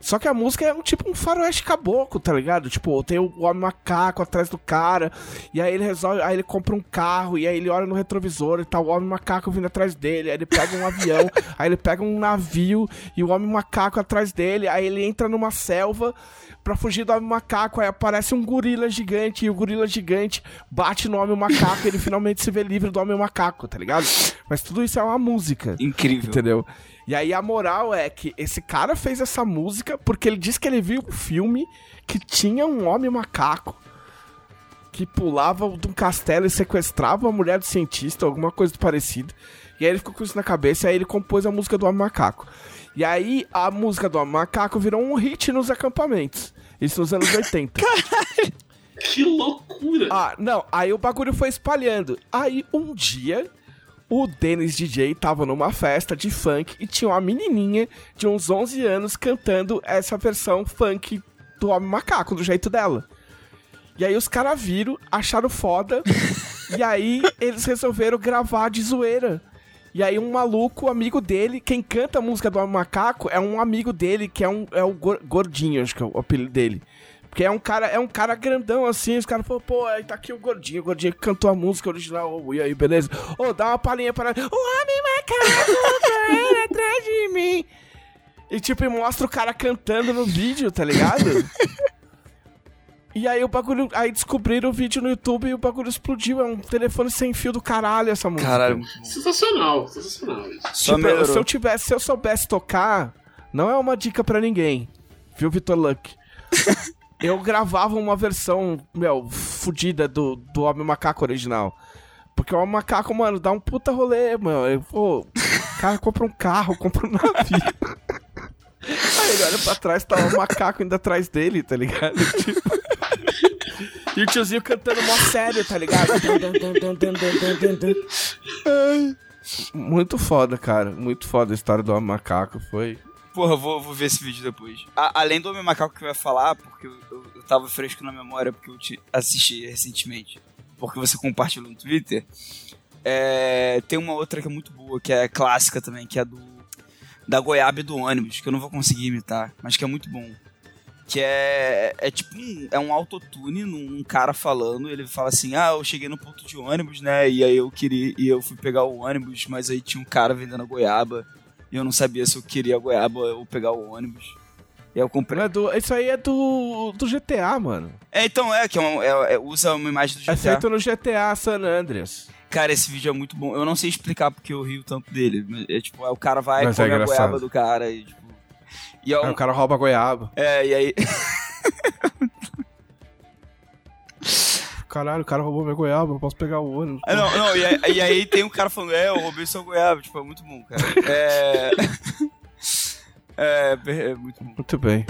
Só que a música é um tipo um faroeste caboclo, tá ligado? Tipo, tem o homem macaco atrás do cara, e aí ele resolve, aí ele compra um carro, e aí ele olha no retrovisor e tá o homem macaco vindo atrás dele, aí ele pega um avião, aí ele pega um navio e o homem macaco atrás dele, aí ele entra numa selva pra fugir do homem macaco, aí aparece um gorila gigante, e o gorila gigante bate no homem macaco, e ele finalmente se vê livre do homem macaco, tá ligado? Mas tudo isso é uma música. Incrível. Entendeu? E aí a moral é que esse cara fez essa música porque ele disse que ele viu um filme que tinha um homem macaco que pulava de um castelo e sequestrava uma mulher do cientista, alguma coisa parecida. E aí ele ficou com isso na cabeça e aí ele compôs a música do Homem Macaco. E aí a música do Homem Macaco virou um hit nos acampamentos. Isso nos anos 80. Que loucura! Ah, não. Aí o bagulho foi espalhando. Aí um dia, o Dennis DJ tava numa festa de funk e tinha uma menininha de uns 11 anos cantando essa versão funk do Homem Macaco, do jeito dela. E aí os caras viram, acharam foda, e aí eles resolveram gravar de zoeira. E aí um maluco, amigo dele, quem canta a música do Homem Macaco é um amigo dele, que é, um, é o Gor- Gordinho, acho que é o apelido dele. Porque é um cara, é um cara grandão assim, os caras falaram, pô, aí tá aqui o Gordinho, o Gordinho que cantou a música original, ô, e aí, beleza? Ô, dá uma palhinha para... O Homem Macaco correndo atrás de mim. E tipo, mostra o cara cantando no vídeo, tá ligado? E aí o bagulho. Aí descobriram o vídeo no YouTube e o bagulho explodiu. É um telefone sem fio do caralho essa música. Caralho. Sensacional, sensacional. isso. Só Tipo, melhorou. se eu tivesse, se eu soubesse tocar, não é uma dica pra ninguém. Viu, Vitor Luck? eu gravava uma versão, meu, fodida do, do Homem Macaco original. Porque o Homem Macaco, mano, dá um puta rolê, mano. Eu, pô, o cara compra um carro, compra um navio. Aí ele olha pra trás, tá o macaco ainda atrás dele, tá ligado? Tipo... E o tiozinho cantando mó sério, tá ligado? Muito foda, cara. Muito foda a história do Homem Macaco. Foi. Porra, vou, vou ver esse vídeo depois. A- além do Homem Macaco que eu ia falar, porque eu, eu, eu tava fresco na memória, porque eu te assisti recentemente, porque você compartilhou no Twitter. É, tem uma outra que é muito boa, que é clássica também, que é do da goiaba e do ônibus, que eu não vou conseguir imitar, mas que é muito bom. Que é, é tipo um, é um autotune num um cara falando, ele fala assim, ah, eu cheguei no ponto de ônibus, né, e aí eu queria, e eu fui pegar o ônibus, mas aí tinha um cara vendendo a goiaba, e eu não sabia se eu queria goiaba ou pegar o ônibus. E eu comprei. É do, isso aí é do, do GTA, mano. É, então é, que é, uma- é- é- usa uma imagem do É GTA. feito no GTA San Andreas. Cara, esse vídeo é muito bom. Eu não sei explicar porque eu rio tanto dele. É tipo, é, o cara vai Mas é come a goiaba do cara e tipo. E é, Aí um- o cara rouba a goiaba. é, e aí. Caralho, o cara roubou minha goiaba, eu posso pegar o ônibus. Ah, não, não, e aí, e aí tem um cara falando, é, eu roubei sua goiaba. Tipo, é muito bom, cara. É. É, é muito bom. Muito bem.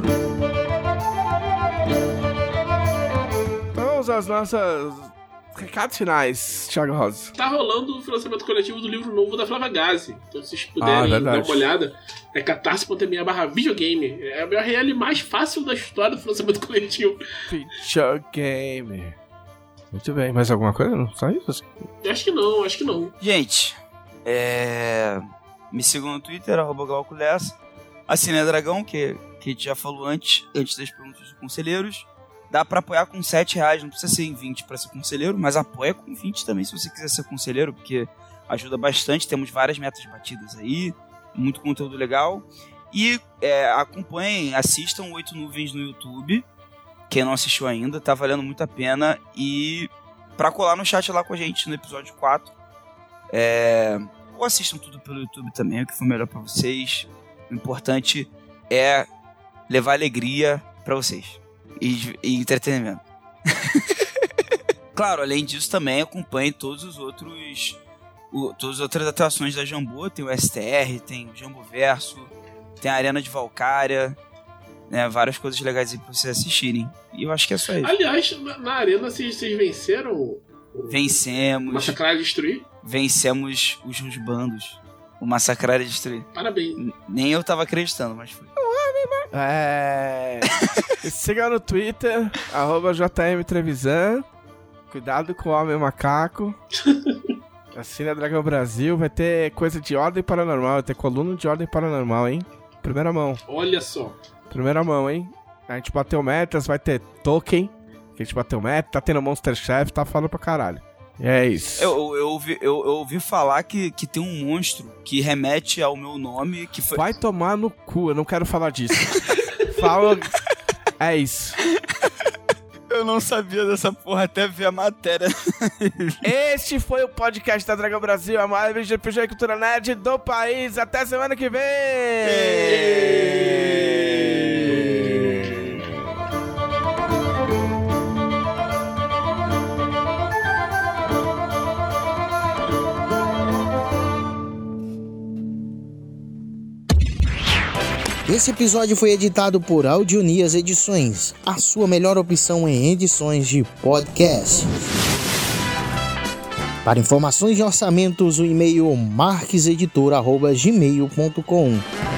Então vamos às nossas recados finais, Thiago Rosa. Tá rolando o financiamento coletivo do livro novo da Flávia Gazi. Então, se vocês puderem Ah, dar uma olhada, é catarse.me barra videogame. É a URL mais fácil da história do financiamento coletivo. Feature Game. Muito bem, mais alguma coisa? Não só isso? Eu acho que não, acho que não. Gente, é. Me sigam no Twitter, arroba Glauco Lessa. Assine a Dragão, que, que a gente já falou antes, antes das perguntas dos conselheiros. Dá pra apoiar com 7 reais, não precisa ser em 20 pra ser conselheiro, mas apoia com 20 também se você quiser ser conselheiro, porque ajuda bastante. Temos várias metas batidas aí, muito conteúdo legal. E é, acompanhem, assistam Oito Nuvens no YouTube. Quem não assistiu ainda, tá valendo muito a pena. E pra colar no chat lá com a gente no episódio 4. É, ou assistam tudo pelo YouTube também, o que for melhor pra vocês. O importante é levar alegria pra vocês e, e entretenimento. claro, além disso também acompanhe todos os outros o- todas as outras atrações da Jambu, tem o STR, tem o Jambo Verso, tem a Arena de Valcária, né, várias coisas legais aí pra vocês assistirem. E eu acho que é só isso. Aliás, na, na arena vocês, vocês venceram o Vencemos, Massacrar e Destruir? vencemos os, os bandos. O Massacrar e Destruir. Parabéns. N- Nem eu tava acreditando, mas foi. É. Siga no Twitter, arroba JM Trevisan. Cuidado com o Homem Macaco. Assina Dragão Brasil. Vai ter coisa de ordem paranormal. Vai ter coluna de ordem paranormal, hein? Primeira mão. Olha só. Primeira mão, hein? A gente bateu metas, vai ter token. Que a gente bateu meta, tá tendo Monster Chef, tá falando pra caralho. E é isso. Eu, eu, ouvi, eu, eu ouvi falar que, que tem um monstro que remete ao meu nome, que foi. Vai tomar no cu, eu não quero falar disso. Fala. É isso. Eu não sabia dessa porra até ver a matéria. Este foi o podcast da Dragão Brasil, a maior RPG e cultura nerd do país. Até semana que vem! Esse episódio foi editado por Audionias Edições, a sua melhor opção em edições de podcast. Para informações e orçamentos, o e-mail marqueseditor.gmail.com